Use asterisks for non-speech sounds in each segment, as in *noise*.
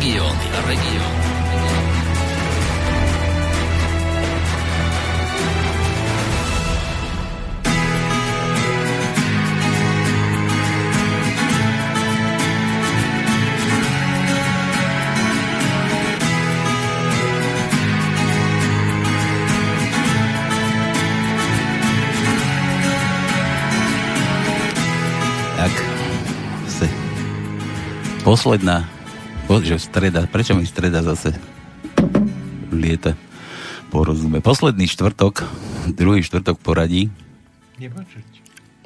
regióny. regióny. posledná, že streda, prečo mi streda zase lieta po rozume. Posledný štvrtok, druhý štvrtok poradí. Nepočuť.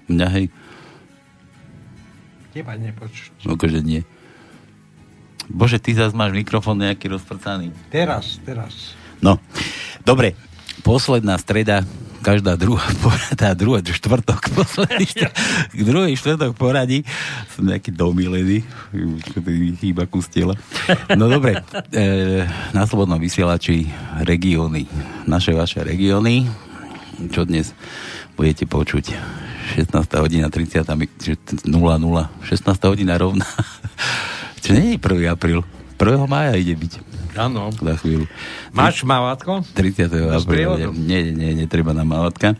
Mňa hej. Teba nepočuť. No, akože nie. Bože, ty zase máš mikrofón nejaký rozprcaný. Teraz, teraz. No, dobre. Posledná streda každá druhá, *laughs* tá druhá, štvrtok, *laughs* posledný štvrtok, druhý štvrtok poradí, som nejaký domilený, chýba kus tela. No dobre, e, na Slobodnom vysielači regióny, naše vaše regióny, čo dnes budete počuť 16. hodina 30. 00, 16. hodina rovná. Čo nie je 1. apríl? 1. mája ide byť. Áno. Za chvíľu. Máš mávátko? 30. apríla. Nie, nie, netreba na mávatka.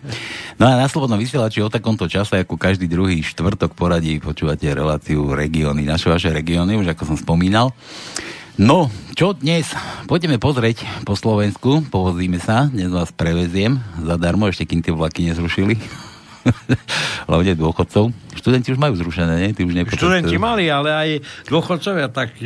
No a na Slobodnom vysielači o takomto čase, ako každý druhý štvrtok poradí, počúvate reláciu regióny, naše vaše regióny, už ako som spomínal. No, čo dnes? Pôjdeme pozrieť po Slovensku, povozíme sa, dnes vás preveziem zadarmo, ešte kým tie vlaky nezrušili. *laughs* hlavne dôchodcov. Študenti už majú zrušené, nie? Ty už Študenti mali, ale aj dôchodcovia, tak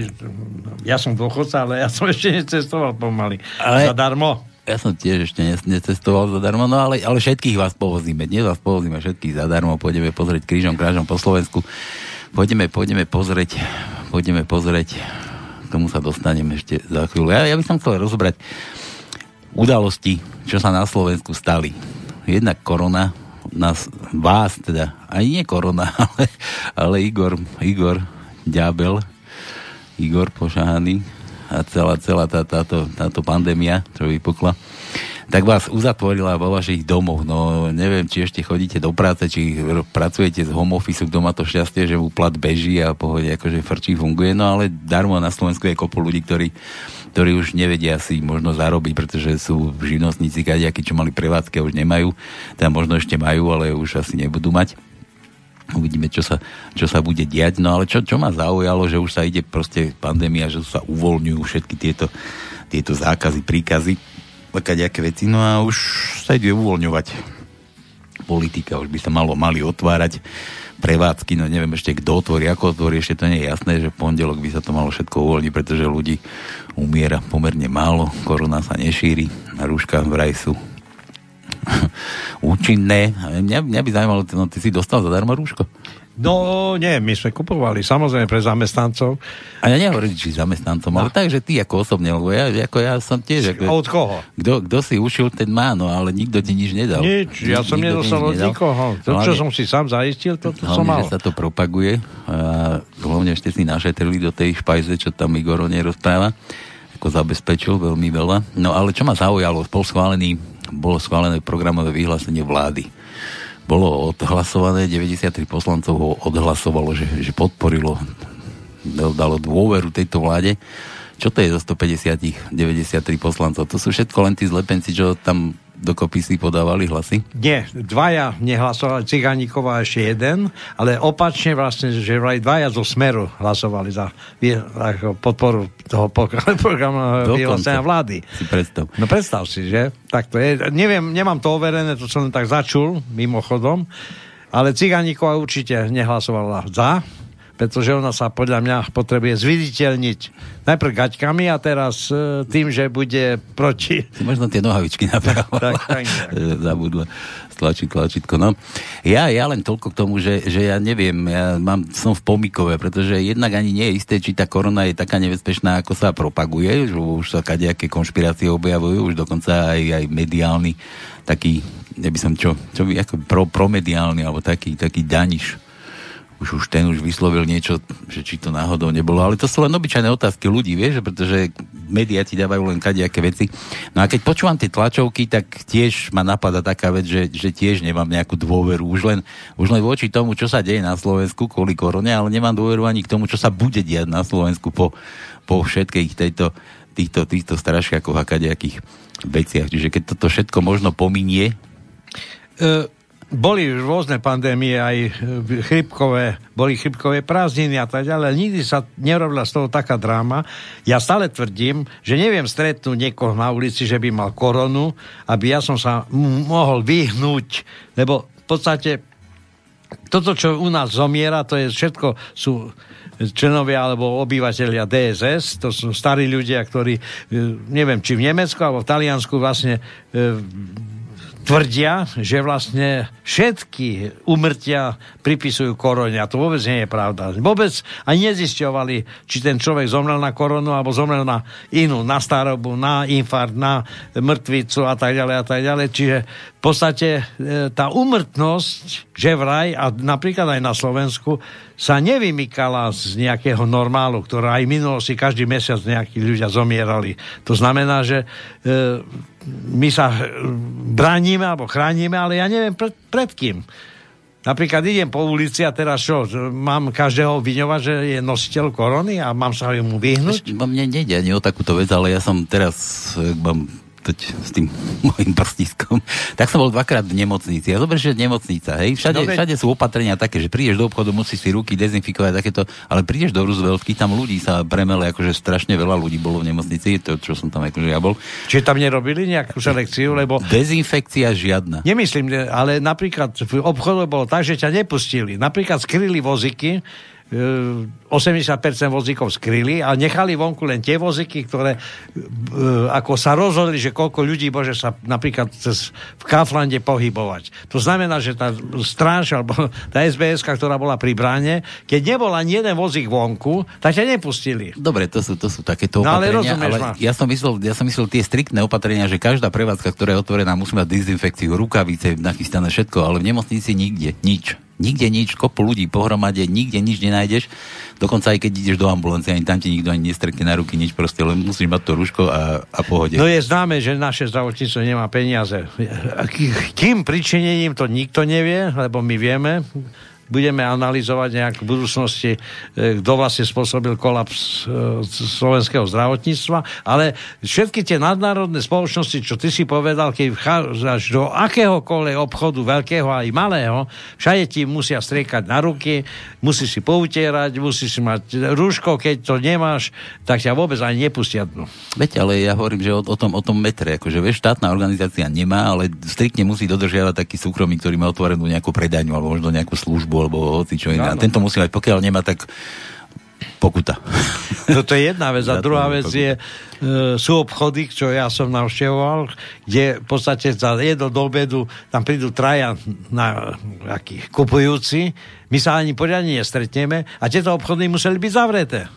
ja som dôchodca, ale ja som *laughs* ešte necestoval pomaly. Ale... Zadarmo. Ja som tiež ešte necestoval zadarmo, no ale, ale všetkých vás povozíme. Dnes vás povozíme všetkých zadarmo. Pôjdeme pozrieť krížom, krážom po Slovensku. Pôjdeme, pôjdeme pozrieť, pôjdeme pozrieť, k tomu sa dostaneme ešte za chvíľu. Ja, ja by som chcel rozobrať udalosti, čo sa na Slovensku stali. Jednak korona, nás, vás teda, aj nie korona, *laughs* ale, ale Igor, Igor Ďabel, Igor Pošahaný a celá, celá tá, táto, táto pandémia, čo vypukla, tak vás uzatvorila vo vašich domoch. No neviem, či ešte chodíte do práce, či pracujete z home office, kto má to šťastie, že mu plat beží a pohode akože frčí funguje, no ale darmo na Slovensku je kopu ľudí, ktorí ktorí už nevedia si možno zarobiť, pretože sú živnostníci kadejakí, čo mali prevádzky a už nemajú. Tam možno ešte majú, ale už asi nebudú mať. Uvidíme, čo sa, čo sa bude diať. No ale čo, čo ma zaujalo, že už sa ide proste pandémia, že sa uvoľňujú všetky tieto, tieto zákazy, príkazy, nejaké veci. No a už sa ide uvoľňovať politika, už by sa malo mali otvárať prevádzky, no neviem ešte kto otvorí, ako otvorí, ešte to nie je jasné, že pondelok by sa to malo všetko uvoľniť, pretože ľudí umiera pomerne málo, korona sa nešíri, rúška vraj sú *laughs* účinné. Mňa, mňa by zaujímalo, no, ty si dostal zadarmo rúško? No nie, my sme kupovali samozrejme pre zamestnancov. A ja nehovorím, či zamestnancom, ale no. tak, že ty ako osobne, lebo ja, ako ja som tiež... Ako, od koho? Kto, kto si ušil, ten má, no ale nikto ti nič nedal. Nič, ja som nedostal od nikoho. To, no, čo som si sám zaistil, to, to som mal. že sa to propaguje. A hlavne ešte si našetrili do tej špajze, čo tam Igor nerozpráva ako zabezpečil veľmi veľa. No ale čo ma zaujalo, bol schválený, bolo schválené programové vyhlásenie vlády bolo odhlasované, 93 poslancov ho odhlasovalo, že, že podporilo, dalo dôveru tejto vláde. Čo to je zo 150 93 poslancov? To sú všetko len tí zlepenci, čo tam dokopy si podávali hlasy? Nie, dvaja nehlasovali, Ciganíková ešte jeden, ale opačne vlastne, že vraj dvaja zo Smeru hlasovali za ako podporu toho *laughs* programu vyhlásenia vlády. Si predstav. No predstav si, že? Tak to je. Neviem, nemám to overené, to som tak začul, mimochodom, ale Ciganíková určite nehlasovala za, pretože ona sa podľa mňa potrebuje zviditeľniť najprv gaťkami a teraz e, tým, že bude proti. Možno tie nohavičky napravo. tak, tak *laughs* Zabudla stlačiť tlačítko. No. Ja, ja len toľko k tomu, že, že ja neviem, ja mám, som v pomikove, pretože jednak ani nie je isté, či tá korona je taká nebezpečná, ako sa propaguje, že už sa kadejaké konšpirácie objavujú, už dokonca aj, aj mediálny taký, neby som čo, čo by, ako pro, promediálny, alebo taký, taký daniš už, už ten už vyslovil niečo, že či to náhodou nebolo. Ale to sú len obyčajné otázky ľudí, vieš, pretože médiá ti dávajú len kadejaké veci. No a keď počúvam tie tlačovky, tak tiež ma napadá taká vec, že, že tiež nemám nejakú dôveru. Už len, už len voči tomu, čo sa deje na Slovensku kvôli korone, ale nemám dôveru ani k tomu, čo sa bude diať na Slovensku po, po všetkých tejto, týchto, týchto strašiakoch a kadejakých veciach. Čiže keď toto všetko možno pominie... Uh boli rôzne pandémie, aj e, chrypkové, boli chrypkové prázdniny a tak ďalej. Nikdy sa nerobila z toho taká dráma. Ja stále tvrdím, že neviem stretnúť niekoho na ulici, že by mal koronu, aby ja som sa mohol vyhnúť, lebo v podstate toto, čo u nás zomiera, to je všetko, sú členovia alebo obyvateľia DSS, to sú starí ľudia, ktorí, e, neviem, či v Nemecku alebo v Taliansku vlastne e, tvrdia, že vlastne všetky umrtia pripisujú korone a to vôbec nie je pravda. Vôbec ani nezisťovali, či ten človek zomrel na koronu alebo zomrel na inú, na starobu, na infarkt, na mŕtvicu a tak ďalej a tak ďalej. Čiže v podstate e, tá umrtnosť, že vraj, a napríklad aj na Slovensku, sa nevymykala z nejakého normálu, ktorá aj minulosti každý mesiac nejakí ľudia zomierali. To znamená, že e, my sa bránime alebo chránime, ale ja neviem pred, pred kým. Napríklad idem po ulici a teraz čo, mám každého vyňovať, že je nositeľ korony a mám sa mu vyhnúť? Mne nejde ani o takúto vec, ale ja som teraz, mám teď s tým *laughs* mojim prstiskom, tak som bol dvakrát v nemocnici. A zober, že nemocnica, hej, všade, no, všade sú opatrenia také, že prídeš do obchodu, musíš si ruky dezinfikovať, takéto, ale prídeš do Rooseveltky, tam ľudí sa premele, akože strašne veľa ľudí bolo v nemocnici, to, čo som tam akože ja bol. Čiže tam nerobili nejakú selekciu, lebo... Dezinfekcia žiadna. Nemyslím, ale napríklad v obchodu bolo tak, že ťa nepustili. Napríklad skryli voziky, 80% vozíkov skryli a nechali vonku len tie vozíky, ktoré e, ako sa rozhodli, že koľko ľudí môže sa napríklad cez, v Kaflande pohybovať. To znamená, že tá stráž alebo *laughs* tá SBS, ktorá bola pri bráne, keď nebol ani jeden vozík vonku, tak ťa nepustili. Dobre, to sú, to sú takéto no, ale ale ma. ja som, myslel, ja som myslel tie striktné opatrenia, že každá prevádzka, ktorá je otvorená, musí mať dezinfekciu, rukavice, nachystané všetko, ale v nemocnici nikde, nič. Nikde nič, kopu ľudí pohromade, nikde nič nenájdeš. Dokonca aj keď ideš do ambulancie, ani tam ti nikto ani nestrekne na ruky nič, proste len musíš mať to rúško a, a pohode. No je známe, že naše zdravotníctvo nemá peniaze. Kým pričinením to nikto nevie, lebo my vieme, budeme analyzovať nejak v budúcnosti, e, kto vlastne spôsobil kolaps e, slovenského zdravotníctva, ale všetky tie nadnárodné spoločnosti, čo ty si povedal, keď vchádzaš do akéhokoľvek obchodu, veľkého aj malého, všade ti musia striekať na ruky, musíš si poutierať, musíš si mať rúško, keď to nemáš, tak ťa vôbec ani nepustia. Veď, ale ja hovorím, že o, o, tom, o tom metre, akože vieš, štátna organizácia nemá, ale striktne musí dodržiavať taký súkromný, ktorý má otvorenú nejakú predajňu alebo možno nejakú službu alebo hoci čo iné. A tento musí mať, pokiaľ nemá, tak pokuta. *laughs* No to je jedna vec. A druhá vec je, e, sú obchody, čo ja som navštevoval, kde v podstate za jedno do obedu tam prídu traja na akých, kupujúci, my sa ani poriadne nestretneme a tieto obchody museli byť zavreté.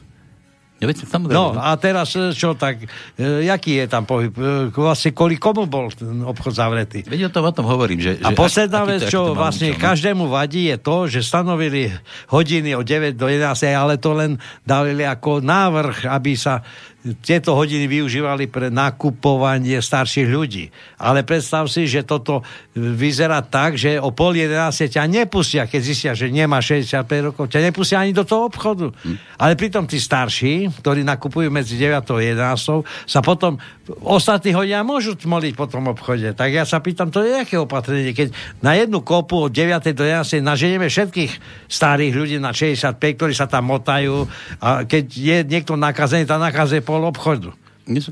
Ja veď, samozrejme. No a teraz e, čo tak, e, jaký je tam pohyb? E, vlastne kvôli komu bol ten obchod zavretý? Veď o tom, o tom hovorím. Že, a že posledná vec, čo vlastne účel, každému vadí, je to, že stanovili hodiny od 9 do 11, ale to len dali ako návrh, aby sa tieto hodiny využívali pre nakupovanie starších ľudí. Ale predstav si, že toto vyzerá tak, že o pol 11 ťa nepustia, keď zistia, že nemá 65 rokov, ťa nepustia ani do toho obchodu. Hm. Ale pritom tí starší, ktorí nakupujú medzi 9 a 11, sa potom ostatní hodia môžu tmoliť po tom obchode. Tak ja sa pýtam, to je aké opatrenie, keď na jednu kopu od 9 do 11 naženieme všetkých starých ľudí na 65, ktorí sa tam motajú a keď je niekto nakazený, tá nakaze pol obchodu.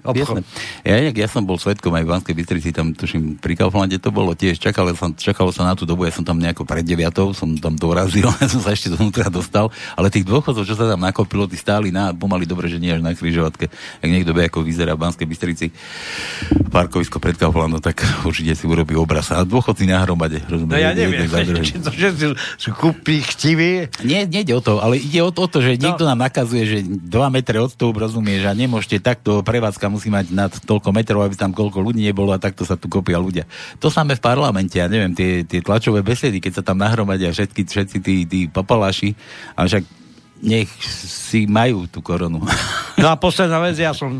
Obchod. Ja, ja som bol svetkom aj v Banskej Bystrici, tam tuším pri Kauflande to bolo tiež, čakalo, som, čakalo sa na tú dobu, ja som tam nejako pred deviatou, som tam dorazil, *laughs* ja som sa ešte dovnútra dostal, ale tých dôchodcov, čo sa tam nakopilo, tí stáli na, pomaly dobre, že nie až na križovatke, ak niekto vie, ako vyzerá v Banskej Bystrici parkovisko pred Kauflandom, tak určite si urobí obraz. A dôchodci na hromade, rozumiem. No ja neviem, či *laughs* to sú kúpi chtiví. Nie, nejde o to, ale ide o to, o to že no. niekto nám nakazuje, že 2 metre od toho, rozumieš, a nemôžete takto pre prevádzka musí mať nad toľko metrov, aby tam koľko ľudí nebolo a takto sa tu kopia ľudia. To samé v parlamente, ja neviem, tie, tie tlačové besedy, keď sa tam nahromadia všetky, všetci tí, tí papaláši, a však nech si majú tú koronu. No a posledná vec, ja som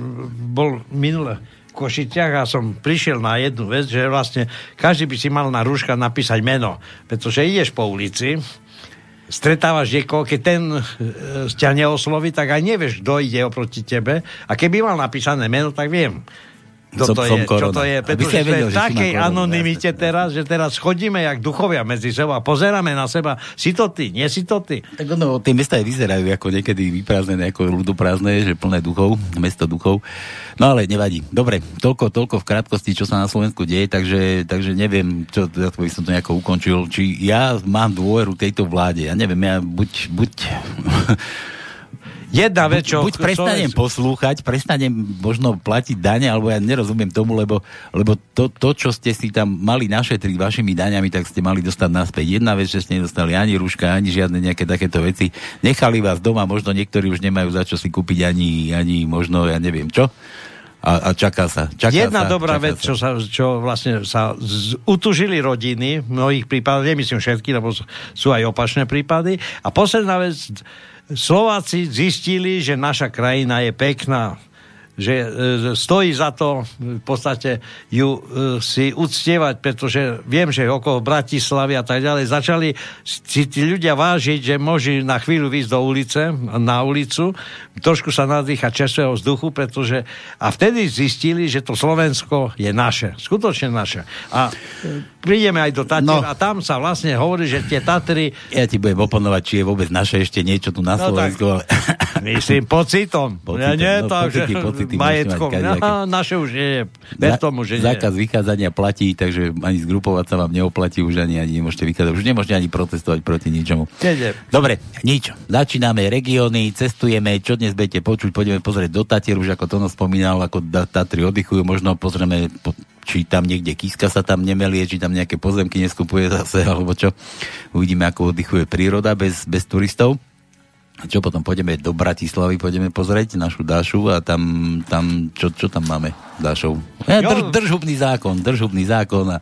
bol minule v Košiciach a som prišiel na jednu vec, že vlastne každý by si mal na rúška napísať meno, pretože ideš po ulici, stretávaš niekoho, keď ten e, ťa neosloví, tak aj nevieš, kto ide oproti tebe. A keby mal napísané meno, tak viem. Kto to je, čo to je, pretože sme v takej anonimite teraz, že teraz chodíme jak duchovia medzi sebou a pozeráme na seba, si to ty, nie si to ty. Tak ono, tie mesta aj vyzerajú ako niekedy vyprázdnené, ako ľudoprázdne, že plné duchov, mesto duchov. No ale nevadí. Dobre, toľko, toľko v krátkosti, čo sa na Slovensku deje, takže, takže neviem, čo, ja by som to nejako ukončil, či ja mám dôveru tejto vláde. Ja neviem, ja buď, buď Jedna vec, čo... Buď, prestanem človek... poslúchať, prestanem možno platiť dane, alebo ja nerozumiem tomu, lebo, lebo to, to, čo ste si tam mali našetriť vašimi daňami, tak ste mali dostať naspäť. Jedna vec, že ste nedostali ani rúška, ani žiadne nejaké takéto veci. Nechali vás doma, možno niektorí už nemajú za čo si kúpiť ani, ani možno, ja neviem čo. A, a čaká sa. Čaká Jedna sa, dobrá čaká vec, sa. čo, sa, čo vlastne sa z, utužili rodiny, v mnohých prípadoch, nemyslím všetky, lebo sú aj opačné prípady. A posledná vec, Slováci zistili, že naša krajina je pekná, že e, stojí za to v podstate ju e, si uctievať, pretože viem, že okolo Bratislavy a tak ďalej začali si tí ľudia vážiť, že môžu na chvíľu výjsť do ulice, na ulicu, trošku sa nadýchať čerstvého vzduchu, pretože a vtedy zistili, že to Slovensko je naše, skutočne naše. A prídeme aj do Tatier no. a tam sa vlastne hovorí, že tie Tatry... Ja ti budem oponovať, či je vôbec naše ešte niečo tu na no, Slovensku, ale... Myslím pocitom. pocitom. Ja nie no, tak, pocity, že pocity majetkom. No, naše už nie je. Bez Za, tomu, že zákaz nie. vychádzania platí, takže ani zgrupovať sa vám neoplatí, už ani, ani nemôžete vychádzať. Už nemôžete ani protestovať proti ničomu. Nie, nie. Dobre, nič. Začíname regióny, cestujeme, čo dnes budete počuť, pôjdeme pozrieť do Tatier, už ako to spomínal, ako Tatry oddychujú, možno pozrieme, či tam niekde Kiska sa tam nemelie, či tam nejaké pozemky neskupuje zase, alebo čo. Uvidíme, ako oddychuje príroda bez, bez turistov čo potom pôjdeme do Bratislavy, pôjdeme pozrieť našu Dášu a tam, tam čo, čo tam máme Dášov? Ja, drž, držubný zákon, držubný zákon a,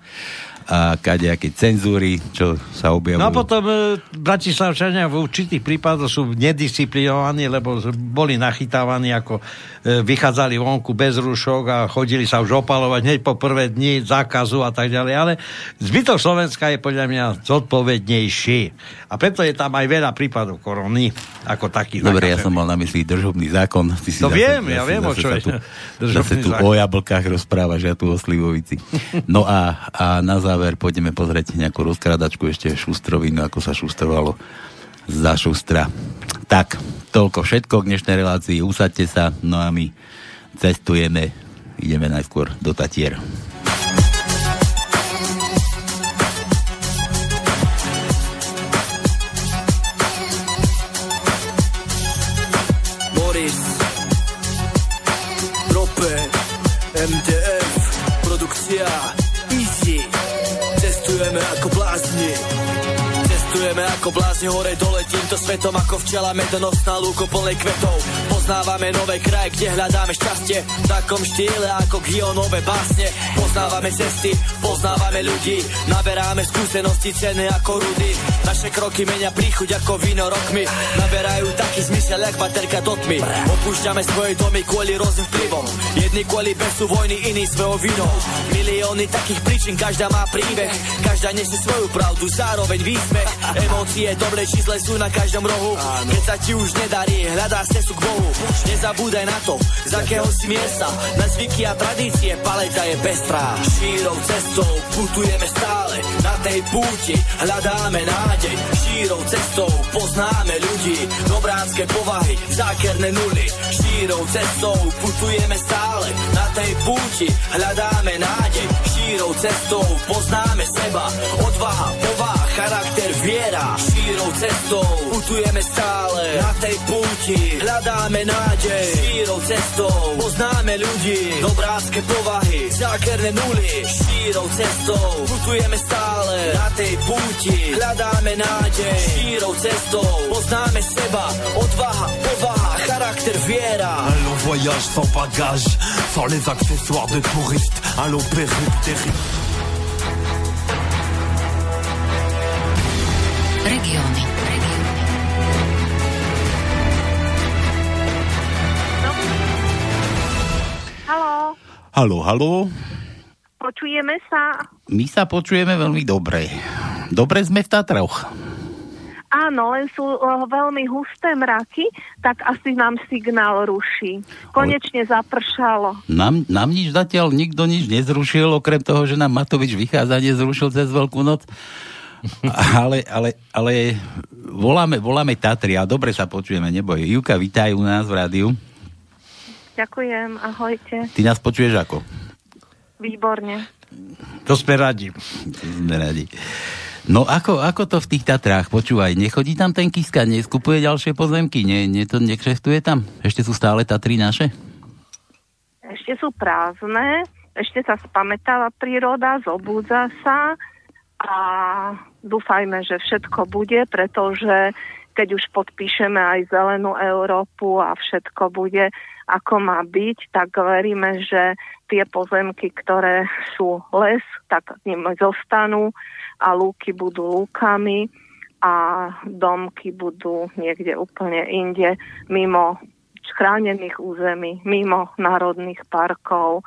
a kadejaké cenzúry, čo sa objavujú. No a potom e, Bratislavčania v určitých prípadoch sú nedisciplinovaní, lebo boli nachytávaní, ako e, vychádzali vonku bez rúšok a chodili sa už opalovať hneď po prvé dni zákazu a tak ďalej. Ale zbytok Slovenska je podľa mňa zodpovednejší. A preto je tam aj veľa prípadov korony ako taký. Dobre, ja som mal na mysli držobný zákon. Ty si to zase, viem, zase, ja viem, o čo je. Tu, *laughs* zase tu o jablkách rozprávaš, ja tu o slivovici. No a, a na záver pôjdeme pozrieť nejakú rozkradačku ešte Šustrovinu, ako sa šustrovalo za Šustra. Tak, toľko všetko k dnešnej relácii. Usadte sa, no a my cestujeme. Ideme najskôr do Tatier. Cestujeme ako blázni hore dole týmto svetom ako včela medonosná lúko plnej kvetov. Poznávame nové kraje, kde hľadáme šťastie V takom štýle ako Gionové básne. Poznávame cesty, poznávame ľudí Naberáme skúsenosti ceny ako rudy. Naše kroky menia príchuť ako víno rokmi. Naberajú taký zmysel, jak baterka do tmy. Opúšťame svoje domy kvôli rôznym vplyvom. Jedni kvôli besu vojny, iní svojou vinou. Milióny takých príčin, každá má príbeh. Každá nesie svoju pravdu, zároveň výsmech Emócie, dobre či zle sú na každom rohu. Keď sa ti už nedarí, hľadá cestu k Bohu. Nezabúdaj na to, z akého si miesta. Na zvyky a tradície paleta je pestrá. Šírou cestou putujeme stále. Na tej púti hľadáme nádej. Šírou cestou poznáme ľudí. Dobránske povahy, zákerné nuly. Šírou cestou putujeme stále. Na tej púti hľadáme nádej. Šírou cestou poznáme seba. Odvaha, povaha, charakter, viera Šírou cestou putujeme stále Na tej púti hľadáme nádej Šírou cestou poznáme ľudí Dobrácké povahy, zákerné nuly. Šírou cestou putujeme stále Na tej púti hľadáme nádej Šírou cestou poznáme seba. Odvaha, povaha, charakter, viera Un long voyage sans bagage, sans les accessoires de touriste. Long périple terrible. Regióny. Halo. Halo, halo. Počujeme sa? My sa počujeme veľmi dobre. Dobre sme v Tatroch. Áno, len sú o, veľmi husté mraky, tak asi nám signál ruší. Konečne Ale... zapršalo. Nám, nám nič zatiaľ nikto nič nezrušil, okrem toho, že nám Matovič vychádzanie zrušil cez Veľkú noc ale, ale, ale voláme, voláme Tatry a dobre sa počujeme, neboj. Juka, vítaj u nás v rádiu. Ďakujem, ahojte. Ty nás počuješ ako? Výborne. To sme radi. To sme radi. No ako, ako to v tých Tatrách? Počúvaj, nechodí tam ten Kiska, neskupuje ďalšie pozemky, nie, nie to nekšeftuje tam? Ešte sú stále Tatry naše? Ešte sú prázdne, ešte sa spamätáva príroda, zobúdza sa a dúfajme, že všetko bude, pretože keď už podpíšeme aj zelenú Európu a všetko bude ako má byť, tak veríme, že tie pozemky, ktoré sú les, tak ním zostanú a lúky budú lúkami a domky budú niekde úplne inde, mimo chránených území, mimo národných parkov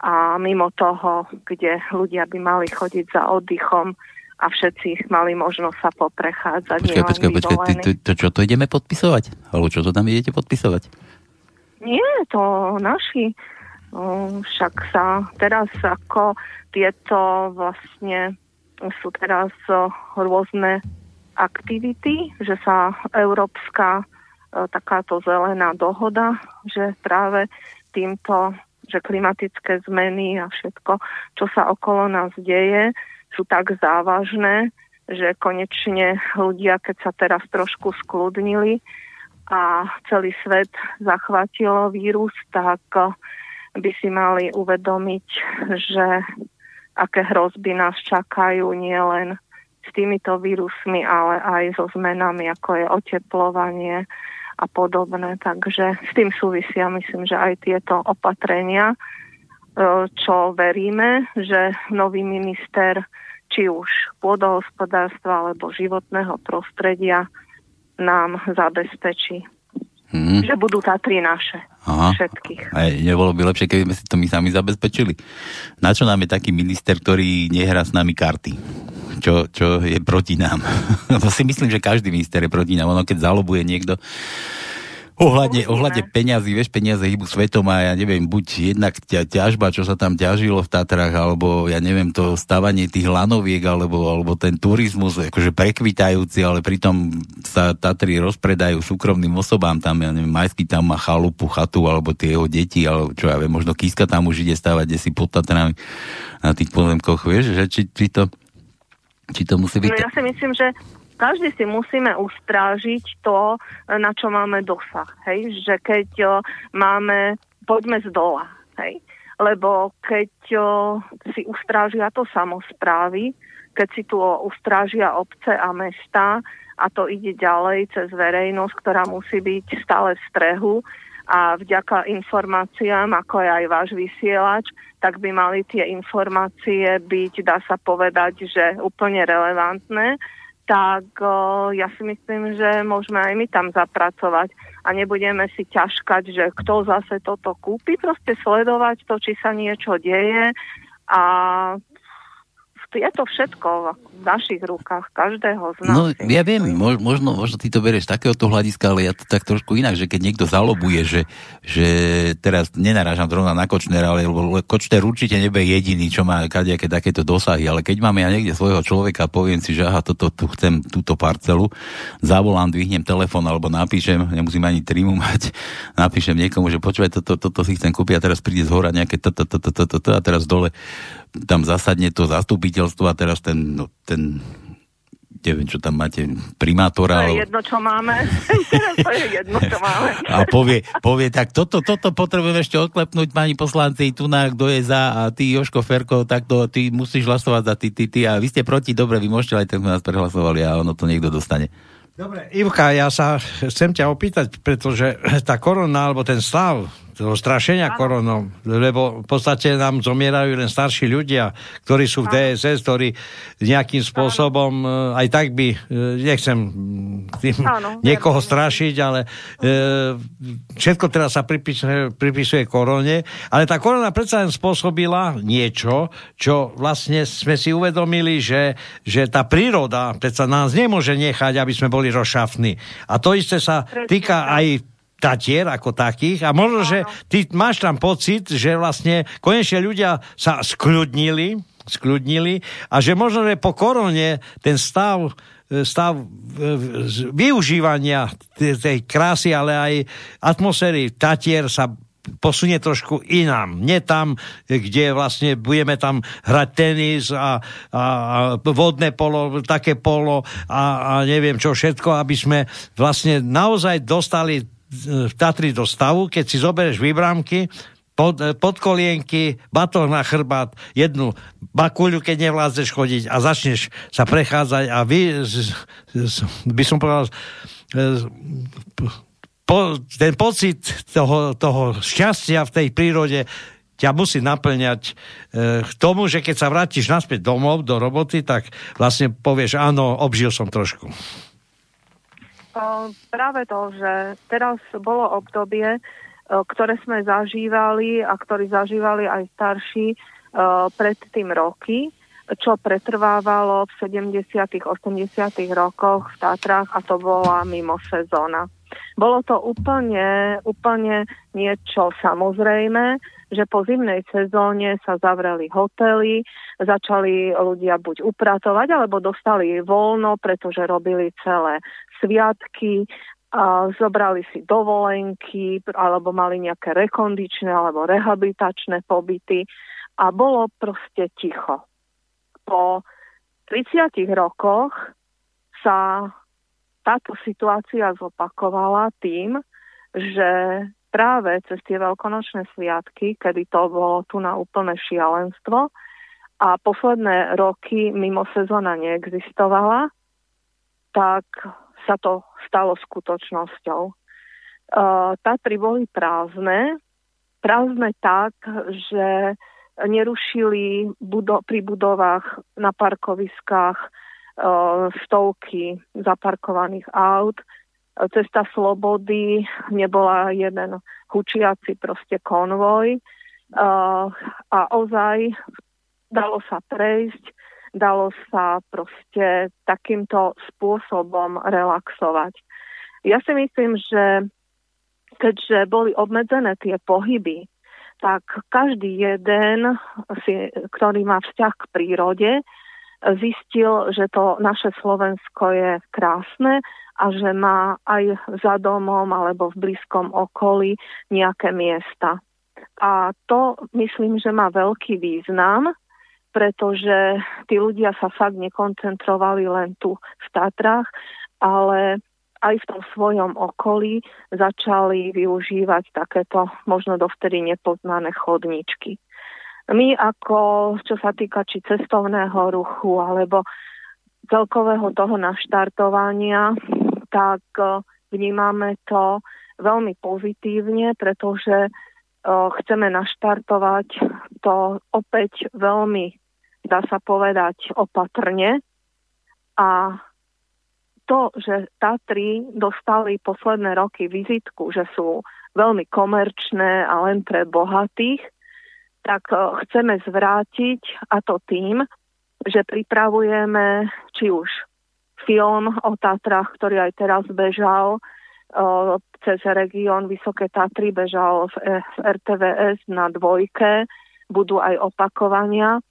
a mimo toho, kde ľudia by mali chodiť za oddychom a všetci mali možnosť sa poprechádzať. Počkaj, počkaj, počkaj, ty, ty, to čo to ideme podpisovať? Alebo čo to tam idete podpisovať? Nie, to naši. Však sa teraz ako tieto vlastne sú teraz rôzne aktivity, že sa európska takáto zelená dohoda, že práve týmto, že klimatické zmeny a všetko, čo sa okolo nás deje, sú tak závažné, že konečne ľudia, keď sa teraz trošku skludnili a celý svet zachvátilo vírus, tak by si mali uvedomiť, že aké hrozby nás čakajú nielen s týmito vírusmi, ale aj so zmenami, ako je oteplovanie a podobné. Takže s tým súvisia, myslím, že aj tieto opatrenia, e, čo veríme, že nový minister či už pôdohospodárstva alebo životného prostredia nám zabezpečí. Hmm. Že budú Tatry naše. Aha. Všetkých. Aj, nebolo by lepšie, keby sme si to my sami zabezpečili. Na čo nám je taký minister, ktorý nehrá s nami karty? Čo, čo je proti nám? *laughs* to si myslím, že každý minister je proti nám. Ono, keď zalobuje niekto, Ohľadne, ohľadne peňazí, vieš, peniaze hýbu svetom a ja neviem, buď jednak ťa, ťažba, čo sa tam ťažilo v Tatrách, alebo ja neviem, to stavanie tých lanoviek, alebo, alebo ten turizmus, akože prekvitajúci, ale pritom sa Tatry rozpredajú súkromným osobám, tam, ja neviem, Majský tam má chalupu, chatu, alebo tie jeho deti, alebo čo ja viem, možno Kiska tam už ide stavať, kde si pod Tatrami na tých pozemkoch, vieš, že či, či to či to musí byť... No ja si myslím, že každý si musíme ustrážiť to, na čo máme dosah. Hej? Že keď o, máme, poďme z dola. Hej? Lebo keď o, si ustrážia to samozprávy, keď si tu ustrážia obce a mesta a to ide ďalej cez verejnosť, ktorá musí byť stále v strehu a vďaka informáciám, ako je aj váš vysielač, tak by mali tie informácie byť, dá sa povedať, že úplne relevantné. Tak o, ja si myslím, že môžeme aj my tam zapracovať a nebudeme si ťažkať, že kto zase toto kúpi, proste sledovať to, či sa niečo deje a je to všetko v našich rukách, každého z nás. No, ja viem, možno, možno ty to berieš takéhoto hľadiska, ale ja to tak trošku inak, že keď niekto zalobuje, že, že teraz nenarážam zrovna na Kočnera, ale Kočner určite nebude jediný, čo má kadejaké takéto dosahy, ale keď mám ja niekde svojho človeka, poviem si, že aha, toto, tu chcem túto parcelu, zavolám, dvihnem telefón alebo napíšem, nemusím ani trimu mať, *laughs* napíšem niekomu, že počúvaj, toto, toto si chcem kúpiť a teraz príde z hora nejaké toto, toto, toto, toto a teraz dole tam zasadne to zastupiteľstvo a teraz ten, no, ten neviem, čo tam máte, primátora. To je jedno, čo máme. *laughs* Teraz to je jedno, čo máme. *laughs* A povie, povie tak toto, toto potrebujem ešte odklepnúť, pani poslanci, tu na kto je za a ty, Joško Ferko, tak to, ty musíš hlasovať za ty, ty, ty a vy ste proti, dobre, vy môžete aj tak nás prehlasovali a ono to niekto dostane. Dobre, Ivka, ja sa chcem ťa opýtať, pretože tá korona, alebo ten stav, toho strašenia koronou, lebo v podstate nám zomierajú len starší ľudia, ktorí sú v DSS, ktorí nejakým spôsobom e, aj tak by, e, nechcem tým Áno, *laughs* niekoho strašiť, ale e, všetko teraz sa pripisuje, pripisuje korone, ale tá korona predsa len spôsobila niečo, čo vlastne sme si uvedomili, že, že tá príroda predsa nás nemôže nechať, aby sme boli rozšafní. A to isté sa týka aj Tatier ako takých a možno, že ty máš tam pocit, že vlastne konečne ľudia sa skľudnili, skľudnili a že možno, že po korone ten stav stav e, využívania tej krásy, ale aj atmosféry Tatier sa posunie trošku inám. Nie tam, kde vlastne budeme tam hrať tenis a, a, a vodné polo, také polo a, a neviem čo všetko, aby sme vlastne naozaj dostali Tatry do stavu, keď si zoberieš výbramky, pod, podkolienky, batoh na chrbát, jednu bakuľu, keď nevládzeš chodiť a začneš sa prechádzať a vy, by som povedal, po, ten pocit toho, toho šťastia v tej prírode ťa musí naplňať e, k tomu, že keď sa vrátiš naspäť domov, do roboty, tak vlastne povieš, áno, obžil som trošku. Práve to, že teraz bolo obdobie, ktoré sme zažívali a ktorí zažívali aj starší pred tým roky, čo pretrvávalo v 70. 80. rokoch v Tatrách a to bola mimo sezóna. Bolo to úplne, úplne niečo samozrejme, že po zimnej sezóne sa zavreli hotely, začali ľudia buď upratovať, alebo dostali voľno, pretože robili celé sviatky, a zobrali si dovolenky alebo mali nejaké rekondičné alebo rehabilitačné pobyty a bolo proste ticho. Po 30 rokoch sa táto situácia zopakovala tým, že práve cez tie veľkonočné sviatky, kedy to bolo tu na úplné šialenstvo a posledné roky mimo sezóna neexistovala, tak sa to stalo skutočnosťou. Uh, Tatry boli prázdne, prázdne tak, že nerušili budo- pri budovách na parkoviskách uh, stovky zaparkovaných aut. Cesta Slobody nebola jeden hučiaci proste konvoj uh, a ozaj dalo sa prejsť dalo sa proste takýmto spôsobom relaxovať. Ja si myslím, že keďže boli obmedzené tie pohyby, tak každý jeden, ktorý má vzťah k prírode, zistil, že to naše Slovensko je krásne a že má aj za domom alebo v blízkom okolí nejaké miesta. A to myslím, že má veľký význam, pretože tí ľudia sa fakt nekoncentrovali len tu v Tatrách, ale aj v tom svojom okolí začali využívať takéto možno dovtedy nepoznané chodničky. My ako, čo sa týka či cestovného ruchu alebo celkového toho naštartovania, tak e, vnímame to veľmi pozitívne, pretože e, chceme naštartovať to opäť veľmi dá sa povedať, opatrne. A to, že Tatry dostali posledné roky vizitku, že sú veľmi komerčné a len pre bohatých, tak e, chceme zvrátiť a to tým, že pripravujeme či už film o Tatrách, ktorý aj teraz bežal e, cez región Vysoké Tatry, bežal v, v RTVS na dvojke, budú aj opakovania.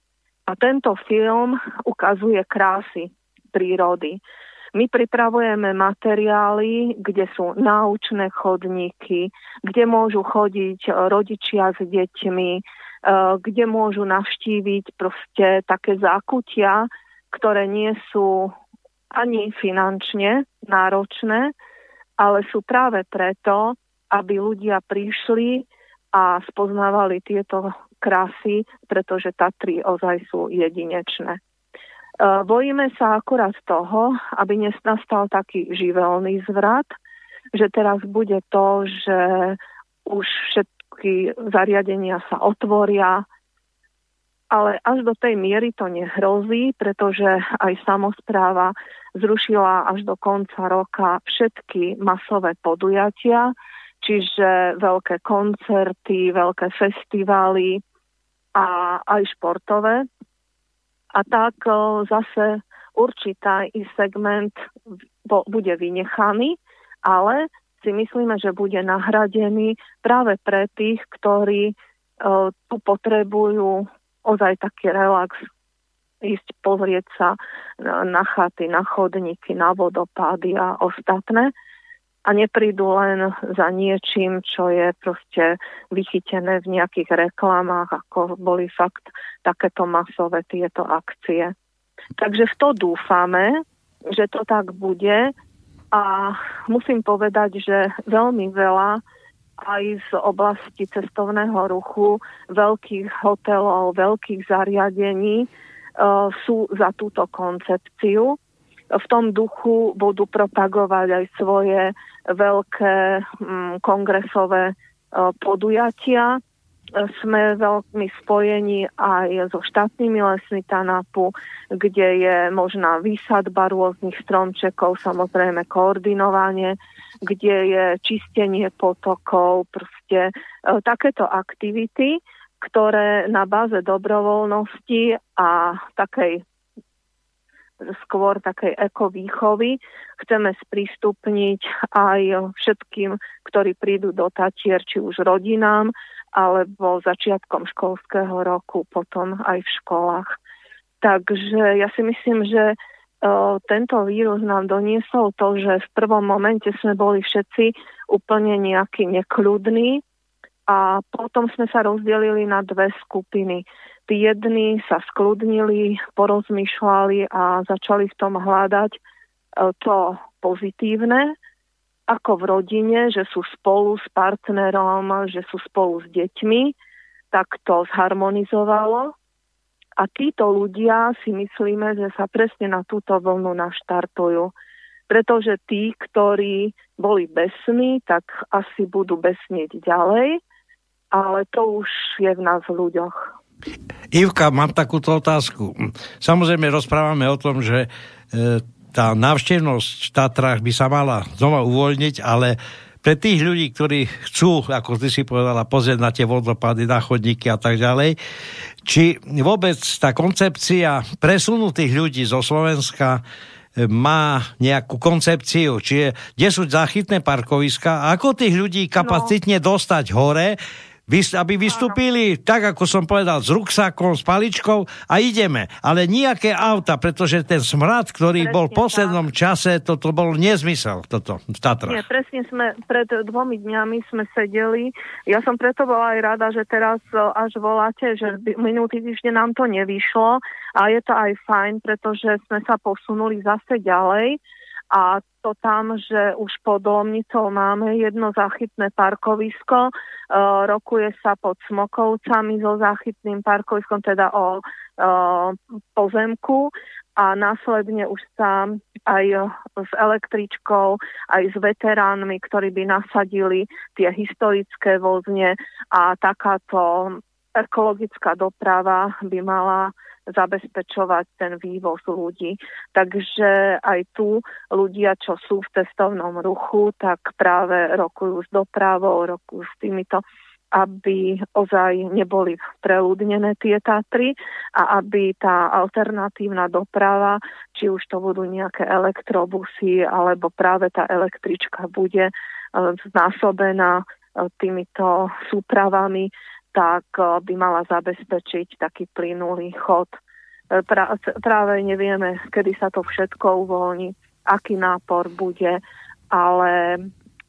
A tento film ukazuje krásy prírody. My pripravujeme materiály, kde sú náučné chodníky, kde môžu chodiť rodičia s deťmi, e, kde môžu navštíviť proste také zákutia, ktoré nie sú ani finančne náročné, ale sú práve preto, aby ľudia prišli a spoznávali tieto krásy, pretože Tatry ozaj sú jedinečné. E, bojíme sa akurát toho, aby nastal taký živelný zvrat, že teraz bude to, že už všetky zariadenia sa otvoria, ale až do tej miery to nehrozí, pretože aj samozpráva zrušila až do konca roka všetky masové podujatia, čiže veľké koncerty, veľké festivály a aj športové. A tak zase určitá segment bude vynechaný, ale si myslíme, že bude nahradený práve pre tých, ktorí tu potrebujú ozaj taký relax, ísť pozrieť sa na chaty, na chodníky, na vodopády a ostatné a neprídu len za niečím, čo je proste vychytené v nejakých reklamách, ako boli fakt takéto masové tieto akcie. Takže v to dúfame, že to tak bude a musím povedať, že veľmi veľa aj z oblasti cestovného ruchu, veľkých hotelov, veľkých zariadení uh, sú za túto koncepciu. V tom duchu budú propagovať aj svoje veľké um, kongresové uh, podujatia. Sme veľmi spojení aj so štátnymi lesmi Tanapu, kde je možná výsadba rôznych stromčekov, samozrejme koordinovanie, kde je čistenie potokov, proste e, takéto aktivity, ktoré na báze dobrovoľnosti a takej skôr takej ekovýchovy chceme sprístupniť aj všetkým, ktorí prídu do Tatier, či už rodinám, alebo začiatkom školského roku, potom aj v školách. Takže ja si myslím, že uh, tento vírus nám doniesol to, že v prvom momente sme boli všetci úplne nejaký nekľudní a potom sme sa rozdelili na dve skupiny. Tí jedni sa skludnili, porozmýšľali a začali v tom hľadať uh, to pozitívne ako v rodine, že sú spolu s partnerom, že sú spolu s deťmi, tak to zharmonizovalo. A títo ľudia si myslíme, že sa presne na túto vlnu naštartujú. Pretože tí, ktorí boli besní, tak asi budú besnieť ďalej, ale to už je v nás v ľuďoch. Ivka, mám takúto otázku. Samozrejme rozprávame o tom, že e, tá návštevnosť v Tatrách by sa mala znova uvoľniť, ale pre tých ľudí, ktorí chcú, ako ty si povedala, pozrieť na tie vodopady, na chodníky a tak ďalej, či vôbec tá koncepcia presunutých ľudí zo Slovenska e, má nejakú koncepciu, či je, kde sú záchytné parkoviska, ako tých ľudí kapacitne no. dostať hore, aby vystúpili, tak ako som povedal, s ruksakom, s paličkou a ideme. Ale nejaké auta, pretože ten smrad, ktorý presne bol v poslednom tak. čase, toto bol nezmysel, toto v Tatrach. Nie, presne sme, pred dvomi dňami sme sedeli. Ja som preto bola aj rada, že teraz e, až voláte, že minulý týždeň nám to nevyšlo a je to aj fajn, pretože sme sa posunuli zase ďalej a to tam, že už pod Lomnicou máme jedno záchytné parkovisko, e, rokuje sa pod Smokovcami so záchytným parkoviskom, teda o e, pozemku. A následne už sa aj s električkou, aj s veteránmi, ktorí by nasadili tie historické vozne a takáto ekologická doprava by mala zabezpečovať ten vývoz ľudí. Takže aj tu ľudia, čo sú v cestovnom ruchu, tak práve rokujú s dopravou, rokujú s týmito aby ozaj neboli preľudnené tie Tatry a aby tá alternatívna doprava, či už to budú nejaké elektrobusy, alebo práve tá električka bude e, znásobená e, týmito súpravami tak eh, by mala zabezpečiť taký plynulý chod. Eh, pra, práve nevieme, kedy sa to všetko uvoľní, aký nápor bude, ale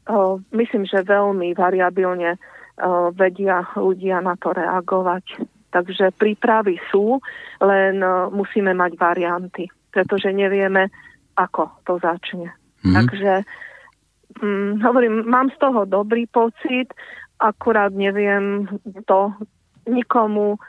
uh, myslím, že veľmi variabilne uh, vedia ľudia na to reagovať. Takže prípravy sú, len uh, musíme mať varianty, pretože nevieme, ako to začne. Mm-hmm. Takže um, hovorím, mám z toho dobrý pocit akurát neviem to nikomu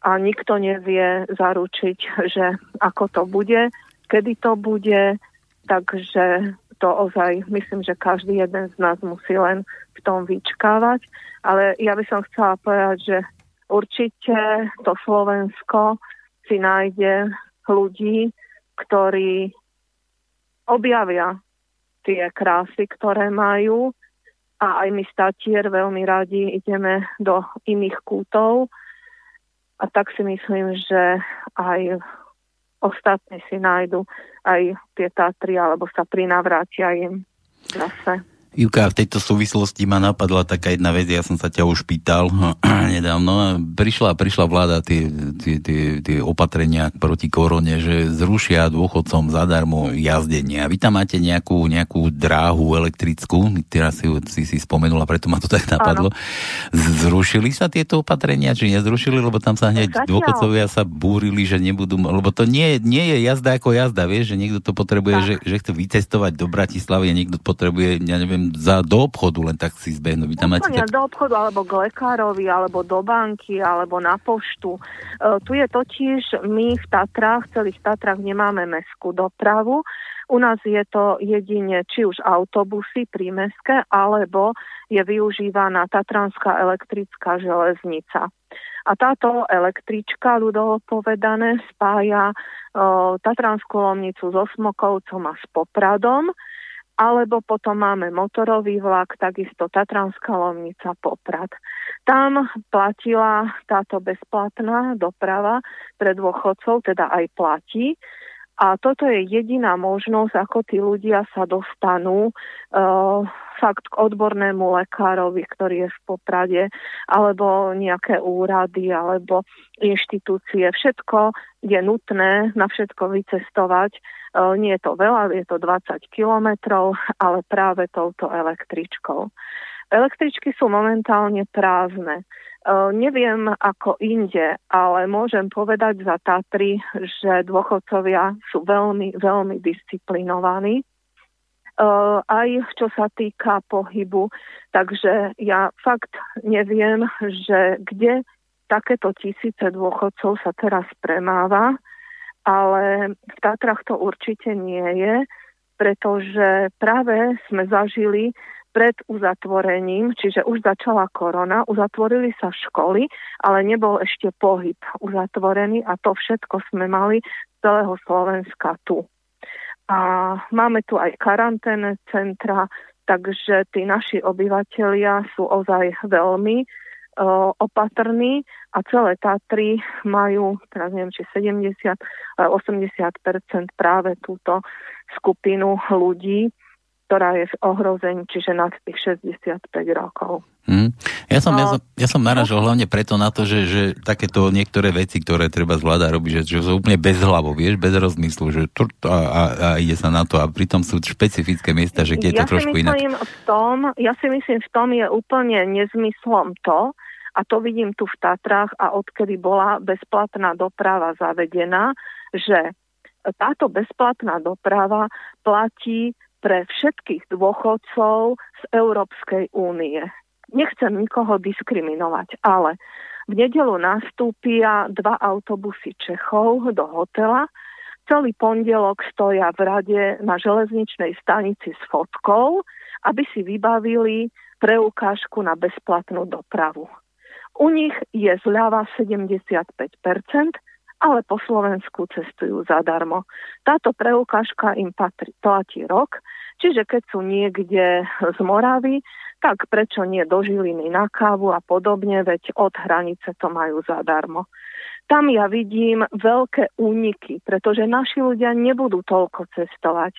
a nikto nevie zaručiť, že ako to bude, kedy to bude, takže to ozaj, myslím, že každý jeden z nás musí len v tom vyčkávať. Ale ja by som chcela povedať, že určite to Slovensko si nájde ľudí, ktorí objavia tie krásy, ktoré majú a aj my statier veľmi radi ideme do iných kútov a tak si myslím, že aj ostatní si nájdu aj tie Tatry alebo sa prinavrátia im zase. Juka, v tejto súvislosti ma napadla taká jedna vec, ja som sa ťa už pýtal *clears throat* nedávno. Prišla, prišla vláda tie, tie, tie, tie opatrenia proti korone, že zrušia dôchodcom zadarmo jazdenie. A vy tam máte nejakú, nejakú dráhu elektrickú, ktorá si, si, si spomenula, preto ma to tak napadlo. Zrušili sa tieto opatrenia, či nezrušili, lebo tam sa hneď Zatiaľ. dôchodcovia sa búrili, že nebudú, lebo to nie, nie je jazda ako jazda, vieš, že niekto to potrebuje, že, že chce vycestovať do Bratislavy a niekto potrebuje, ja neviem, neviem, za, do obchodu len tak si zbehnú. Vy tam máte tak... do obchodu, alebo k lekárovi, alebo do banky, alebo na poštu. E, tu je totiž, my v Tatrách, v celých Tatrách nemáme mestskú dopravu. U nás je to jedine či už autobusy prímeské, alebo je využívaná Tatranská elektrická železnica. A táto električka, ľudovo povedané, spája e, Tatranskú lomnicu so Smokovcom a s Popradom alebo potom máme motorový vlak, takisto Tatranská Lomnica Poprad. Tam platila táto bezplatná doprava pre dôchodcov, teda aj platí. A toto je jediná možnosť, ako tí ľudia sa dostanú uh, fakt k odbornému lekárovi, ktorý je v Poprade, alebo nejaké úrady, alebo inštitúcie. Všetko je nutné na všetko vycestovať. Uh, nie je to veľa, je to 20 kilometrov, ale práve touto električkou. Električky sú momentálne prázdne. Uh, neviem ako inde, ale môžem povedať za Tatry, že dôchodcovia sú veľmi, veľmi disciplinovaní. Uh, aj čo sa týka pohybu. Takže ja fakt neviem, že kde takéto tisíce dôchodcov sa teraz premáva, ale v Tatrach to určite nie je, pretože práve sme zažili pred uzatvorením, čiže už začala korona, uzatvorili sa školy, ale nebol ešte pohyb uzatvorený a to všetko sme mali z celého Slovenska tu. A máme tu aj karanténne centra, takže tí naši obyvateľia sú ozaj veľmi opatrní a celé Tatry majú, teraz neviem, či 70, 80% práve túto skupinu ľudí, ktorá je v ohrození, čiže nad tých 65 rokov. Hmm. Ja, som, no, ja, som, ja som naražal hlavne preto na to, že, že takéto niektoré veci, ktoré treba zvládať robiť, že, že sú úplne bez hlavu, vieš, bez rozmyslu, že to, a, a, a ide sa na to a pritom sú špecifické miesta, že kde je ja to trošku inak. V tom, ja si myslím, v tom je úplne nezmyslom to, a to vidím tu v Tatrách a odkedy bola bezplatná doprava zavedená, že táto bezplatná doprava platí pre všetkých dôchodcov z Európskej únie. Nechcem nikoho diskriminovať, ale v nedelu nastúpia dva autobusy Čechov do hotela. Celý pondelok stoja v rade na železničnej stanici s fotkou, aby si vybavili preukážku na bezplatnú dopravu. U nich je zľava 75%, ale po Slovensku cestujú zadarmo. Táto preukážka im patrí, platí rok, čiže keď sú niekde z Moravy, tak prečo nie do Žiliny na kávu a podobne, veď od hranice to majú zadarmo. Tam ja vidím veľké úniky, pretože naši ľudia nebudú toľko cestovať.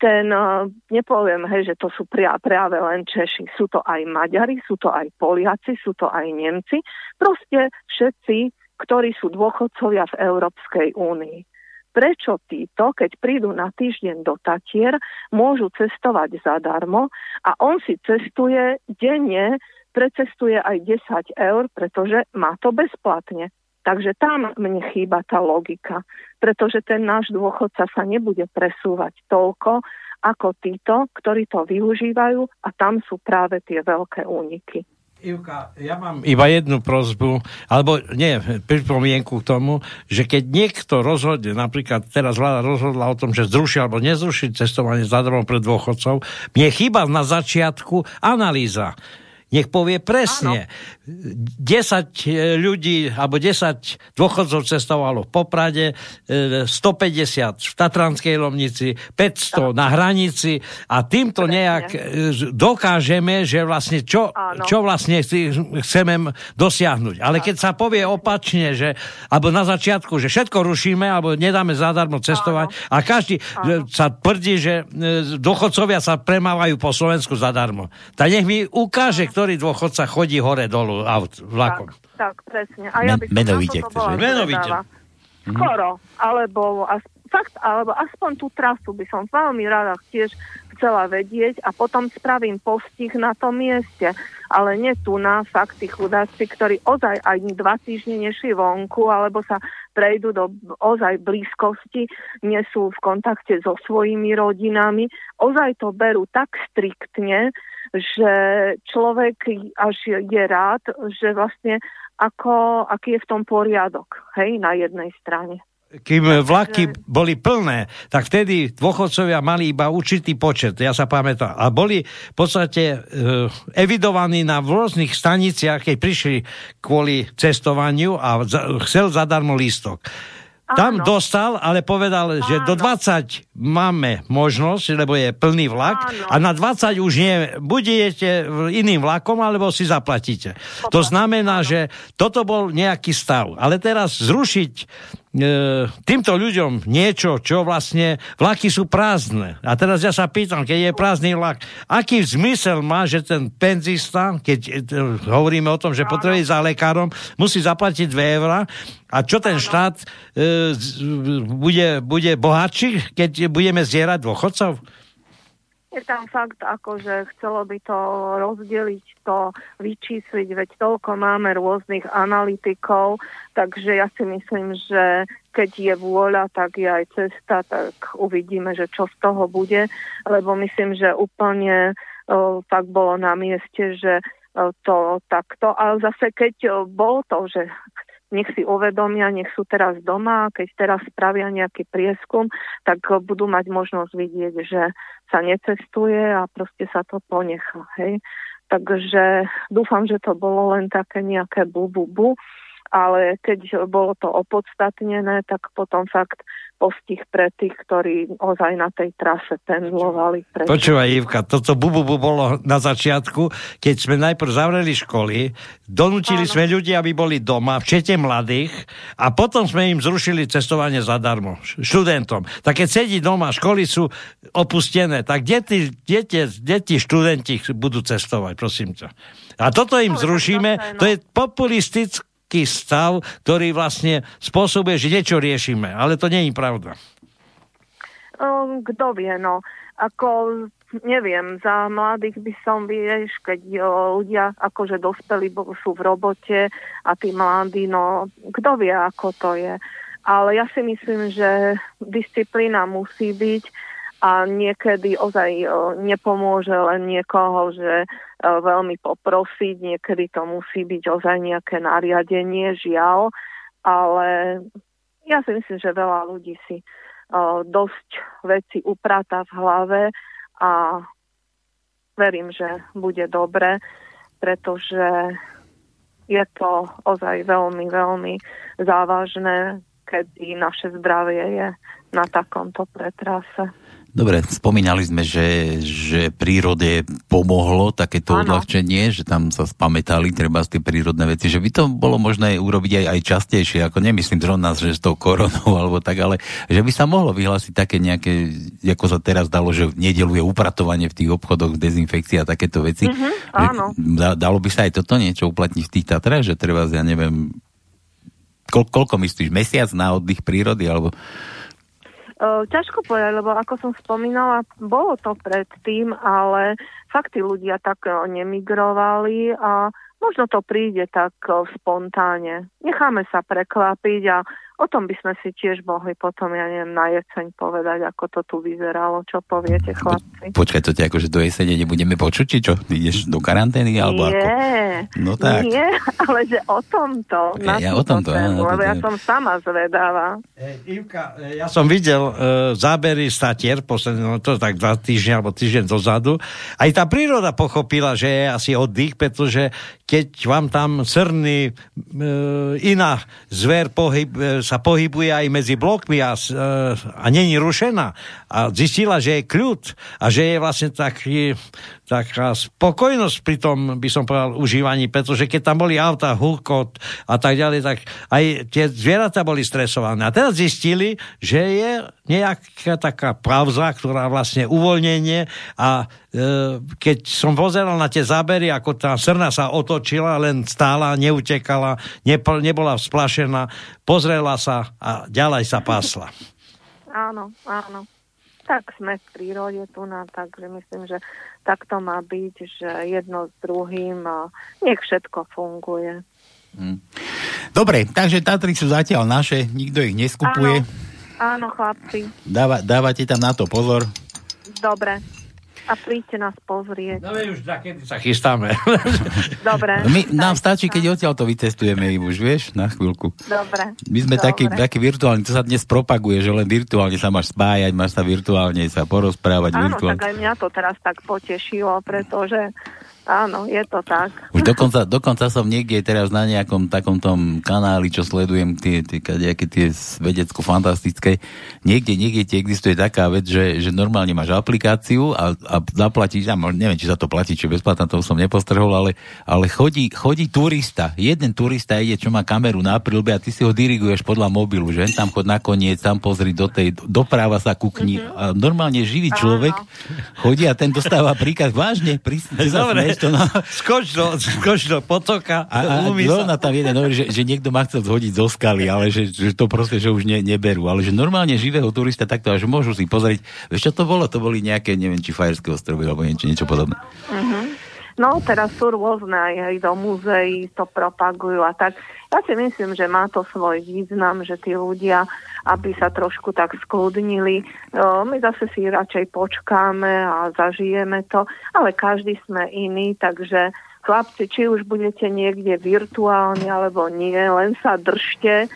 Ten, eh, nepoviem, hej, že to sú práve len Češi, sú to aj Maďari, sú to aj Poliaci, sú to aj Nemci, proste všetci ktorí sú dôchodcovia v Európskej únii. Prečo títo, keď prídu na týždeň do Tatier, môžu cestovať zadarmo a on si cestuje denne, precestuje aj 10 eur, pretože má to bezplatne. Takže tam mne chýba tá logika, pretože ten náš dôchodca sa nebude presúvať toľko, ako títo, ktorí to využívajú a tam sú práve tie veľké úniky. Ivka, ja mám iba jednu prozbu, alebo nie, pripomienku k tomu, že keď niekto rozhodne, napríklad teraz vláda rozhodla o tom, že zruší alebo nezruší cestovanie zadarmo pre dôchodcov, mne chýba na začiatku analýza nech povie presne. Áno. 10 e, ľudí, alebo 10 dôchodcov cestovalo v Poprade, 150 e, v Tatranskej Lomnici, 500 na hranici a týmto nejak e, dokážeme, že vlastne čo, čo vlastne chceme dosiahnuť. Ale keď sa povie opačne, že, alebo na začiatku, že všetko rušíme, alebo nedáme zadarmo cestovať Áno. a každý Áno. sa tvrdí, že dôchodcovia sa premávajú po Slovensku zadarmo. Tak nech mi ukáže, kto ktorý dôchodca chodí hore dolu aut, vlakom. Tak, tak presne. A ja by som menovite, chceš. Menovite. Mhm. Skoro, alebo as, fakt, alebo aspoň tú trasu by som veľmi rada tiež chcela vedieť a potom spravím postih na tom mieste. Ale nie tu na fakt tí chudáci, ktorí ozaj aj dva týždne nešli vonku, alebo sa prejdú do ozaj blízkosti, nie sú v kontakte so svojimi rodinami. Ozaj to berú tak striktne, že človek až je rád, že vlastne ako, aký je v tom poriadok, hej, na jednej strane kým vlaky boli plné, tak vtedy dôchodcovia mali iba určitý počet, ja sa pamätám. A boli v podstate e, evidovaní na rôznych staniciach, keď prišli kvôli cestovaniu a chcel zadarmo lístok. Tam Áno. dostal, ale povedal, Áno. že do 20 máme možnosť, lebo je plný vlak Áno. a na 20 už nie, buď idete iným vlakom, alebo si zaplatíte. Poplatíte. To znamená, Áno. že toto bol nejaký stav. Ale teraz zrušiť E, týmto ľuďom niečo, čo vlastne vlaky sú prázdne. A teraz ja sa pýtam, keď je prázdny vlak, aký zmysel má, že ten penzista, keď e, hovoríme o tom, že potrebuje za lekárom, musí zaplatiť 2 eurá a čo ten štát e, bude, bude bohatší, keď budeme zierať dôchodcov? Je tam fakt, ako, že chcelo by to rozdeliť, to vyčísliť, veď toľko máme rôznych analytikov, takže ja si myslím, že keď je vôľa, tak je aj cesta, tak uvidíme, že čo z toho bude, lebo myslím, že úplne o, tak bolo na mieste, že o, to takto, ale zase keď o, bolo to, že nech si uvedomia, nech sú teraz doma, keď teraz spravia nejaký prieskum, tak budú mať možnosť vidieť, že sa necestuje a proste sa to ponecha. Hej. Takže dúfam, že to bolo len také nejaké bu, bu, bu ale keď bolo to opodstatnené, tak potom fakt postih pre tých, ktorí ozaj na tej trase pendlovali. Počúvaj, Ivka, toto bubu bu bolo na začiatku, keď sme najprv zavreli školy, donútili Áno. sme ľudí, aby boli doma, včete mladých, a potom sme im zrušili cestovanie zadarmo, študentom. Tak keď sedí doma, školy sú opustené, tak deti, deti, deti študenti budú cestovať, prosím ťa. A toto im zrušíme, to je populistické taký stav, ktorý vlastne spôsobuje, že niečo riešime. Ale to nie je pravda. Um, kto vie, no. Ako, neviem, za mladých by som, vieš, keď o, ľudia akože dospeli sú v robote a tí mladí, no, kto vie, ako to je. Ale ja si myslím, že disciplína musí byť a niekedy ozaj nepomôže len niekoho, že veľmi poprosiť, niekedy to musí byť ozaj nejaké nariadenie, žiaľ, ale ja si myslím, že veľa ľudí si dosť veci upráta v hlave a verím, že bude dobre, pretože je to ozaj veľmi, veľmi závažné, kedy naše zdravie je na takomto pretrase. Dobre, spomínali sme, že, že prírode pomohlo takéto ano. odľahčenie, že tam sa spametali treba z tie prírodné veci, že by to bolo možné urobiť aj, aj častejšie, ako nemyslím zrovna, že s tou koronou *laughs* alebo tak, ale že by sa mohlo vyhlásiť také nejaké, ako sa teraz dalo, že v nedelu je upratovanie v tých obchodoch, dezinfekcia a takéto veci. Mm-hmm, áno. dalo by sa aj toto niečo uplatniť v tých Tatrách, že treba, ja neviem, koľko, koľko myslíš, mesiac na oddych prírody, alebo ťažko povedať, lebo ako som spomínala, bolo to predtým, ale fakt tí ľudia tak nemigrovali a možno to príde tak spontánne. Necháme sa prekvapiť a o tom by sme si tiež mohli potom, ja neviem, na jeseň povedať, ako to tu vyzeralo. Čo poviete, chlapci? Počkaj, to ťa akože do jesene nebudeme počuť, či čo? Ideš do karantény, alebo nie, ako? No tak. Nie, *laughs* ale že o tomto. Ja- ja o tomto, áno, tému, na lebo ja som sama zvedavá. E, Ivka, e, ja som videl e, zábery statier, posledný, no to tak dva týždne alebo týždeň dozadu. Aj tá príroda pochopila, že je asi oddych, pretože keď vám tam srný e, iná zver pohyb, e, sa pohybuje aj medzi blokmi a, e, a není rušená a zistila, že je kľud a že je vlastne taký, taká spokojnosť pri tom, by som povedal, užívaní, pretože keď tam boli auta, húkot a tak ďalej, tak aj tie zvieratá boli stresované. A teraz zistili, že je nejaká taká pauza, ktorá vlastne uvoľnenie a e, keď som pozeral na tie zábery, ako tá srna sa otočila, len stála, neutekala, nepo, nebola splašená, pozrela sa a ďalej sa pásla. Áno, áno. Tak sme v prírode tu na, takže myslím, že tak to má byť, že jedno s druhým a nech všetko funguje. Dobre, takže Tatry sú zatiaľ naše, nikto ich neskupuje. Áno, chlapci, Dáva, dávate tam na to pozor. dobre. A príďte nás pozrieť. No už kedy sa chystáme. *laughs* Dobre. My, nám stačí, keď odtiaľ to vycestujeme už, vieš, na chvíľku. Dobre. My sme takí, takí virtuálni, to sa dnes propaguje, že len virtuálne sa máš spájať, máš sa virtuálne sa porozprávať Áno, virtuálne. tak aj mňa to teraz tak potešilo, pretože áno, je to tak. Už dokonca, dokonca som niekde teraz na nejakom takom tom kanáli, čo sledujem tie, tie, nejaké tie vedecko-fantastické, niekde, niekde ti existuje taká vec, že, že normálne máš aplikáciu a, a zaplatíš, ja neviem, či sa to platí, či bezplatná, to som nepostrhol, ale, ale chodí, chodí turista, jeden turista ide, čo má kameru na prilbe a ty si ho diriguješ podľa mobilu, že? Tam chod na koniec, tam pozri do tej, doprava sa kukni. A normálne živý človek chodí a ten dostáva príkaz, vážne, prísne, *laughs* Dobre, to, no. *laughs* skoč do, skoč do potoka A, a zrovna tam jeden hovorí, že, že niekto ma chcel zhodiť zo skaly, ale že, že to proste, že už ne, neberú. Ale že normálne živého turista takto, a že môžu si pozrieť. Vieš, čo to bolo? To boli nejaké, neviem, či Fajerské ostrovy, alebo niečo, niečo podobné. No, teraz sú rôzne, aj, aj do múzeí to propagujú a tak. Ja si myslím, že má to svoj význam, že tí ľudia, aby sa trošku tak skľudnili, o, my zase si radšej počkáme a zažijeme to, ale každý sme iný, takže chlapci, či už budete niekde virtuálne alebo nie, len sa držte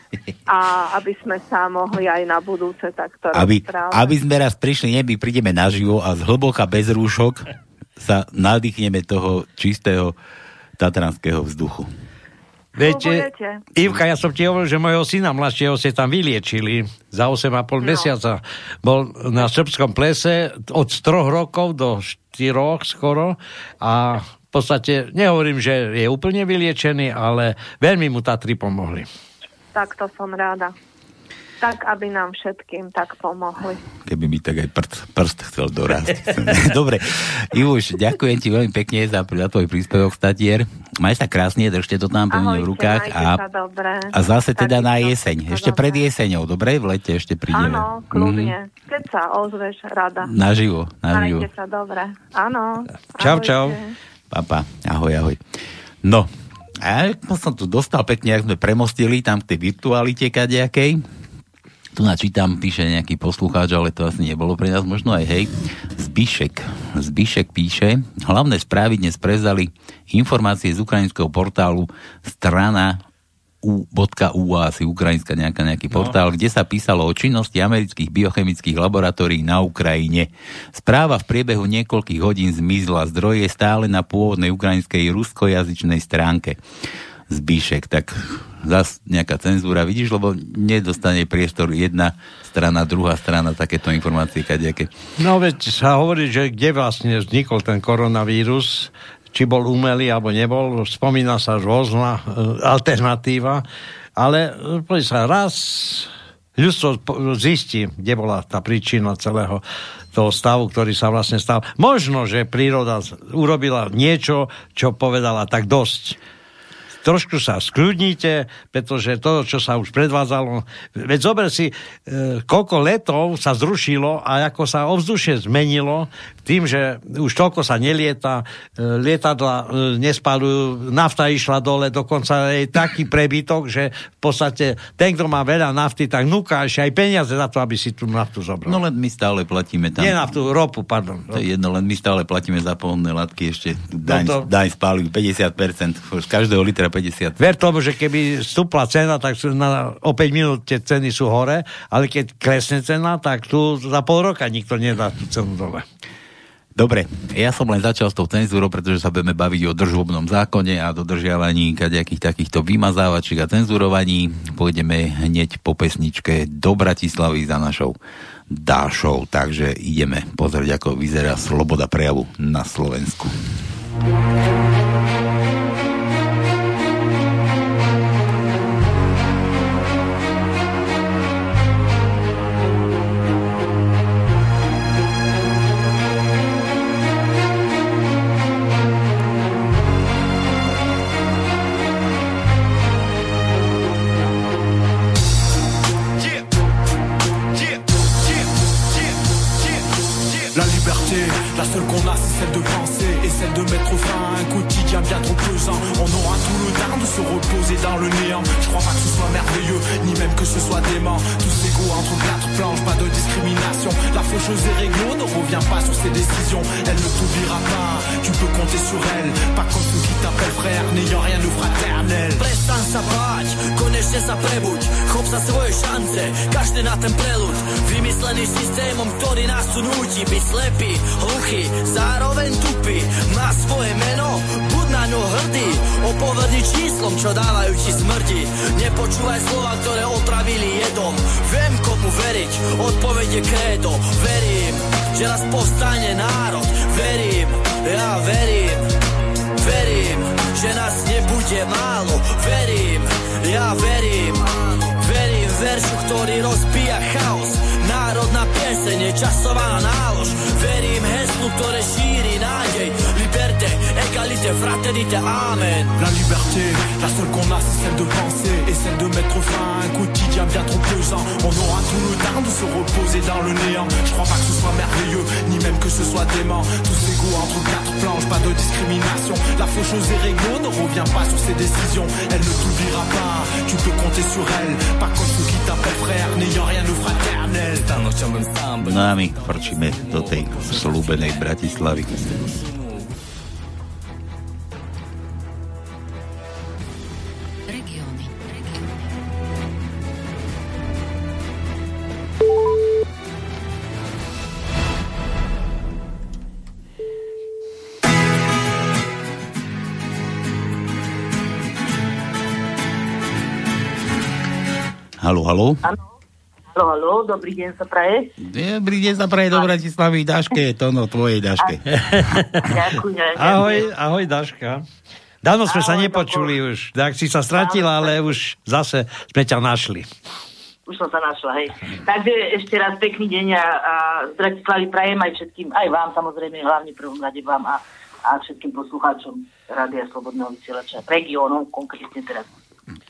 a aby sme sa mohli aj na budúce takto Aby, rozprávať. aby sme raz prišli, neby prídeme naživo a z hlboka bez rúšok sa nadýchneme toho čistého tatranského vzduchu. Viete. Ivka, ja som ti hovoril, že mojho syna mladšieho ste tam vyliečili za 8,5 No. mesiaca. Bol na srbskom plese od 3 rokov do 4 skoro a v podstate nehovorím, že je úplne vyliečený, ale veľmi mu Tatry pomohli. Tak to som rada. Tak, aby nám všetkým tak pomohli. Keby mi tak aj prst, prst chcel dorásť. *laughs* Dobre, Ivuš, ďakujem ti veľmi pekne za, za tvoj príspevok, statier. Maj sa krásne, držte to tam pevne v rukách a, dobre. a zase teda na jeseň. Ešte dobré. pred jeseňou, dobre? V lete ešte prídeme. Áno, kľudne. Keď sa ozveš, rada. Naživo, naživo. Majte sa dobre. Áno. Čau, ahojte. čau. Papa, ahoj, ahoj. No, a ja som tu dostal pekne, ak sme premostili tam k tej virtualite kadejakej. Tu načítam, píše nejaký poslucháč, ale to asi nebolo pre nás možno aj hej. Zbišek. Zbišek píše, hlavné správy dnes prezali informácie z ukrajinského portálu strana u.ua, asi ukrajinská nejaká, nejaký no. portál, kde sa písalo o činnosti amerických biochemických laboratórií na Ukrajine. Správa v priebehu niekoľkých hodín zmizla. Zdroj je stále na pôvodnej ukrajinskej ruskojazyčnej stránke. Zbíšek, tak zas nejaká cenzúra, vidíš, lebo nedostane priestor jedna strana, druhá strana, takéto informácie, kadejaké. No veď sa hovorí, že kde vlastne vznikol ten koronavírus, či bol umelý alebo nebol, spomína sa rôzna e, alternatíva, ale e, sa, raz ľudstvo zistí, kde bola tá príčina celého toho stavu, ktorý sa vlastne stal. Možno, že príroda urobila niečo, čo povedala tak dosť trošku sa skľudnite, pretože to, čo sa už predvádzalo, veď zober si, e, koľko letov sa zrušilo a ako sa ovzdušie zmenilo tým, že už toľko sa nelieta, e, lietadla e, nespalujú, nafta išla dole, dokonca je taký prebytok, že v podstate ten, kto má veľa nafty, tak núka ešte aj peniaze za to, aby si tú naftu zobral. No len my stále platíme tam. Nie naftu, ropu, pardon. To je jedno, len my stále platíme za pohonné látky ešte daň, No to- daň spálujú 50%, z každého litra 50. Ver tomu, že keby stúpla cena, tak na, o 5 minút tie ceny sú hore, ale keď klesne cena, tak tu za pol roka nikto nedá tú cenu dole. Dobre, ja som len začal s tou cenzúrou, pretože sa budeme baviť o držobnom zákone a dodržiavaní kadejakých takýchto vymazávačiek a cenzurovaní. Pôjdeme hneď po pesničke do Bratislavy za našou Dášou, takže ideme pozrieť, ako vyzerá sloboda prejavu na Slovensku. La Je crois pas que ce soit merveilleux, ni même que ce soit dément. Tous égaux entre quatre planches, pas de discrimination. La faucheuse et réglo ne revient pas sur ses décisions. Elle ne t'oubliera pas, tu peux compter sur elle. Pas comme ceux qui t'appellent frère, n'ayant rien de fraternel. Prestan sa báť, konečne sa prebuď Chop sa svoje šance, každý na ten prelud Vymyslený systémom, ktorý nás tu núti Byť slepý, hluchý, zároveň tupý Má svoje meno, na ňo hrdý. Opovedný číslom, čo dávajú ti smrti. Nepočúvaj slova, ktoré otravili jedom. Viem komu veriť, odpoveď je krédo Verím, že raz povstane národ. Verím, ja verím. Verím, že nás nebude málo. Verím, ja verím. Verím veršu, ktorý rozbíja chaos. Národná pieseň je časová nálož. Verím heslu, ktoré šíri nádej. Liberte, egalite, fraternite, amen La liberté, la seule qu'on a, c'est celle de penser et celle de mettre fin à un quotidien bien trop pesant. On aura tout le temps de se reposer dans le néant. Je crois pas que ce soit merveilleux, ni même que ce soit dément. Tous égaux entre quatre planches, pas de discrimination. La faucheuse et réglo ne revient pas sur ses décisions. Elle ne t'oubliera pas, tu peux compter sur elle. Pas comme ceux qui t'appellent frère, n'ayant rien de fraternel. No a my frčíme do tej slúbenej Bratislavy. Halo, halo. Halo, halo, dobrý deň sa praje. Dobrý deň sa praje do Bratislavy, Daške, to no, tvojej Daške. Ďakujem. Ahoj, ahoj Daška. Dávno sme sa Ahoj, nepočuli už. Tak si sa stratila, ale už zase sme ťa našli. Už som sa našla, hej. Takže ešte raz pekný deň a, a z Bratislavy prajem aj všetkým, aj vám samozrejme, hlavne prvom rade vám a, a všetkým poslucháčom Rádia Slobodného vysielača, regiónov, konkrétne teraz.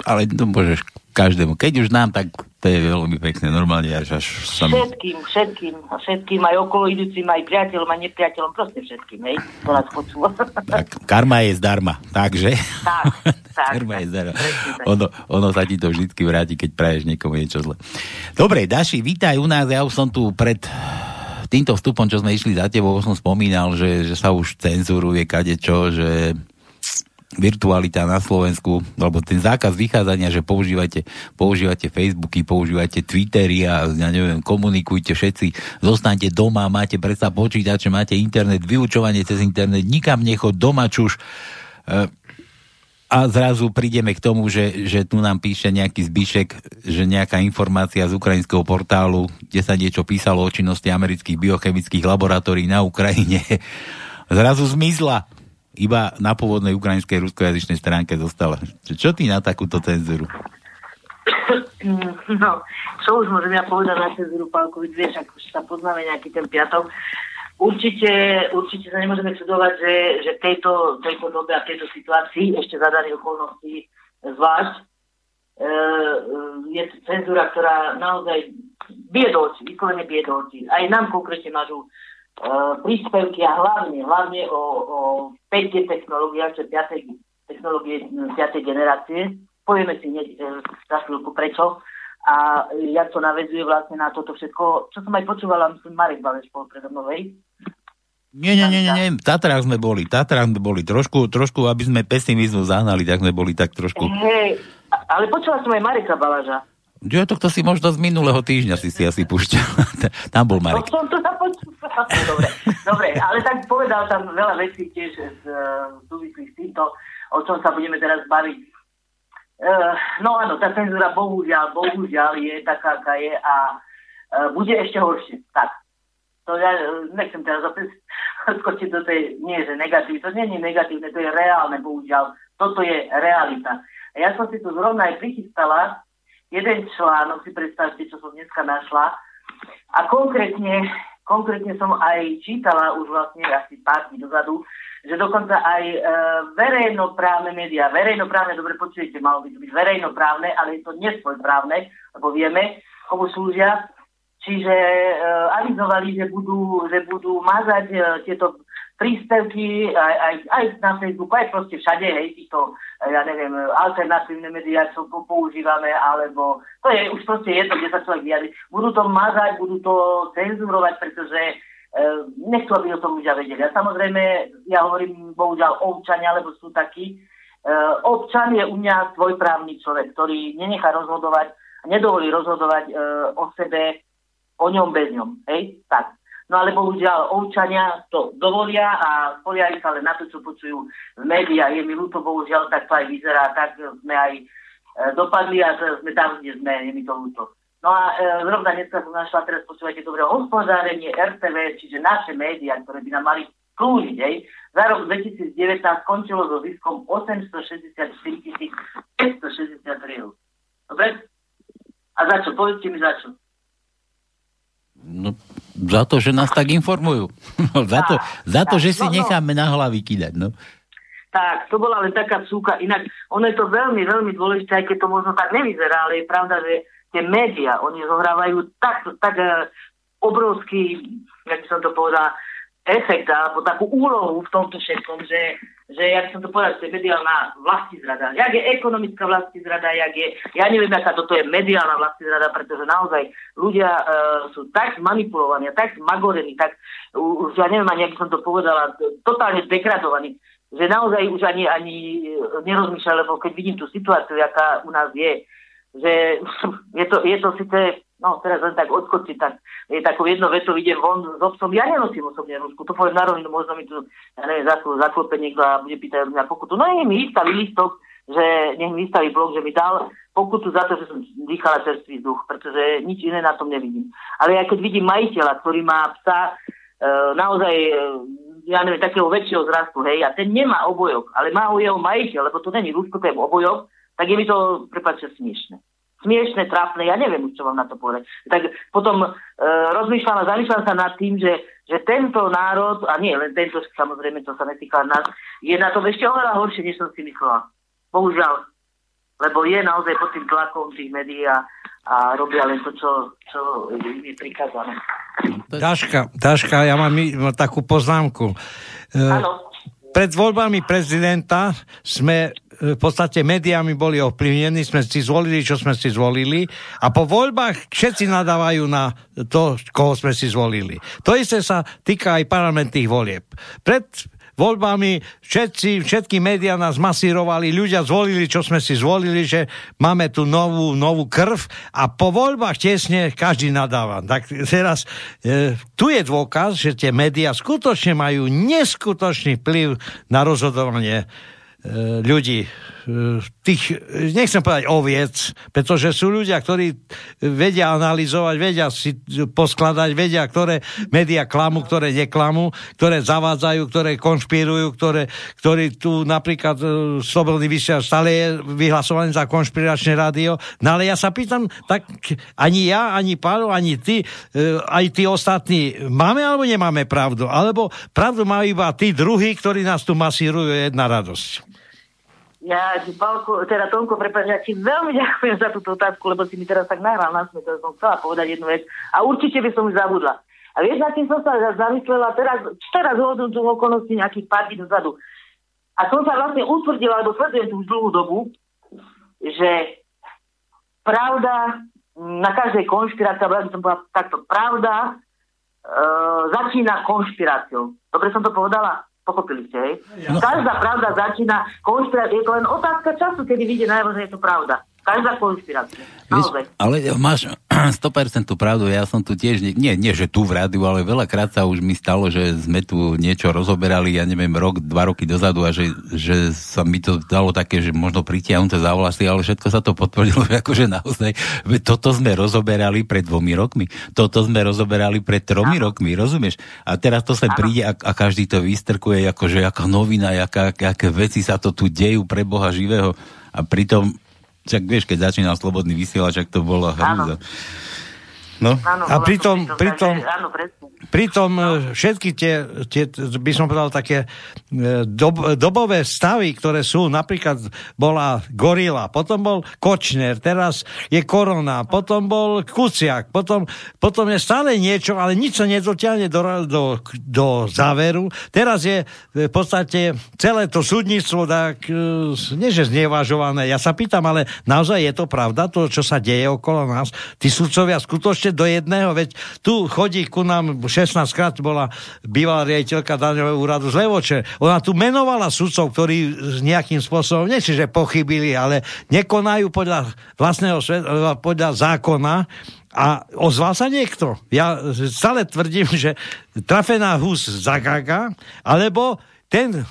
Ale to môžeš každému. Keď už nám, tak to je veľmi pekné. Normálne až, až sa mi... Všetkým, všetkým, všetkým, aj okolo idúcim, aj priateľom, aj nepriateľom, proste všetkým, hej, to nás počúva. Tak, karma je zdarma, takže... Tak, *laughs* tak, karma tak, je zdarma. tak. Ono, ono sa ti to vždy vráti, keď praješ niekomu niečo zle. Dobre, Daši, vítaj u nás. Ja už som tu pred týmto vstupom, čo sme išli za tebou, som spomínal, že, že sa už cenzuruje kadečo, že virtualita na Slovensku, alebo ten zákaz vychádzania, že používate, používate Facebooky, používate Twittery a ja neviem, komunikujte všetci, zostanete doma, máte predsa počítače, máte internet, vyučovanie cez internet, nikam nechod doma čuž. E, a zrazu prídeme k tomu, že, že tu nám píše nejaký zbyšek, že nejaká informácia z ukrajinského portálu, kde sa niečo písalo o činnosti amerických biochemických laboratórií na Ukrajine, *laughs* zrazu zmizla. Iba na pôvodnej ukrajinskej ruskojazyčnej stránke zostala. Čo, ty na takúto cenzuru? No, čo už môžem ja povedať na cenzúru, Pálkovič, vieš, ak už sa poznáme nejaký ten piatok. Určite, určite sa nemôžeme čudovať, že, že tejto, tejto dobe a tejto situácii, ešte za daných okolností zvlášť, e, e, je cenzúra, ktorá naozaj bije do očí, vyslovene bije do očí. Aj nám konkrétne mažú príspevky a hlavne, hlavne o, o 5G technológiách, čo 5. technológie 5. generácie. Povieme si hneď e, za chvíľku prečo. A jak to navezuje vlastne na toto všetko, čo som aj počúvala, myslím, Marek Baleš bol predo mnou, Nie, nie, nie, nie, nie, Tatrách sme boli, Tatrách sme boli, trošku, trošku, aby sme pesimizmu zahnali, tak sme boli tak trošku. Hej, ale počula som aj Mareka Balaža. Jo, to kto si možno z minulého týždňa si si asi púšťal. *laughs* tam bol Marek. No, som to dobre, dobre, ale tak povedal tam veľa vecí tiež z, súvislých s týmto, o čom sa budeme teraz baviť. Uh, no áno, tá cenzúra bohužiaľ, bohužiaľ je taká, aká je a uh, bude ešte horšie. Tak. To ja nechcem teraz opäť skočiť do tej, nie že negatívne, to nie je negatívne, to je reálne, bohužiaľ. Toto je realita. A ja som si tu zrovna aj prichystala jeden článok, si predstavte, čo som dneska našla. A konkrétne, konkrétne som aj čítala už vlastne asi pár dní dozadu, že dokonca aj e, verejnoprávne médiá, verejnoprávne, dobre počujete, malo by byť verejnoprávne, ale je to nesvojprávne, lebo vieme, komu slúžia. Čiže e, avizovali, že budú, že budú mazať e, tieto príspevky aj, aj, aj na Facebooku, aj proste všade, hej, týchto, ja neviem, alternatívne médiá, čo používame, alebo to je už proste jedno, kde sa človek vyjadri. Budú to mazať, budú to cenzurovať, pretože e, nechcú, aby o tom ľudia vedeli. A samozrejme, ja hovorím, bohužiaľ, občania, lebo sú takí. E, občan je u mňa svojprávny človek, ktorý nenechá rozhodovať, nedovolí rozhodovať e, o sebe, o ňom bez ňom. Hej, tak. No ale bohužiaľ občania to dovolia a spoliajú sa len na to, čo počujú v médiách. Je mi ľúto, bohužiaľ, tak to aj vyzerá, tak sme aj e, dopadli a sme tam, kde sme, je mi to ľúto. No a e, zrovna dneska som našla, teraz počúvajte dobre, hospodárenie RTV, čiže naše médiá, ktoré by nám mali slúžiť, hej. Za rok 2019 skončilo so ziskom 864 563 eur. Dobre? A za čo? Povedzte mi za čo. No, za to, že nás tak informujú. No, *laughs* za, to, za to, že si no, no. necháme na hlavy kýdať. No. Tak, to bola len taká súka. Inak, ono je to veľmi, veľmi dôležité, aj keď to možno tak nevyzerá, ale je pravda, že tie médiá, oni zohrávajú tak, tak uh, obrovský, jak by som to povedal, efekt alebo takú úlohu v tomto všetkom, že, že ja by som to povedal, že to je mediálna zrada. Jak je ekonomická zrada, jak je, ja neviem, aká toto je mediálna zrada, pretože naozaj ľudia uh, sú tak manipulovaní, tak zmagorení, tak už ja neviem ani, ak som to povedala, totálne zdekradovaní, že naozaj už ani, ani nerozmýšľam, lebo keď vidím tú situáciu, aká u nás je, že *laughs* je to, je to síce no teraz len tak odskočiť, tak je takou jedno veto, idem von s obsom, ja nenosím osobne rúšku, to poviem na možno mi tu, ja neviem, zaklope niekto a bude pýtať mňa pokutu. No nech mi vystaví listok, že nech mi vystaví blok, že mi dal pokutu za to, že som dýchala čerstvý vzduch, pretože nič iné na tom nevidím. Ale ja keď vidím majiteľa, ktorý má psa e, naozaj, e, ja neviem, takého väčšieho zrastu, hej, a ten nemá obojok, ale má ho jeho majiteľ, lebo to není rúško, to je obojok, tak je mi to, prepáčte, smiešne smiešne, trápne, ja neviem čo vám na to povedať. Tak potom e, rozmýšľam a zamýšľam sa nad tým, že, že tento národ, a nie len tento, samozrejme, to sa netýka nás, je na to ešte oveľa horšie, než som si myslela. Bohužiaľ. Lebo je naozaj pod tým tlakom tých médií a, a robia len to, čo, čo im je prikázané. Daška, Daška, ja mám takú poznámku. E, Áno. Pred voľbami prezidenta sme v podstate médiami boli ovplyvnení, sme si zvolili, čo sme si zvolili a po voľbách všetci nadávajú na to, koho sme si zvolili. To isté sa týka aj parlamentných volieb. Pred voľbami všetci, všetky médiá nás masírovali, ľudia zvolili, čo sme si zvolili, že máme tu novú, novú krv a po voľbách tesne každý nadáva. Tak teraz e, tu je dôkaz, že tie médiá skutočne majú neskutočný vplyv na rozhodovanie ľudí, e, tých, nechcem povedať oviec, pretože sú ľudia, ktorí vedia analyzovať, vedia si poskladať, vedia, ktoré médiá klamú, ktoré neklamú, ktoré zavádzajú, ktoré konšpirujú, ktoré, ktorí tu napríklad e, Slobodný vysielač stále je vyhlasovaný za konšpiračné rádio. No ale ja sa pýtam, tak ani ja, ani Pálo, ani ty, aj tí ostatní, máme alebo nemáme pravdu? Alebo pravdu majú iba tí druhí, ktorí nás tu masírujú, jedna radosť. Ja ti, Palko, teda Tomko, prepáč, ja ti veľmi *laughs* ďakujem za túto otázku, lebo si mi teraz tak nahral na smie, som chcela povedať jednu vec a určite by som už zabudla. A vieš, na tým som sa zamyslela teraz, teraz hodnú tú okolnosti nejakých pár dní dozadu. A som sa vlastne utvrdila, lebo sledujem tú dlhú dobu, že pravda na každej konšpirácii, alebo som povedala takto, pravda e, začína konšpiráciou. Dobre som to povedala? Pochopili ste, hej? No. Každá pravda začína konšpiráciou. Je to len otázka času, kedy vyjde najavo, že je to pravda. Každá konšpirácia. Ale máš *clears throat* 100% pravdu, ja som tu tiež, nie, nie že tu v rádiu, ale veľakrát sa už mi stalo, že sme tu niečo rozoberali, ja neviem, rok, dva roky dozadu a že, že sa mi to dalo také, že možno pritiahnuté za vlasy, ale všetko sa to potvrdilo, *laughs* akože naozaj, toto sme rozoberali pred dvomi rokmi, toto sme rozoberali pred tromi Aha. rokmi, rozumieš? A teraz to sa príde a, a každý to vystrkuje, akože aká novina, aká, aké veci sa to tu dejú pre Boha živého a pritom však vieš, keď začínal Slobodný vysielač, ak to bolo hrúza. No. Áno, a pritom, pritom, áno, pritom no. všetky tie, tie, by som povedal, také e, dob, dobové stavy, ktoré sú, napríklad bola Gorila, potom bol Kočner, teraz je Korona, potom bol Kuciak, potom, potom je stále niečo, ale nič sa nedotiahne do, do, do záveru. Teraz je v podstate celé to súdnictvo tak, e, nie že znevažované. Ja sa pýtam, ale naozaj je to pravda, to, čo sa deje okolo nás? Tí sudcovia skutočne ešte do jedného, veď tu chodí ku nám 16 krát bola bývalá riaditeľka daňového úradu z Levoče. Ona tu menovala sudcov, ktorí nejakým spôsobom, nie že pochybili, ale nekonajú podľa vlastného sveta, podľa zákona a ozval sa niekto. Ja stále tvrdím, že trafená hus zagága, alebo ten e,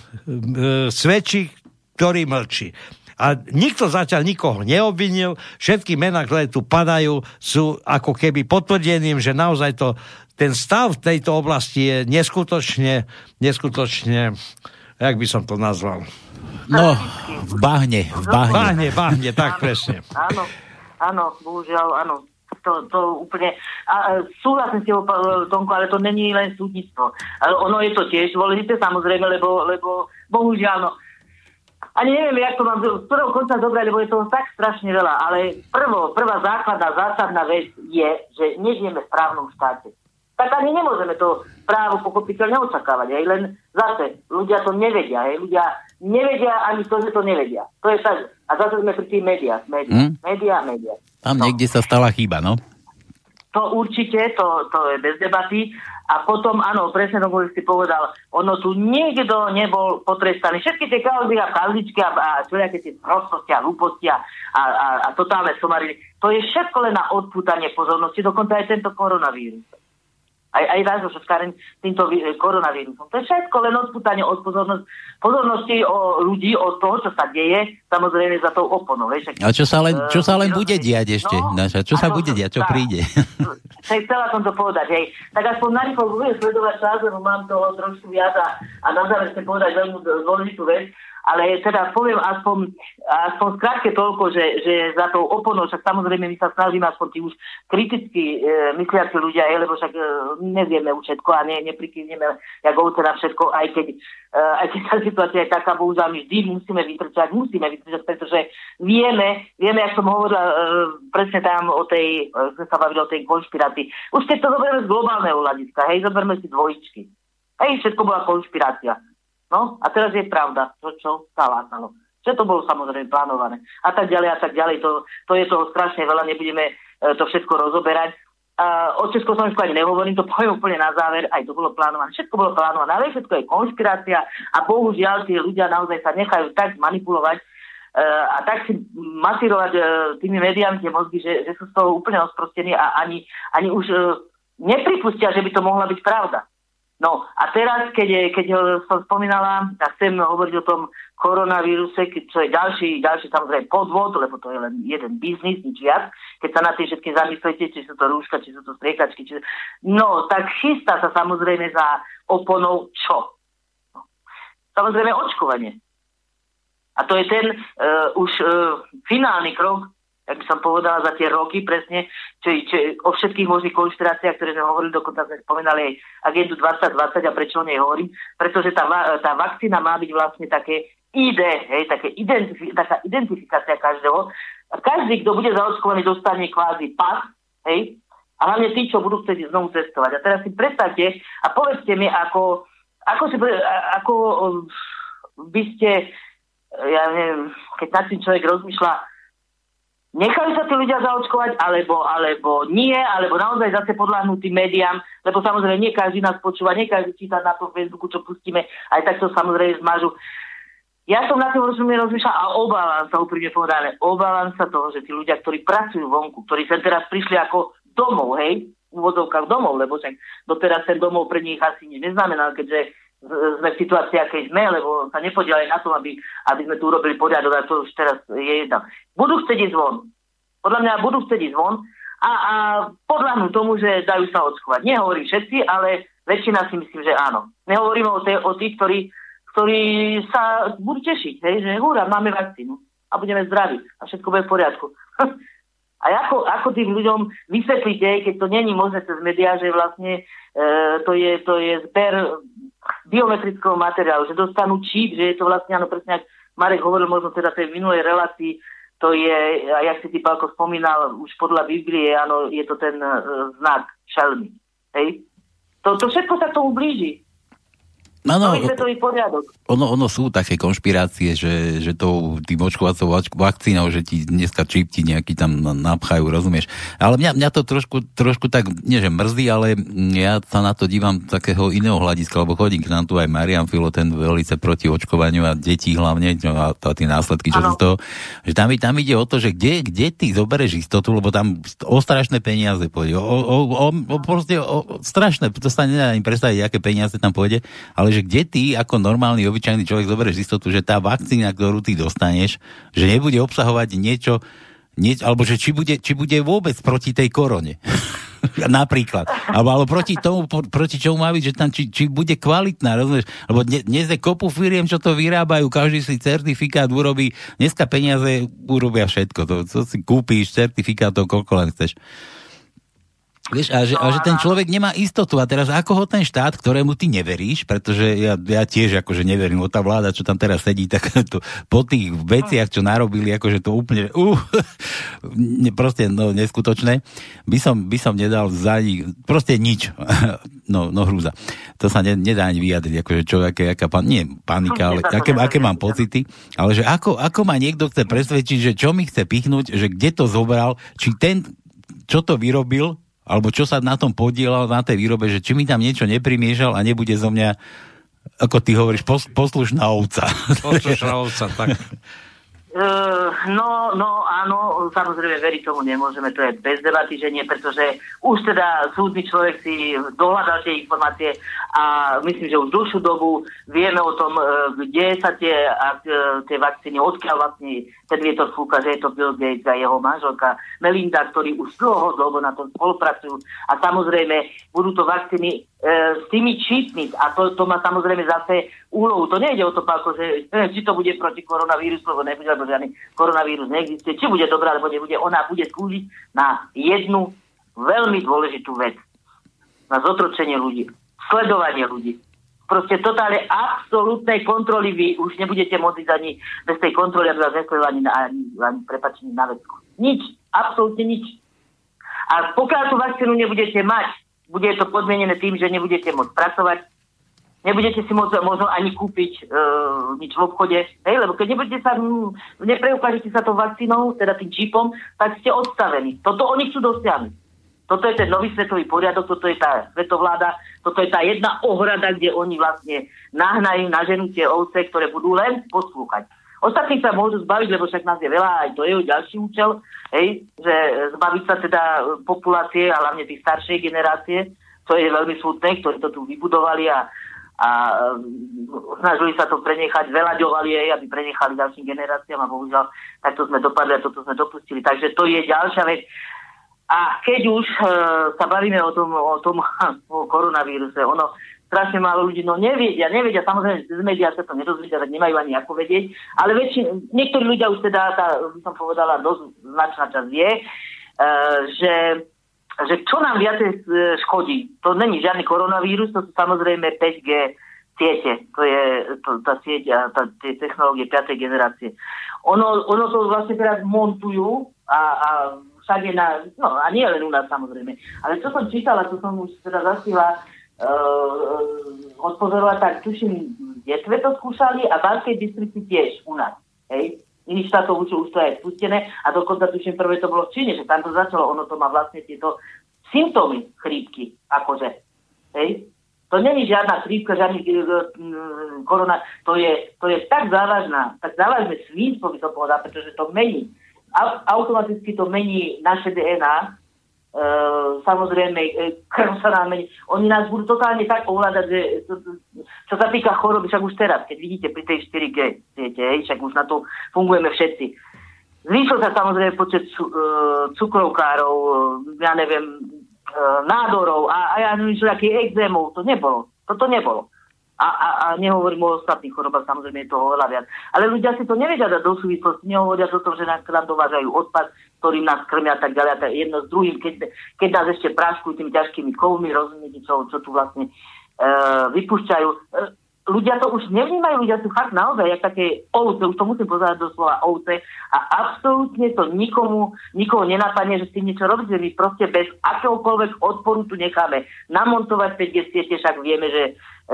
svedčí, ktorý mlčí. A nikto zatiaľ nikoho neobvinil, všetky mená, ktoré tu padajú, sú ako keby potvrdeným, že naozaj to, ten stav v tejto oblasti je neskutočne, neskutočne, jak by som to nazval? No, v bahne, v bahne. Bahne, bahne, tak presne. Áno, áno, bohužiaľ, áno. To, to úplne... A, súhlasím s tebou, Tonko, ale to není len súdnictvo. Ale ono je to tiež dôležité, samozrejme, lebo, lebo bohužiaľ, no, ani neviem, jak to mám z prvého konca zobrať, lebo je toho tak strašne veľa, ale prvo, prvá základná, zásadná vec je, že nežijeme v právnom štáte. Tak ani nemôžeme to právo pochopiteľne očakávať. Aj len zase, ľudia to nevedia. Aj, ľudia nevedia ani to, že to nevedia. To je tak. A zase sme pri tých médiách. Média, hmm? média, média. Tam no. niekde sa stala chyba, no? To určite, to, to je bez debaty. A potom, áno, presne to si povedal, ono tu nikto nebol potrestaný. Všetky tie kauzy a kauzičky a, a všelijaké tie prostosti a hlúposti a, a, a, a totálne somariny, to je všetko len na odpútanie pozornosti, dokonca aj tento koronavírus aj, aj vás so týmto koronavírusom. To je všetko len odputanie od pozornosti, pozornosti o ľudí, od toho, čo sa deje, samozrejme za tou oponou. Vieš, a čo sa len, čo sa len uh, bude diať ešte, no, Naša? Čo sa bude diať, čo tá, príde? *laughs* Chcela som to povedať, hej. Tak aspoň na rýchlo budem sledovať čas, lebo mám toho trošku viac a, a na záver chcem povedať veľmi dôležitú vec ale teda poviem aspoň, aspoň skrátke toľko, že, že za tou oponou, však samozrejme my sa snažíme aspoň tí už kriticky e, mysliaci ľudia, je, lebo však e, nevieme už všetko a ne, neprikývneme jak ovce na všetko, aj keď, e, aj keď tá situácia je taká, bohužiaľ my vždy musíme vytrčať, musíme vytrčať, pretože vieme, vieme, ako som hovorila e, presne tam o tej, e, sme sa bavili o tej konšpirácii. Už keď to zoberieme z globálneho hľadiska, hej, zoberme si dvojičky. Hej, všetko bola konšpirácia. No a teraz je pravda, to čo látalo. Že to bolo samozrejme plánované. A tak ďalej a tak ďalej. To, to je toho strašne veľa, nebudeme e, to všetko rozoberať. A o Československu ani nehovorím, to poviem úplne na záver, aj to bolo plánované. Všetko bolo plánované, ale všetko je konšpirácia a bohužiaľ tí ľudia naozaj sa nechajú tak manipulovať uh, a tak si masírovať uh, tými médiami tie mozgy, že, že sú z toho úplne osprostení a ani, ani už uh, nepripustia, že by to mohla byť pravda. No a teraz, keď, keď som spomínala a chcem hovoriť o tom koronavíruse, čo je ďalší, ďalší samozrejme podvod, lebo to je len jeden biznis, nič viac. Keď sa na tým všetkým zamyslíte, či sú to rúška, či sú to striekačky, či... no tak chystá sa samozrejme za oponou čo? No. Samozrejme očkovanie. A to je ten uh, už uh, finálny krok jak by som povedala, za tie roky presne, čo, čo, o všetkých možných konšpiráciách, ktoré sme hovorili, dokonca sme spomínali aj agendu 2020 a prečo o nej hovorím, pretože tá, tá vakcína má byť vlastne také ID, hej, také identifi- taká identifikácia každého. Každý, kto bude zaočkovaný, dostane kvázi pas, hej, a hlavne tí, čo budú chcieť znovu cestovať. A teraz si predstavte a povedzte mi, ako, ako, si, ako by ste, ja neviem, keď nad tým človek rozmýšľa, nechali sa tí ľudia zaočkovať, alebo, alebo nie, alebo naozaj zase podľahnú tým médiám, lebo samozrejme nie každý nás počúva, nie každý číta na to Facebooku, čo pustíme, aj tak to samozrejme zmažu. Ja som na tým rozumie rozmýšľal a obávam sa úprimne povedané, obávam sa toho, že tí ľudia, ktorí pracujú vonku, ktorí sa teraz prišli ako domov, hej, v úvodzovkách domov, lebo však doteraz ten domov pre nich asi nič neznamená, keďže sme v situácii, akej sme, lebo sa nepodielali na tom, aby, aby sme tu urobili poriadok a to už teraz je jedna. Budú chcieť ísť von. Podľa mňa budú chcieť ísť von a, a podľahnú tomu, že dajú sa odskovať. Nehovorím všetci, ale väčšina si myslím, že áno. Nehovoríme o, tej, o tých, ktorí, ktorí sa budú tešiť, hej, že húra, máme vakcínu a budeme zdraví a všetko bude v poriadku. *laughs* A ako, ako tým ľuďom vysvetlíte, keď to není možné cez médiá, že vlastne e, to, je, to je zber biometrického materiálu, že dostanú čip, že je to vlastne, áno, presne ak Marek hovoril možno teda tej minulej relácii, to je, a jak si ty Pálko spomínal, už podľa Biblie, áno, je to ten e, znak šelmy. Hej? To, to všetko sa tomu blíži. No, no. Ono, ono sú také konšpirácie, že, že to tým očkovacou vakcínou, že ti dneska čip ti nejaký tam napchajú, rozumieš. Ale mňa, mňa to trošku, trošku tak, nie že mrzí, ale ja sa na to dívam takého iného hľadiska, lebo chodím k nám tu aj Marian Filo, ten velice proti očkovaniu a detí hlavne, no a, a tie následky, čo sú z toho, že tam, tam ide o to, že kde, kde ty zoberieš istotu, lebo tam o strašné peniaze pôjde, o, o, o, o, proste o, strašné, to sa nedá ani predstaviť, aké peniaze tam pôjde, ale že kde ty ako normálny, obyčajný človek zoberieš istotu, že tá vakcína, ktorú ty dostaneš, že nebude obsahovať niečo, nie, alebo že či bude, či bude vôbec proti tej korone. *laughs* Napríklad. Alebo, alebo proti tomu, proti čomu má byť, že tam či, či bude kvalitná, rozumieš? Lebo dne, dnes je kopu firiem, čo to vyrábajú, každý si certifikát urobí, dneska peniaze urobia všetko, to, to si kúpíš certifikátov, koľko len chceš. Vieš, a že, a že ten človek nemá istotu. A teraz ako ho ten štát, ktorému ty neveríš, pretože ja, ja tiež akože neverím, o tá vláda, čo tam teraz sedí, tak *laughs* to, po tých veciach, čo narobili, akože to úplne, *laughs* uh, proste no, neskutočné, by som, by som nedal za nich, proste nič. *laughs* No, no hrúza. To sa ne, nedá ani vyjadriť, akože čo, aké, aká pan, nie panika, ale aké, aké mám pocity, ale že ako, ako ma niekto chce presvedčiť, že čo mi chce pichnúť, že kde to zobral, či ten, čo to vyrobil, alebo čo sa na tom podielal, na tej výrobe, že či mi tam niečo neprimiešal a nebude zo mňa, ako ty hovoríš, pos, poslušná ovca. Poslušná ovca, tak. *laughs* Uh, no, no áno, samozrejme veriť tomu nemôžeme, to je bez debaty, že nie, pretože už teda súdny človek si dohľadal tie informácie a myslím, že už dlhšiu dobu vieme o tom, uh, kde sa tie, uh, tie vakcíny, odkiaľ vlastne ten vietor fúka, že je to Bill Gates a jeho manželka Melinda, ktorí už dlho na tom spolupracujú. A samozrejme budú to vakcíny tými čípmi a to, to má samozrejme zase úlohu. To nejde o to, ako, že či to bude proti koronavírusu, lebo nebude, lebo žiadny koronavírus neexistuje, či bude dobrá, alebo nebude. Ona bude slúžiť na jednu veľmi dôležitú vec. Na zotročenie ľudí, sledovanie ľudí. Proste totálne absolútnej kontroly vy už nebudete môcť ani bez tej kontroly, aby vás ani, ani, ani prepačení na vecku. Nič, absolútne nič. A pokiaľ tú vakcínu nebudete mať, bude to podmienené tým, že nebudete môcť pracovať, nebudete si môcť možno ani kúpiť e, nič v obchode, hej, lebo keď nebudete sa, nepreukážete sa to vakcínou, teda tým čipom, tak ste odstavení. Toto oni chcú dosiahnuť. Toto je ten nový svetový poriadok, toto je tá svetovláda, toto je tá jedna ohrada, kde oni vlastne nahnajú, naženú tie ovce, ktoré budú len poslúchať. Ostatní sa môžu zbaviť, lebo však nás je veľa, aj to je ďalší účel, hej, že zbaviť sa teda populácie a hlavne tých staršej generácie, to je veľmi smutné, ktorí to tu vybudovali a, a um, snažili sa to prenechať, veľaďovali jej, aby prenechali ďalším generáciám a bohužiaľ takto sme dopadli a toto sme dopustili. Takže to je ďalšia vec. A keď už uh, sa bavíme o tom, o tom *laughs* o koronavíruse, ono strašne málo ľudí, no nevedia, nevedia, samozrejme, z médiá sa to nedozvedia, tak nemajú ani ako vedieť, ale väčšin, niektorí ľudia už teda, tá, som povedala, dosť značná časť vie, uh, že, že čo nám viacej e, škodí, to není žiadny koronavírus, to sú samozrejme 5G siete, to je to, tá sieť a tá, tie technológie 5. generácie. Ono, ono to vlastne teraz montujú a, a všade na, no a nie len u nás samozrejme, ale čo som čítala, čo som už teda zasila uh, odpozorovať, tak tuším, detve to skúšali a Banskej distrikty tiež u nás. Hej? Iných štátov už, už to je spustené a dokonca tuším prvé to bolo v Číne, že tam to začalo, ono to má vlastne tieto symptómy chrípky, akože. Hej? To není žiadna chrípka, žiadny uh, korona, to je, to je tak závažná, tak závažné svinstvo by som povedal, pretože to mení. Automaticky to mení naše DNA, samozrejme, e, krv sa nám. Oni nás budú totálne tak ovládať, že to, čo sa týka choroby, však už teraz, keď vidíte pri tej 4G siete, však už na to fungujeme všetci. Zvýšil sa samozrejme počet cu, e, cukrovkárov, ja neviem, nádorov a, a ja neviem, čo aký exémov, to nebolo. Toto nebolo. A, a, a nehovorím o ostatných chorobách, samozrejme je to oveľa viac. Ale ľudia si to nevedia dať do súvislosti, nehovoria o tom, že nám dovážajú odpad, ktorým nás krmia a tak ďalej, a tak jedno s druhým, keď, keď nás ešte práškujú tými ťažkými kovmi, rozumiete, čo, čo tu vlastne e, vypúšťajú. E, ľudia to už nevnímajú, ľudia sú fakt naozaj, jak také ovce, už to musím pozerať do slova ovce a absolútne to nikomu, nikoho nenapadne, že s tým niečo robíte, my proste bez akéhokoľvek odporu tu necháme namontovať 5G siete, však vieme, že,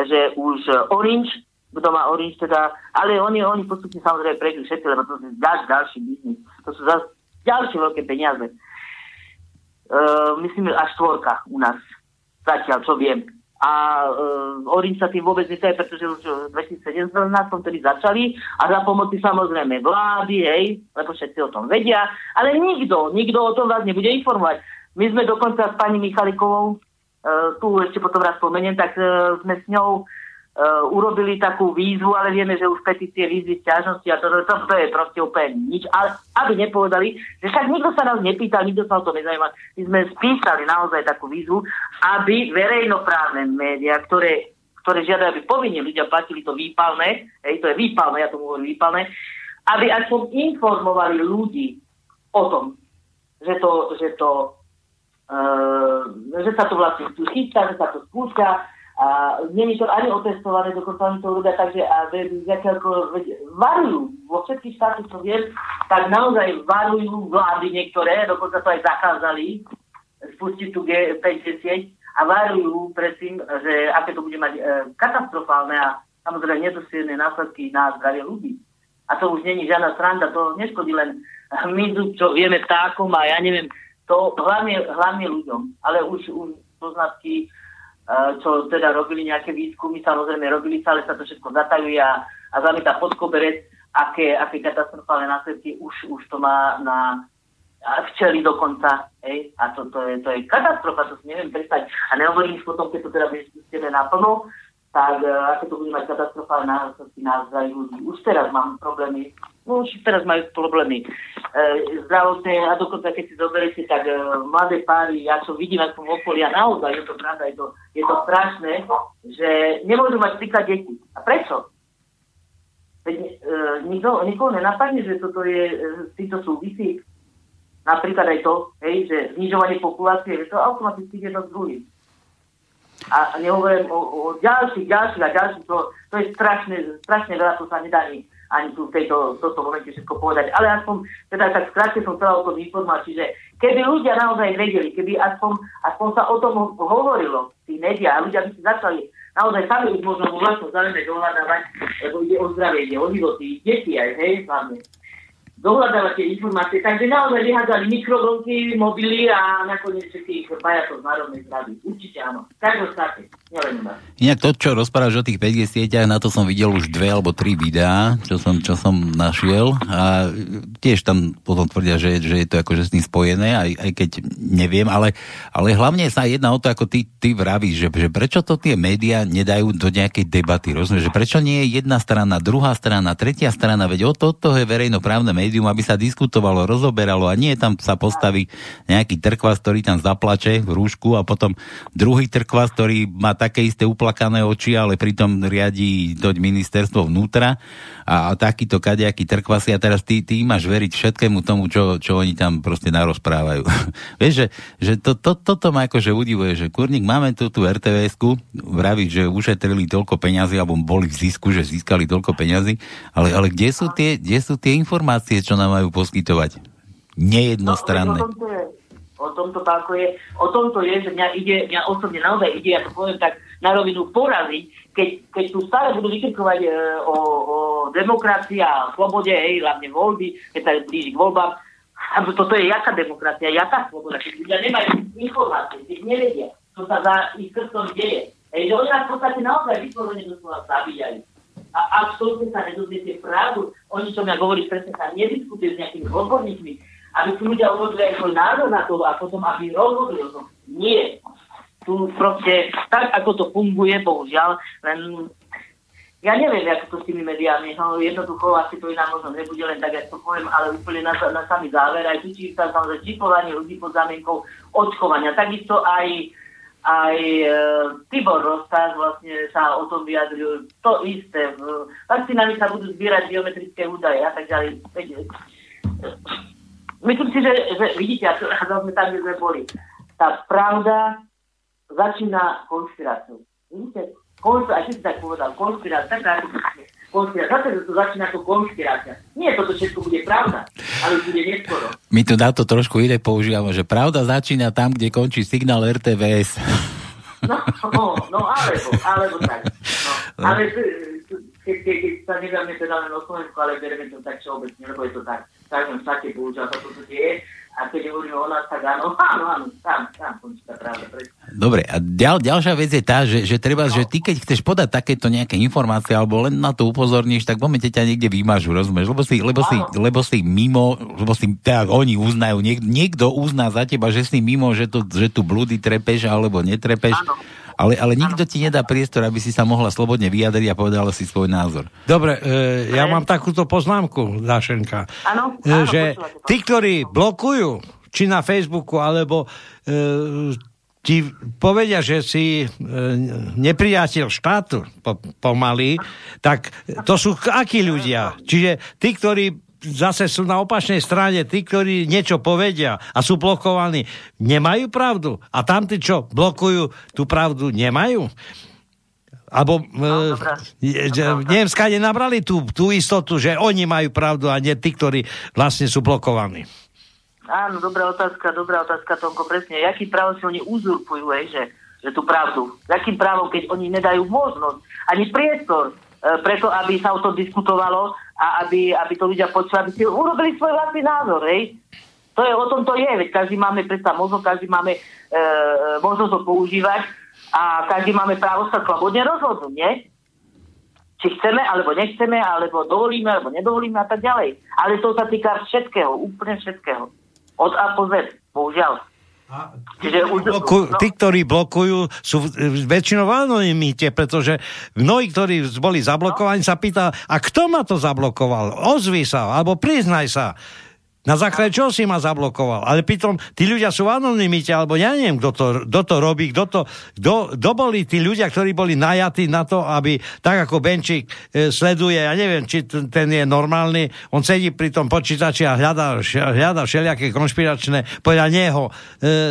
že už Orange, kto má Orange teda, ale oni, oni postupne samozrejme prejdú všetci, lebo to je ďalší biznis, to sú zase ďalšie veľké peniaze. Uh, myslím, až štvorka u nás, zatiaľ, čo viem a uh, Orange sa tým vôbec netaje, pretože už v 2017 tedy začali a za pomoci samozrejme vlády, hej, lebo všetci o tom vedia, ale nikto, nikto o tom vás nebude informovať. My sme dokonca s pani Michalikovou, uh, tu ešte potom raz spomeniem, tak uh, sme s ňou urobili takú výzvu, ale vieme, že už petície výzvy stiažnosti a to, to, to, to je proste úplne nič. Ale aby nepovedali, že však nikto sa nás nepýtal, nikto sa o to nezaujíma. My sme spísali naozaj takú výzvu, aby verejnoprávne médiá, ktoré, ktoré žiadajú, aby povinne ľudia platili to výpalné, hej, to je výpalné, ja tomu hovorím výpalné, aby aspoň informovali ľudí o tom, že to, že to, uh, že sa to vlastne tu chystá, že sa to skúša, a není to ani otestované, dokonca oni to robia tak, že a varujú, vo všetkých štátoch, čo viem, tak naozaj varujú vlády niektoré, dokonca to aj zakázali, spustiť tú G5 sieť a varujú pred tým, že aké to bude mať e, katastrofálne a samozrejme nedosielne následky na zdravie ľudí. A to už není žiadna sranda, to neškodí len my, čo vieme vtákom a ja neviem, to hlavne, hlavne ľuďom. Ale už, už poznatky čo teda robili nejaké výskumy, samozrejme robili sa, ale sa to všetko zatajuje a, a zamieta pod koberec, aké, aké katastrofálne následky už, už to má na včeli dokonca, hej, a to, to, je, to je katastrofa, to si neviem predstaviť. A nehovorím už potom, keď to teda bude spustené naplno, tak uh, aké to bude mať katastrofálne následky na zdravie ľudí. Už teraz mám problémy, no už teraz majú problémy e, zdravotné a dokonca keď si zoberiete, tak e, mladé páry, ja čo vidím ako v okolí, a naozaj je to pravda, je to, je to strašné, že nemôžu mať týkať deti. A prečo? Veď e, nikto, nikoho nenapadne, že toto je, e, s týmto súvisí. Napríklad aj to, hej, že znižovanie populácie, že to automaticky jedno s druhým a nehovorím o, o ďalších, ďalších a ďalších, to, to je strašne, strašne veľa, to sa nedá ani, ani tu v tejto, tomto momente všetko povedať. Ale aspoň, teda tak skrátke som chcela o tom informovať, čiže keby ľudia naozaj vedeli, keby aspoň, aspoň sa o tom hovorilo, tí médiá, a ľudia by si začali naozaj sami už možno vo vlastnom záujme dohľadávať, lebo ide o zdravie, ide o životy, deti aj, hej, hlavne dohľadávať tie informácie. Takže naozaj vyhádzali mikrovlnky, mobily a nakoniec všetkých pajacov z národnej zrady. Určite áno. Takže státe, nielen Inak to, čo rozprávaš o tých 5G sieťach, na to som videl už dve alebo tri videá, čo som, čo som našiel a tiež tam potom tvrdia, že, že je to akože s tým spojené, aj, aj keď neviem, ale, ale hlavne sa jedná o to, ako ty, ty vravíš, že, že prečo to tie médiá nedajú do nejakej debaty, rozumieš, že prečo nie je jedna strana, druhá strana, tretia strana, veď o to, toho je verejnoprávne médium médium, aby sa diskutovalo, rozoberalo a nie tam sa postaví nejaký trkvas, ktorý tam zaplače v rúšku a potom druhý trkvas, ktorý má také isté uplakané oči, ale pritom riadí doť ministerstvo vnútra a, a takýto kadejaký trkvasy a teraz ty, ty máš veriť všetkému tomu, čo, čo oni tam proste narozprávajú. *laughs* Vieš, že, že to, to, toto ma akože udivuje, že kurník, máme tu tú RTVS-ku, vraví, že ušetrili toľko peňazí, alebo boli v zisku, že získali toľko peňazí, ale, ale kde sú tie, kde sú tie informácie, čo nám majú poskytovať? nejednostranné. No, o tomto je, o tomto, pánko, je, o tomto je, že mňa ide, mňa osobne naozaj ide, ja to poviem tak na rovinu, poraziť, keď, keď tu stále budú vykrikovať e, o, o demokracii a slobode, hej, hlavne voľby, keď sa blíži k voľbám, a toto je jaká demokracia, jaká sloboda, keď ľudia nemajú informácie, keď nevedia, čo sa za ich srdcom deje. Hej, že oni nás v podstate naozaj vyslovene doslova zabíjajú. A absolútne sa nedozviete pravdu. Oni, čo mňa hovorí, presne sa nediskutujú s nejakými odborníkmi, aby si ľudia uvodili aj svoj názor na to a potom aby rozhodli o tom. Nie. Tu proste, tak ako to funguje, bohužiaľ, len ja neviem, ako to s tými mediami, no jednoducho asi to iná možno nebude len tak, ako to poviem, ale úplne na, na samý záver, aj tu číta samozrejme čipovanie ľudí pod zámienkou očkovania. Takisto aj aj e, Tibor Rostas vlastne sa o tom vyjadril. To isté. Vakcínami sa budú zbierať biometrické údaje a tak ďalej. Myslím si, že, že vidíte, a sme tam, kde sme boli. Tá pravda začína konšpiráciou. Vidíte? Konšpirácia, aj si tak povedal, konšpirácia, taká konšpirácia. Zase to začína ako konšpirácia. Nie toto všetko bude pravda, ale bude neskoro. My tu na to trošku iné používame, že pravda začína tam, kde končí signál RTVS. No, no, no alebo, alebo tak. No, no. Ale keď, keď, keď sa nedáme teda len o Slovensku, ale bereme to tak všeobecne, lebo je to tak. V každom štáte bohužiaľ sa to deje a keď hovoríme o nás, tak áno, áno, áno, tam, tam končí tá pravda. Dobre, a ďal, ďalšia vec je tá, že, že treba, no. že ty keď chceš podať takéto nejaké informácie alebo len na to upozorníš, tak v momente ťa niekde vymažu, rozumieš? Lebo si, lebo si, lebo si mimo, lebo si, tak oni uznajú, niek, niekto uzná za teba, že si mimo, že, to, že tu blúdy trepeš alebo netrepeš. Áno ale, ale nikto ti nedá priestor, aby si sa mohla slobodne vyjadriť a povedala si svoj názor. Dobre, e, ja mám takúto poznámku, Dášenka. Áno, e, že tí, ktorí blokujú, či na Facebooku, alebo e, ti povedia, že si e, nepriateľ štátu po, pomaly, tak to sú akí ľudia? Čiže tí, ktorí zase sú na opačnej strane tí, ktorí niečo povedia a sú blokovaní, nemajú pravdu. A tamtí, čo blokujú, tú pravdu nemajú. Alebo no, e, neviem, skade nabrali tú, tú istotu, že oni majú pravdu a nie tí, ktorí vlastne sú blokovaní. Áno, dobrá otázka, dobrá otázka, Tonko, presne. Jaký právo si oni uzurpujú, hej, že, že tú pravdu? Jakým právom, keď oni nedajú možnosť, ani priestor, E, preto, aby sa o tom diskutovalo a aby, aby to ľudia počuli, aby si urobili svoj vlastný názor, hej. To je, o tom to je, veď každý máme predsa mozog, každý máme e, možnosť ho používať a každý máme právo sa slobodne rozhodnúť, nie? Či chceme, alebo nechceme, alebo dovolíme, alebo nedovolíme a tak ďalej. Ale to sa týka všetkého, úplne všetkého. Od A po Z, bohužiaľ. Čiže už, bloku, no. tí, ktorí blokujú, sú väčšinou anonimite, pretože mnohí, ktorí boli zablokovaní, sa pýta, a kto ma to zablokoval? Ozvi sa, alebo priznaj sa. Na základe čo si ma zablokoval? Ale pritom tí ľudia sú v anonimite, alebo ja neviem, kto to, kto to robí, kto to, kto, kto boli tí ľudia, ktorí boli najatí na to, aby tak ako Benčík e, sleduje, ja neviem, či t- ten je normálny, on sedí pri tom počítači a hľadá, hľadá všelijaké konšpiračné podľa neho e,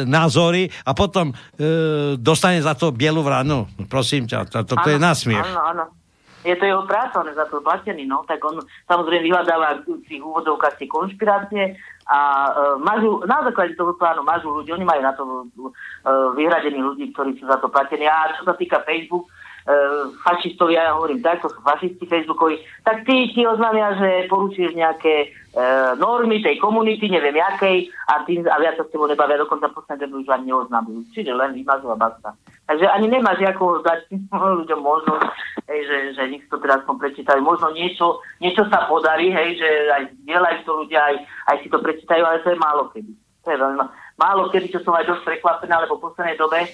názory a potom e, dostane za to bielu vranu. Prosím ťa, to, to, to je nasmiech. Áno, áno je to jeho práca, on je za to platený, no, tak on samozrejme vyhľadáva v tých úvodovkách tie konšpirácie a uh, mažu, na základe toho plánu mažu ľudí, oni majú na to uh, vyhradených ľudí, ktorí sú za to platení. A čo sa týka Facebook, uh, fašistovi, ja hovorím tak, to sú fašisti Facebookovi, tak tí ti oznámia, že poručuješ nejaké uh, normy tej komunity, neviem jakej, a, tým, a viac sa s tebou nebavia, dokonca posledné už ani neoznamujú. Čiže len vymažu a basta. Takže ani nemáš ako dať *laughs* ľuďom možnosť, hej, že, že nech to teraz prečítajú. Možno niečo, niečo sa podarí, hej, že aj dielajú to ľudia, aj, aj si to prečítajú, ale to je málo kedy. To je veľmi málo kedy, čo som aj dosť prekvapená, lebo v poslednej dobe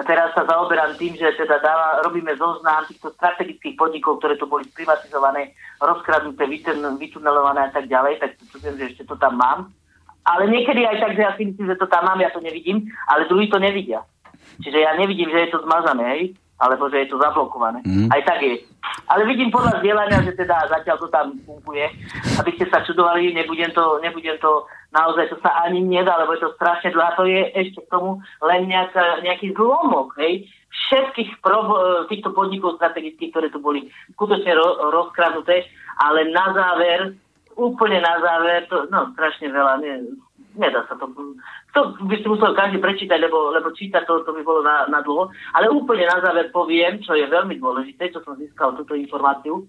teraz sa zaoberám tým, že teda dáva, robíme zoznam týchto strategických podnikov, ktoré tu boli privatizované, rozkradnuté, vytunelované a tak ďalej, tak to viem, že ešte to tam mám. Ale niekedy aj tak, že ja si myslím, že to tam mám, ja to nevidím, ale druhí to nevidia. Čiže ja nevidím, že je to zmazané, hej? Alebo že je to zablokované. Mm. Aj tak je. Ale vidím podľa vzdelania, že teda zatiaľ to tam funguje. Aby ste sa čudovali, nebudem to, nebudem to naozaj, to sa ani nedá, lebo je to strašne dlho. A to je ešte k tomu len nejaká, nejaký zlomok, hej? Všetkých pro, týchto podnikov strategických, ktoré tu boli skutočne ro, rozkradnuté, ale na záver, úplne na záver, to, no strašne veľa, nie, nedá sa to. To by si musel každý prečítať, lebo, lebo čítať to, to by bolo na, na dlho. Ale úplne na záver poviem, čo je veľmi dôležité, čo som získal túto informáciu.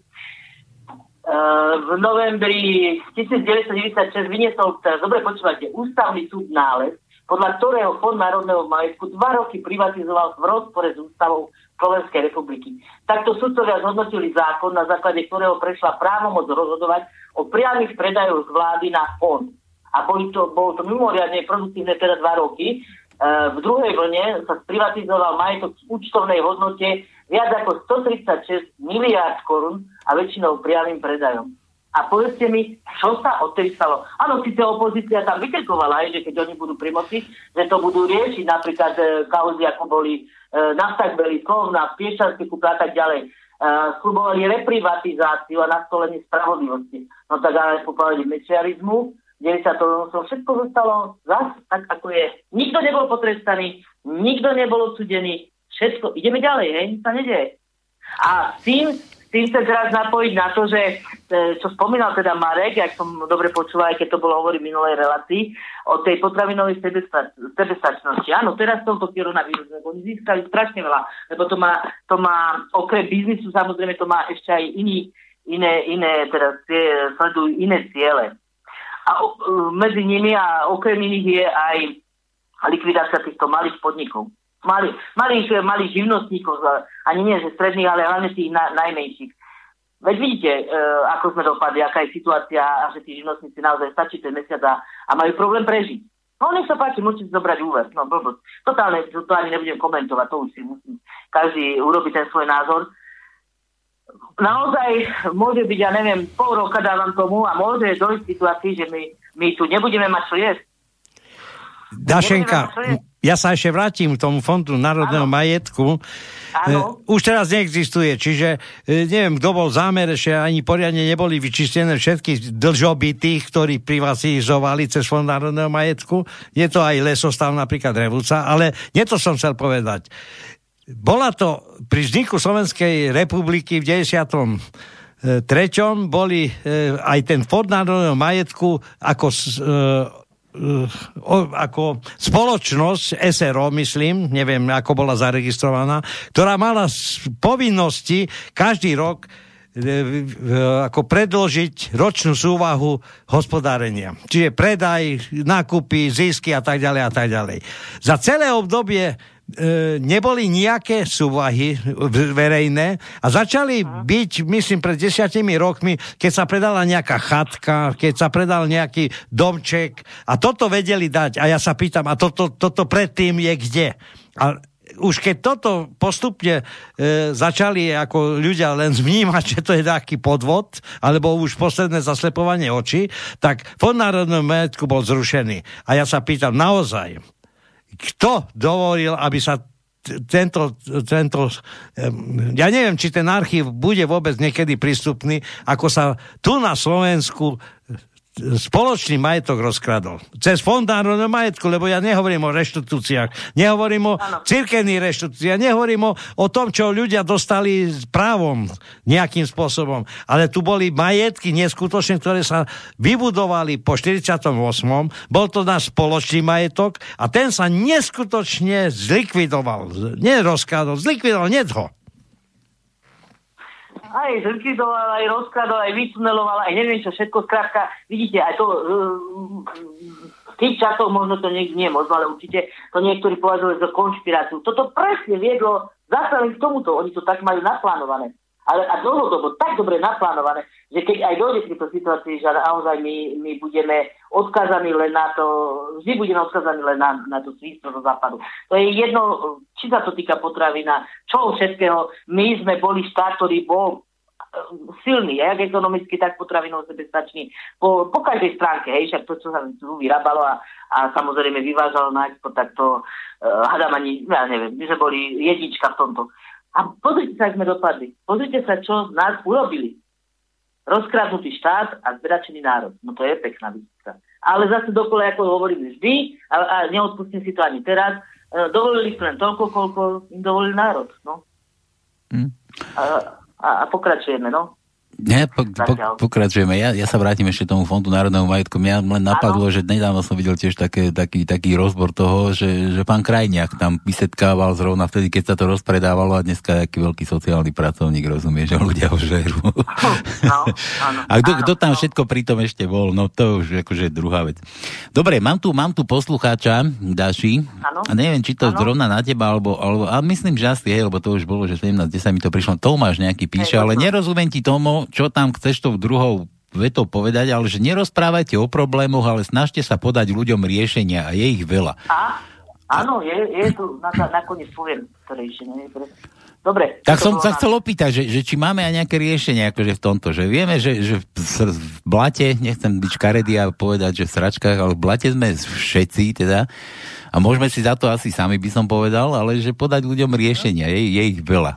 Uh, v novembri 1996 vyniesol, dobre počúvate, ústavný súd nález, podľa ktorého Fond národného majetku dva roky privatizoval v rozpore s ústavou Slovenskej republiky. Takto sudcovia zhodnotili zákon, na základe ktorého prešla právomoc rozhodovať o priamých predajoch vlády na fond. A boli to, bolo to mimoriadne produktívne teda dva roky. E, v druhej vlne sa sprivatizoval majetok v účtovnej hodnote viac ako 136 miliárd korún a väčšinou priamým predajom. A povedzte mi, čo sa odtedy stalo? Áno, síce opozícia tam vykrikovala že keď oni budú pri moci, že to budú riešiť napríklad e, kauzy, ako boli e, Nastak Belikov, Piešarský kúpe a tak ďalej. E, slubovali reprivatizáciu a nastolenie spravodlivosti. No tak ale po pohľade mečiarizmu, sa to všetko zostalo zas tak, ako je. Nikto nebol potrestaný, nikto nebol odsudený, všetko, ideme ďalej, hej, nič sa nedeje. A tým tým sa teraz napojiť na to, že e, čo spomínal teda Marek, ak som dobre počúval, aj keď to bolo hovoriť v minulej relácii, o tej potravinovej sebestačnosti. Áno, teraz v tomto koronavíruse, lebo oni získali strašne veľa, lebo to má, to má okrem biznisu samozrejme to má ešte aj iný, iné, iné, teda sledujú iné ciele. A o, medzi nimi a okrem iných je aj likvidácia týchto malých podnikov malých, malých, malých živnostníkov, ani nie že stredných, ale hlavne tých na, najmenších. Veď vidíte, e, ako sme dopadli, aká je situácia a že tí živnostníci naozaj stačí ten mesiac a, a majú problém prežiť. No nech sa páči, môžete zobrať úver. No blbosť. Totálne to, to ani nebudem komentovať, to už si musí každý urobiť ten svoj názor. Naozaj môže byť, ja neviem, pol roka dávam tomu a môže dojsť situácii, že my, my tu nebudeme mať čo jesť. Dašenka, ja sa ešte vrátim k tomu fondu národného ano. majetku. Ano. E, už teraz neexistuje, čiže e, neviem, kto bol zámer, ešte ani poriadne neboli vyčistené všetky dlžoby tých, ktorí privatizovali cez fond národného majetku. Je to aj lesostav, napríklad Revúca, ale nie to som chcel povedať. Bola to pri vzniku Slovenskej republiky v 93. boli e, aj ten fond majetku ako Eh, ako spoločnosť SRO, myslím, neviem, ako bola zaregistrovaná, ktorá mala povinnosti každý rok ako predložiť ročnú súvahu hospodárenia. Čiže predaj, nákupy, zisky a tak ďalej a tak ďalej. Za celé obdobie e, neboli nejaké súvahy verejné a začali byť, myslím, pred desiatimi rokmi, keď sa predala nejaká chatka, keď sa predal nejaký domček a toto vedeli dať. A ja sa pýtam, a toto, toto predtým je kde? A už keď toto postupne e, začali ako ľudia len vnímať, *laughs* že to je taký podvod, alebo už posledné zaslepovanie očí, tak Fond národného majetku bol zrušený. A ja sa pýtam, naozaj, kto dovolil, aby sa tento, tento, ja neviem, či ten archív bude vôbec niekedy prístupný, ako sa tu na Slovensku spoločný majetok rozkradol. Cez fond národného majetku, lebo ja nehovorím o reštitúciách, nehovorím o cirkevných reštitúciách, nehovorím o, o tom, čo ľudia dostali právom nejakým spôsobom. Ale tu boli majetky neskutočné, ktoré sa vybudovali po 48. Bol to náš spoločný majetok a ten sa neskutočne zlikvidoval. Nerozkradol, zlikvidoval, nie ho aj zlikvidoval, aj rozkladol, aj vytuneloval, aj neviem čo všetko. Skrátka, vidíte, aj to v tých časoch možno to nie, nie možno, ale určite to niektorí považujú za konšpiráciu. Toto presne viedlo zase k tomuto. Oni to tak majú naplánované ale a dlhodobo tak dobre naplánované, že keď aj dojde k tejto situácii, že naozaj my, my budeme odkazaní len na to, vždy budeme odkazaní len na, na to svístvo zo západu. To je jedno, či sa to týka potravina, čo všetkého. My sme boli štát, ktorý bol eh, silný, jak ekonomicky, tak potravinov sebestačný. Po, po každej stránke, hej, však to, čo sa tu vyrábalo a, a samozrejme vyvážalo na export, tak to uh, hádam ani, ja neviem, my sme boli jednička v tomto. A pozrite sa, ak sme dopadli. Pozrite sa, čo nás urobili. Rozkradnutý štát a zbračený národ. No to je pekná výsledka. Ale zase dokola, ako hovorím vždy, a, a neodpustím si to ani teraz, e, dovolili len toľko, koľko im dovolil národ. No. Hmm. A, a, a pokračujeme, no. Ne, po, po, pokračujeme. Ja, ja sa vrátim ešte tomu Fondu národného majetku. Mňa len napadlo, ano. že nedávno som videl tiež také, taký, taký rozbor toho, že, že pán Krajniak tam vysetkával zrovna vtedy, keď sa to rozpredávalo a dneska je aký veľký sociálny pracovník, rozumie, že ľudia ho žerú. No, áno, a kto tam no. všetko pritom ešte bol, no to už akože druhá vec. Dobre, mám tu, mám tu poslucháča, Daši, ano. a neviem, či to ano. zrovna na teba, alebo, alebo a myslím, že asi je, lebo to už bolo, že 17, 10 mi to prišlo. Tomáš nejaký píše, ale nerozumiem ti tomu, čo tam chceš tou druhou vetou povedať, ale že nerozprávajte o problémoch, ale snažte sa podať ľuďom riešenia a je ich veľa. A? Áno, je, je to, na, nakoniec poviem to riešenie. Dobre. Tak som sa na... chcel opýtať, že, že či máme aj nejaké riešenie akože v tomto, že vieme, že, že v, v blate, nechcem byť škaredý a povedať, že v sračkách, ale v blate sme všetci teda a môžeme si za to asi sami by som povedal, ale že podať ľuďom riešenia, je, je ich veľa.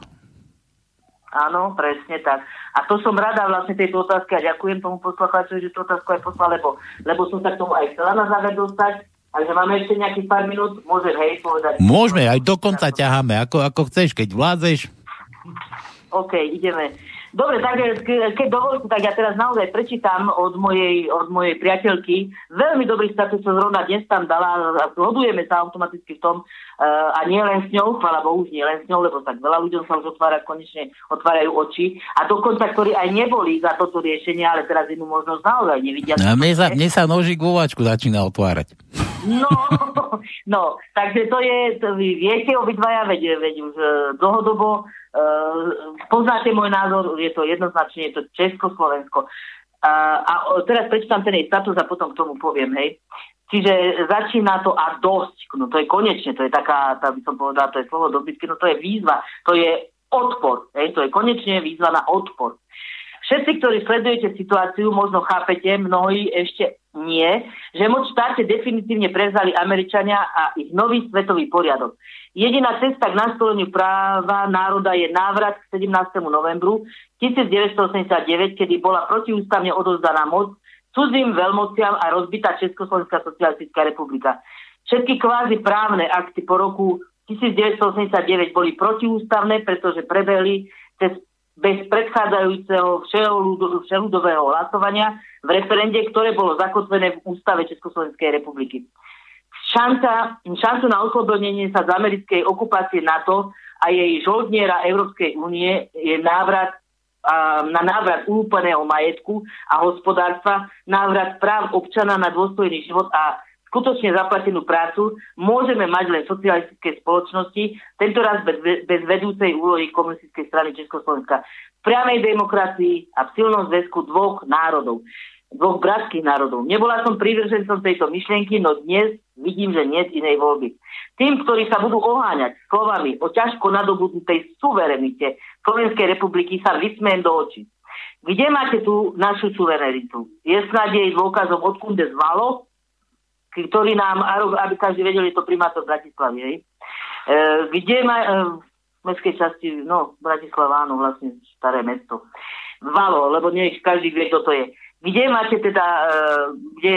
Áno, presne tak. A to som rada vlastne tejto otázky a ďakujem tomu poslucháčovi, že tú otázku aj poslal, lebo, lebo som sa k tomu aj chcela na záver dostať. Takže máme ešte nejakých pár minút, môžem hej povedať. Môžeme, aj dokonca ťaháme, ako, ako chceš, keď vládzeš. OK, ideme. Dobre, tak keď dovolíte, tak ja teraz naozaj prečítam od mojej, od mojej priateľky. Veľmi dobrý status som zrovna dnes tam dala a zhodujeme sa automaticky v tom a nie len s ňou, chvála Bohu, nie len s ňou, lebo tak veľa ľuďom sa už otvára, konečne otvárajú oči. A dokonca, ktorí aj neboli za toto riešenie, ale teraz inú možnosť naozaj nevidia. No, mne, sa, mne sa nožík vo začína otvárať. No, *laughs* no, takže to je, to vy viete obidvaja, veď, veď už uh, dlhodobo Uh, poznáte môj názor, je to jednoznačne, je to Československo. Uh, a teraz prečítam ten jej status a potom k tomu poviem, hej. Čiže začína to a dosť, no to je konečne, to je taká, tá by som povedala, to je slovo dobytky, no to je výzva, to je odpor, hej, to je konečne výzva na odpor. Všetci, ktorí sledujete situáciu, možno chápete, mnohí ešte nie, že moc štáte definitívne prevzali Američania a ich nový svetový poriadok. Jediná cesta k nastoleniu práva národa je návrat k 17. novembru 1989, kedy bola protiústavne odozdaná moc cudzím veľmociam a rozbitá Československá socialistická republika. Všetky kvázi právne akty po roku 1989 boli protiústavné, pretože prebehli cez bez predchádzajúceho všeľudového hlasovania v referende, ktoré bolo zakotvené v ústave Československej republiky. Šanca, šancu na oslobodnenie sa z americkej okupácie NATO a jej žoldniera Európskej únie je návrat na návrat úplného majetku a hospodárstva, návrat práv občana na dôstojný život a skutočne zaplatenú prácu môžeme mať len v socialistickej spoločnosti, tento raz bez, bez vedúcej úlohy komunistickej strany Československa. V priamej demokracii a v silnom zväzku dvoch národov dvoch bratských národov. Nebola som prívržencom tejto myšlienky, no dnes vidím, že nie z inej voľby. Tým, ktorí sa budú oháňať slovami o ťažko nadobudnutej suverenite Slovenskej republiky, sa vysmejem do očí. Kde máte tú našu suverenitu? Je snad jej dôkazom, odkunde zvalo, ktorý nám, aby každý vedel, je to primátor Bratislavy, hej. E, kde má, e, v mestskej časti, no, Bratislava, áno, vlastne staré mesto. Valo, lebo nech každý vie, kto to je. Kde máte teda, e, kde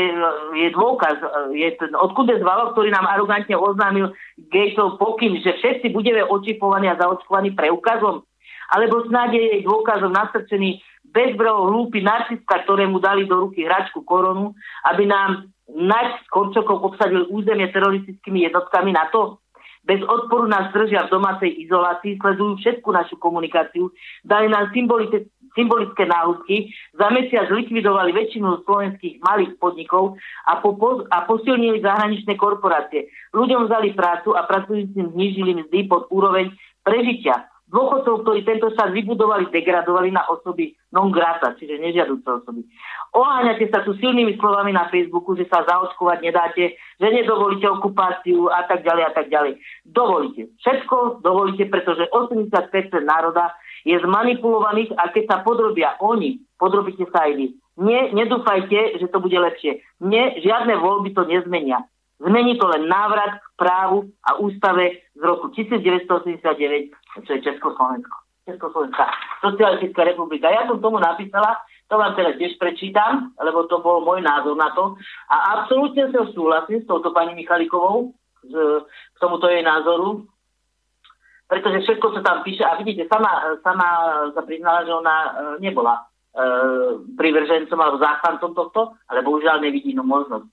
je dôkaz, e, je ten, odkud zvalo, ktorý nám arogantne oznámil Gatesov pokyn, že všetci budeme očipovaní a zaočkovaní preukazom? Alebo snáď je jej dôkazom nasrčený bezbreho hlúpy narcista, ktorému dali do ruky hračku koronu, aby nám Naď s Korčokom obsadil územie teroristickými jednotkami NATO. Bez odporu nás držia v domácej izolácii, sledujú všetku našu komunikáciu, dali nám symbolické, symbolické náhubky, za mesiac likvidovali väčšinu slovenských malých podnikov a, po, a posilnili zahraničné korporácie. Ľuďom vzali prácu a pracujúcim znížili mzdy pod úroveň prežitia. Dôchodcov, ktorí tento štát vybudovali, degradovali na osoby non grata, čiže nežiaduce osoby. Oháňate sa tu silnými slovami na Facebooku, že sa zaočkovať nedáte, že nedovolíte okupáciu a tak ďalej a tak ďalej. Dovolíte. Všetko dovolíte, pretože 85% národa je zmanipulovaných a keď sa podrobia oni, podrobíte sa aj vy. Nie, nedúfajte, že to bude lepšie. Nie, žiadne voľby to nezmenia. Zmení to len návrat k právu a ústave z roku 1989, čo je Československo. Československá socialistická republika. Ja som tomu napísala, to vám teraz tiež prečítam, lebo to bol môj názor na to. A absolútne sa súhlasím s touto pani Michalikovou, z, k tomuto jej názoru, pretože všetko sa tam píše a vidíte, sama, sama sa priznala, že ona e, nebola privržencom alebo záchrancom tohto, ale bohužiaľ nevidí inú možnosť.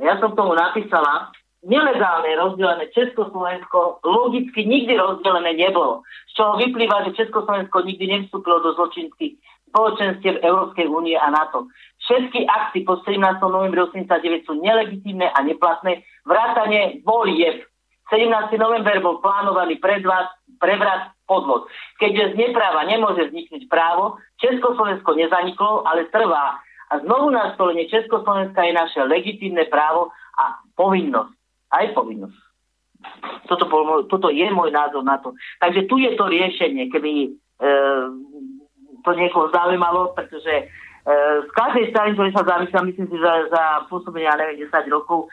Ja som tomu napísala, nelegálne rozdelené Československo logicky nikdy rozdelené nebolo. Z čoho vyplýva, že Československo nikdy nevstúpilo do zločinských spoločenstiev Európskej únie a NATO. Všetky akty po 17. novembri 89 sú nelegitímne a neplatné. Vrátanie volieb. 17. november bol plánovaný predvrat, prevrat, podvod. Keďže z nepráva nemôže vzniknúť právo, Československo nezaniklo, ale trvá. A znovu nastolenie Československa je naše legitímne právo a povinnosť. Aj povinnosť. Toto, toto je môj názor na to. Takže tu je to riešenie, keby e, to niekoho zaujímalo, pretože e, z každej strany, ktoré sa zamýšľam, myslím si, že za pôsobenia, neviem, 10 rokov e,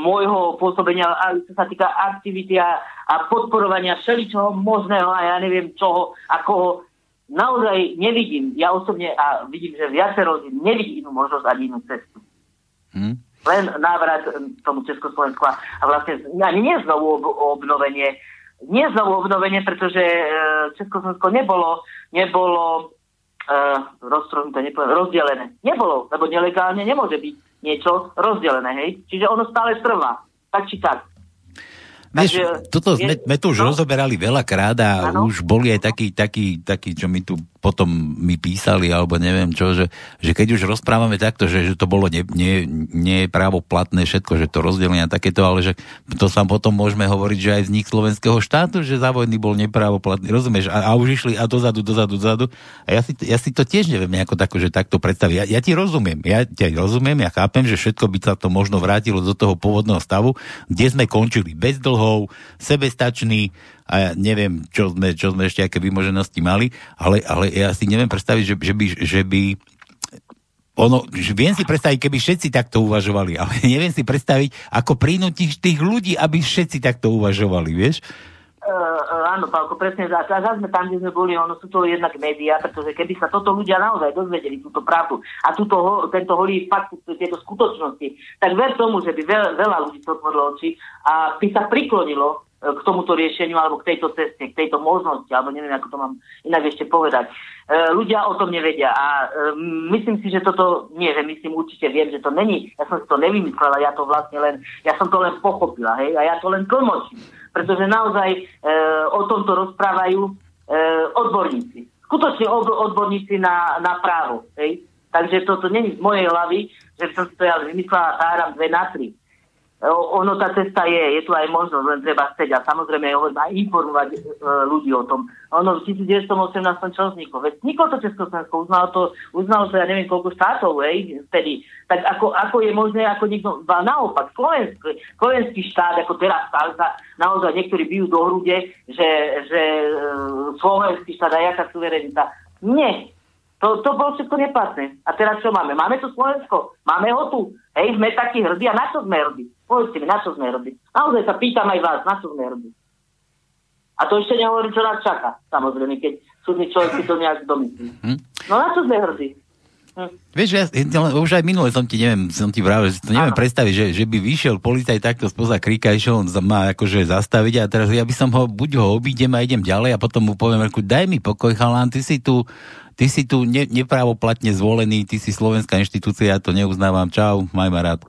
môjho pôsobenia, a čo sa týka aktivity a, a podporovania všeličoho možného a ja neviem čoho a koho, naozaj nevidím, ja osobne a vidím, že viacero ľudí nevidí inú možnosť ani inú cestu. Hmm. Len návrat tomu Československu a vlastne ani nie znovu obnovenie nie znovu obnovenie, pretože e, Československo nebolo, nebolo uh, nepoviem, rozdelené. Nebolo, lebo nelegálne nemôže byť niečo rozdelené, hej? Čiže ono stále trvá. Tak či tak. Vieš, Takže, toto sme, sme tu už no? rozoberali veľakrát a ano? už boli aj takí, takí, takí, čo mi tu potom mi písali, alebo neviem čo, že, že keď už rozprávame takto, že, že to bolo nie, nie, nie platné všetko, že to rozdelenie takéto, ale že to sa potom môžeme hovoriť, že aj vznik slovenského štátu, že za vojny bol nepravoplatný, rozumieš? A, a už išli a dozadu, dozadu, dozadu. A ja si, ja si to tiež neviem nejako tako, že takto predstaviť. Ja, ja ti rozumiem, ja ti rozumiem, ja chápem, že všetko by sa to možno vrátilo do toho pôvodného stavu, kde sme končili bez dlhov, sebestačný, a ja neviem, čo sme, čo sme ešte aké vymoženosti mali, ale, ale ja si neviem predstaviť, že, že by, že by ono, viem si predstaviť, keby všetci takto uvažovali, ale *laughs* neviem si predstaviť, ako prinútiš tých ľudí, aby všetci takto uvažovali, vieš? Uh, áno, Pálko, presne tak. A sme tam, kde sme boli, ono sú to jednak médiá, pretože keby sa toto ľudia naozaj dozvedeli, túto pravdu a túto, tento holý fakt, tieto skutočnosti, tak ver tomu, že by veľa, veľa ľudí to otvorilo oči a by sa priklonilo k tomuto riešeniu alebo k tejto ceste, k tejto možnosti, alebo neviem, ako to mám inak ešte povedať. E, ľudia o tom nevedia a e, myslím si, že toto, nie, že myslím, určite viem, že to není, ja som si to nevymyslela, ja to vlastne len, ja som to len pochopila, hej, a ja to len tlmočím, pretože naozaj e, o tomto rozprávajú e, odborníci. Skutočne od, odborníci na, na právo, hej. Takže toto není z mojej hlavy, že som si to ja vymyslela a dve na tri ono tá cesta je, je tu aj možnosť, len treba chcieť a samozrejme aj informovať e, ľudí o tom. Ono v 1918 čo vzniklo? Veď vzniklo to Československo, uznalo to, uznalo to ja neviem koľko štátov, hej, vtedy. Tak ako, ako je možné, ako niekto, naopak, slovenský, slovenský štát, ako teraz sa naozaj niektorí bijú do hrude, že, že e, slovenský štát a jaká suverenita. Nie, to, to bolo všetko neplatné. A teraz čo máme? Máme tu Slovensko, máme ho tu. Hej, sme takí hrdí. A na čo sme hrdí? Povedzte mi, na čo sme robí. Naozaj sa pýtam aj vás, na čo sme robí. A to ešte nehovorím, čo nás čaká. Samozrejme, keď súdny človek si to nejak domyslí. Hm? No na čo sme hrdí? Hm. Vieš, ja, už aj minule som ti, neviem, som ti vravil, že to neviem ano. predstaviť, že, že by vyšiel policajt takto spoza kríka, išiel on má akože zastaviť a teraz ja by som ho, buď ho obídem a idem ďalej a potom mu poviem, reku, daj mi pokoj, chalán, ty si tu, ty si tu ne, nepravoplatne zvolený, ty si slovenská inštitúcia, ja to neuznávam, čau, maj ma rád.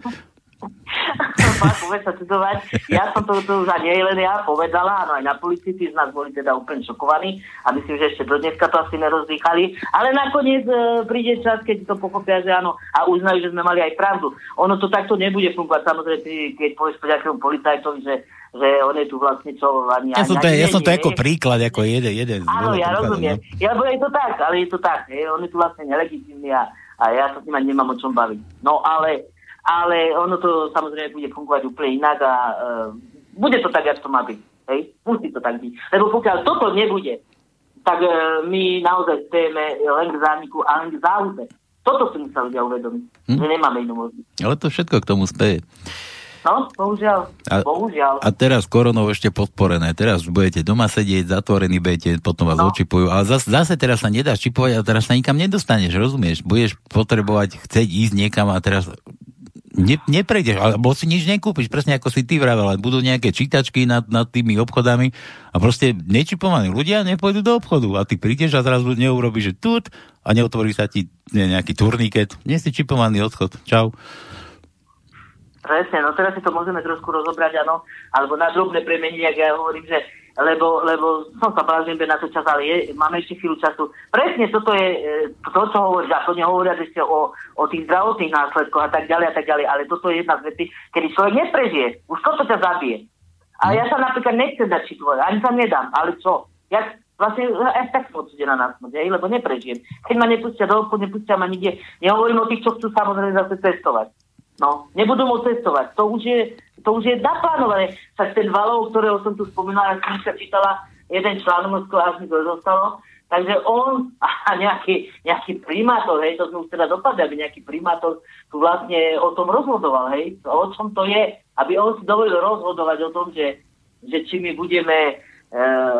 Sa čudovať. Ja som to, to už ani len ja povedala, áno, aj na policii z nás boli teda úplne šokovaní a myslím, že ešte do dneska to asi nerozdýchali. Ale nakoniec e, príde čas, keď to pochopia, že áno a uznajú, že sme mali aj pravdu. Ono to takto nebude fungovať, samozrejme, keď povieš nejakému policajtovi, že že on je tu vlastne čo ani... Ja som to, ja som to ako príklad, ako jeden, jeden Áno, ja rozumiem. No. Ja, je to tak, ale je to tak. Je, on je tu vlastne nelegitímny a, a ja sa s ním nemám o čom baviť. No ale ale ono to samozrejme bude fungovať úplne inak a uh, bude to tak, ako to má byť. Hej? Musí to tak byť. Lebo pokiaľ toto nebude, tak uh, my naozaj stejeme len k zániku a len k záhube. Toto si musia ľudia uvedomiť, hm? že nemáme inú možnosť. Ale to všetko k tomu speje. No, bohužiaľ. A, bohužiaľ. A teraz koronou ešte podporené. Teraz budete doma sedieť, zatvorení budete, potom vás no. očipujú. Ale zase, zase teraz sa nedá čipovať a teraz sa nikam nedostaneš, rozumieš? Budeš potrebovať, chceť ísť niekam a teraz Ne, neprejdeš, alebo si nič nekúpiš, presne ako si ty vravel, budú nejaké čítačky nad, nad tými obchodami a proste nečipovaní ľudia nepôjdu do obchodu a ty prídeš a zrazu neurobíš, že tut a neotvorí sa ti nejaký turniket. Nie si čipovaný odchod. Čau. Presne, no teraz si to môžeme trošku rozobrať, áno, alebo na drobné premeniť, ak ja hovorím, že lebo, lebo som sa blážim na to čas, ale je, máme ešte chvíľu času. Presne toto je e, to, čo hovoríš, a to nehovoria ešte o, o tých zdravotných následkoch a tak ďalej a tak ďalej, ale toto je jedna z vecí, kedy človek neprežije. Už toto ťa zabije. A ja sa napríklad nechcem dať tvoje, ani sa nedám, ale čo? Ja vlastne aj tak som odsudená na smrť, lebo neprežijem. Keď ma nepustia do obchodu, nepustia ma nikde. Nehovorím o tých, čo chcú samozrejme zase testovať. No, nebudú môcť cestovať. To už je, to už je naplánované. Tak ten Valov, ktorého som tu spomínala, ja som sa čítala jeden článok, až mi to zostalo, Takže on a nejaký, nejaký primátor, hej, to sme už teda dopadli, aby nejaký primátor tu vlastne o tom rozhodoval, hej, o čom to je, aby on si dovolil rozhodovať o tom, že, že či my budeme e,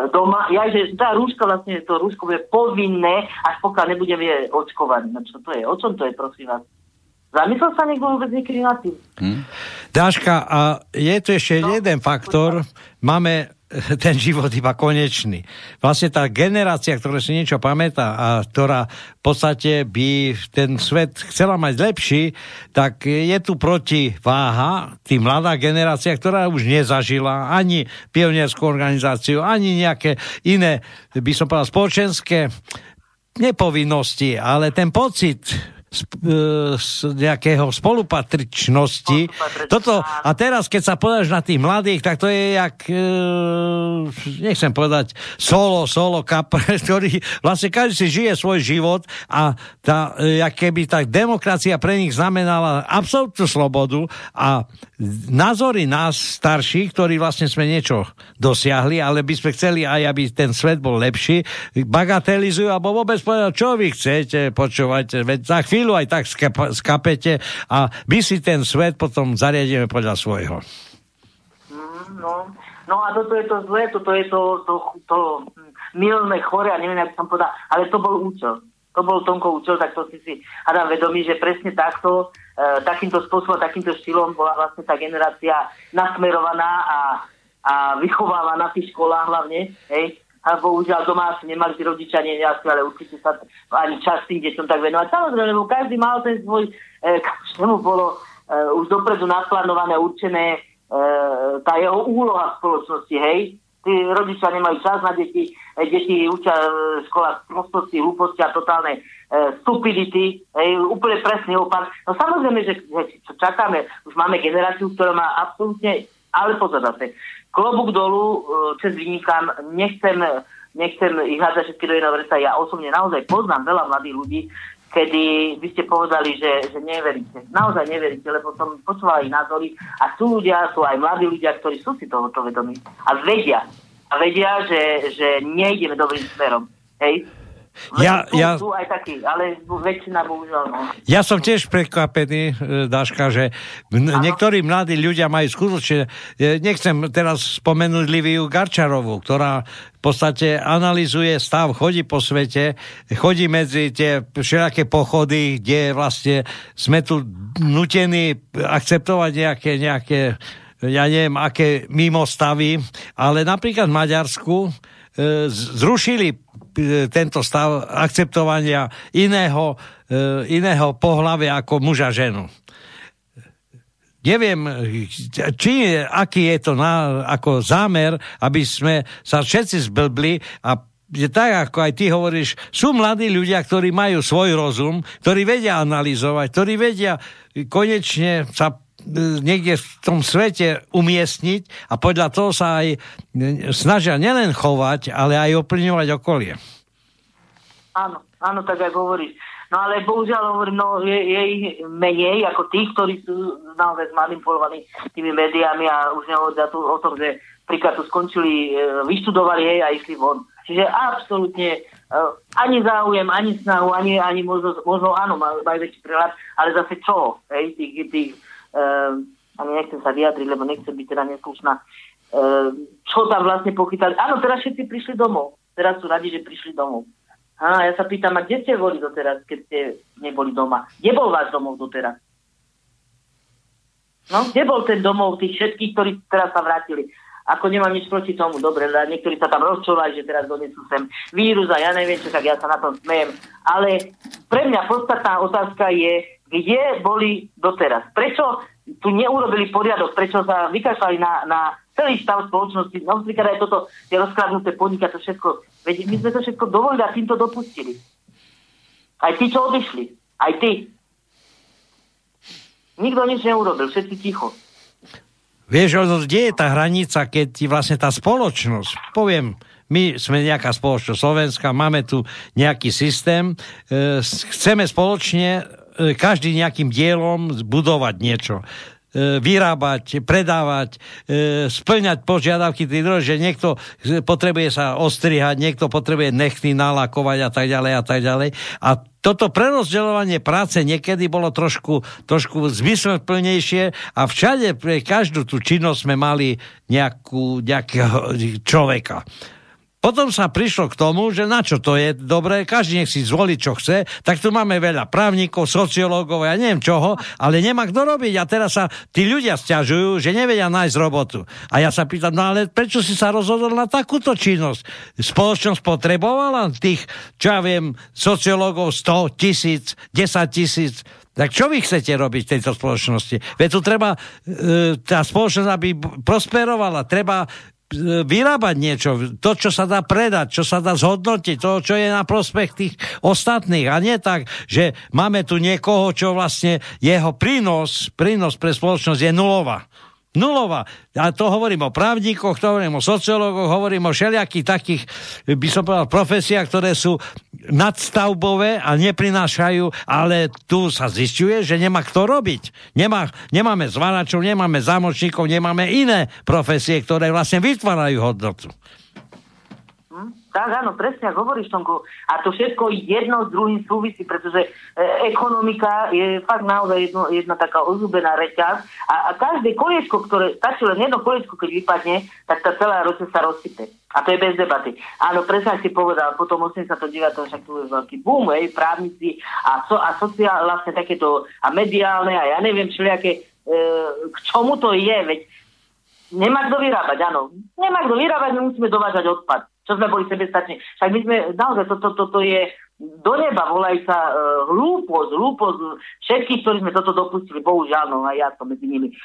doma, ja, že tá rúška vlastne, to rúško bude povinné, až pokiaľ nebudeme očkovaní. No čo to je? O čom to je, prosím vás? Zamyslel sa niekto vôbec niekedy nad tým? Hm? Dáška, a je tu ešte no, jeden faktor. Máme *laughs* ten život iba konečný. Vlastne tá generácia, ktorá si niečo pamätá a ktorá v podstate by ten svet chcela mať lepší, tak je tu protiváha, tým mladá generácia, ktorá už nezažila ani pionierskú organizáciu, ani nejaké iné, by som povedal, spoločenské nepovinnosti, ale ten pocit z, e, z nejakého spolupatričnosti. Toto, a teraz, keď sa podáš na tých mladých, tak to je jak, e, nechcem povedať, solo, solo kap, *laughs* ktorý vlastne každý si žije svoj život a tá, e, keby tá demokracia pre nich znamenala absolútnu slobodu a názory nás starších, ktorí vlastne sme niečo dosiahli, ale by sme chceli aj, aby ten svet bol lepší, bagatelizujú alebo vôbec povedať, čo vy chcete počúvať, veď za chvíľu chvíľu aj tak skapete a my si ten svet potom zariadíme podľa svojho. Mm, no, no a toto je to zlé, toto je to, to, to milné, chore, a neviem, ako som povedal, ale to bol účel. To bol Tomko účel, tak to si si hádam vedomí, že presne takto, e, takýmto spôsobom, takýmto štýlom bola vlastne tá generácia nasmerovaná a, a vychovávaná v tých školách hlavne, hej, a bohužiaľ doma asi nemali tí rodičia nie jasne, ale určite sa ani čas tým deťom tak venovať. Samozrejme, lebo každý mal ten svoj, e, *laughs* každému bolo e, už dopredu naplánované, určené e, tá jeho úloha v spoločnosti, hej. Tí rodičia nemajú čas na deti, e, deti učia škola prostosti, hlúposti a totálnej e, stupidity, hej, úplne presný opak. No samozrejme, že, že čo čakáme, už máme generáciu, ktorá má absolútne, ale pozor zase, klobúk dolu, cez vynikám, nechcem, nechcem ich hádzať všetky do jedného vreca. Ja osobne naozaj poznám veľa mladých ľudí, kedy by ste povedali, že, že neveríte. Naozaj neveríte, lebo som počúvala ich názory a sú ľudia, sú aj mladí ľudia, ktorí sú si tohoto vedomí a vedia, a vedia, že, že nejdeme dobrým smerom. Hej? Ja, sú, ja, sú aj takí, ale väčšina bohužiaľ no. Ja som tiež prekvapený, e, Daška, že m- niektorí mladí ľudia majú skutočne, e, nechcem teraz spomenúť Liviu Garčarovú, ktorá v podstate analizuje stav, chodí po svete, chodí medzi tie všelaké pochody, kde vlastne sme tu nutení akceptovať nejaké, nejaké ja neviem, aké mimostavy, ale napríklad v Maďarsku e, zrušili tento stav akceptovania iného, e, iného pohľavia ako muža ženu. Neviem, či, aký je to na, ako zámer, aby sme sa všetci zblbli a je tak, ako aj ty hovoríš, sú mladí ľudia, ktorí majú svoj rozum, ktorí vedia analyzovať, ktorí vedia konečne sa niekde v tom svete umiestniť a podľa toho sa aj snažia nielen chovať, ale aj oplňovať okolie. Áno, áno, tak aj hovoríš. No ale bohužiaľ hovorím, no je, je ich menej ako tých, ktorí sú naozaj zmanipulovaní tými médiami a už nehovoria tu o tom, že príklad tu skončili, e, vyštudovali jej a išli von. Čiže absolútne uh, ani záujem, ani snahu, ani, ani možno, možno áno, majú, majú väčší prehľad, ale zase čo? Hej, tých, tých ani nechcem sa vyjadriť, lebo nechcem byť teda neslušná. Uh, čo tam vlastne pochytali? Áno, teraz všetci prišli domov. Teraz sú radi, že prišli domov. A ja sa pýtam, a kde ste boli doteraz, keď ste neboli doma? Kde bol váš domov doteraz? No, kde bol ten domov tých všetkých, ktorí teraz sa vrátili? Ako nemám nič proti tomu, dobre, niektorí sa tam rozčúvajú, že teraz donesú sem vírus a ja neviem čo, tak ja sa na tom smejem. Ale pre mňa podstatná otázka je, kde boli doteraz. Prečo tu neurobili poriadok, prečo sa vykašľali na, na celý stav spoločnosti. Napríklad aj toto, tie rozkladnuté podniky, to všetko. Veď my sme to všetko dovolili a týmto dopustili. Aj tí, čo odišli. Aj ty. Nikto nič neurobil, všetci ticho. Vieš, kde je tá hranica, keď ti vlastne tá spoločnosť, poviem, my sme nejaká spoločnosť Slovenska, máme tu nejaký systém, e, chceme spoločne každý nejakým dielom zbudovať niečo e, vyrábať, predávať, e, splňať požiadavky tých druhých, že niekto potrebuje sa ostrihať, niekto potrebuje nechty nalakovať a tak ďalej a tak ďalej. A toto prerozdeľovanie práce niekedy bolo trošku, trošku zmysluplnejšie a všade pre každú tú činnosť sme mali nejakú, nejakého človeka. Potom sa prišlo k tomu, že na čo to je dobré, každý nech si zvolí, čo chce, tak tu máme veľa právnikov, sociológov, ja neviem čoho, ale nemá kto robiť a teraz sa tí ľudia stiažujú, že nevedia nájsť robotu. A ja sa pýtam, no ale prečo si sa rozhodol na takúto činnosť? Spoločnosť potrebovala tých, čo ja viem, sociológov 100 tisíc, 10 tisíc, tak čo vy chcete robiť v tejto spoločnosti? Veď tu treba, e, tá spoločnosť, aby prosperovala, treba vyrábať niečo, to, čo sa dá predať, čo sa dá zhodnotiť, to, čo je na prospech tých ostatných. A nie tak, že máme tu niekoho, čo vlastne jeho prínos, prínos pre spoločnosť je nulová. Nulová. A to hovorím o právnikoch, to hovorím o sociológoch, hovorím o všelijakých takých, by som povedal, profesiách, ktoré sú nadstavbové a neprinášajú, ale tu sa zistuje, že nemá kto robiť. Nemá, nemáme zváračov, nemáme zámočníkov, nemáme iné profesie, ktoré vlastne vytvárajú hodnotu. Tak áno, presne, ako hovoríš, Tomku. A to všetko jedno s druhým súvisí, pretože e, ekonomika je fakt naozaj jedno, jedna taká ozúbená reťaz a, a každé koliečko, ktoré, stačí len jedno koliečko, keď vypadne, tak tá celá roce sa rozsype. A to je bez debaty. Áno, presne si povedal, potom 89. však tu je veľký boom, hej, právnici a, so, a sociál, vlastne takéto, a mediálne, a ja neviem, všelijaké, e, k čomu to je, veď nemá kto vyrábať, áno. Nemá kto vyrábať, my musíme dovážať odpad čo sme boli sebestační. Však my sme, naozaj, toto to, to, to je do neba volajú sa uh, hlúposť, hlúposť všetkých, ktorí sme toto dopustili, bohužiaľ, no aj ja som medzi nimi.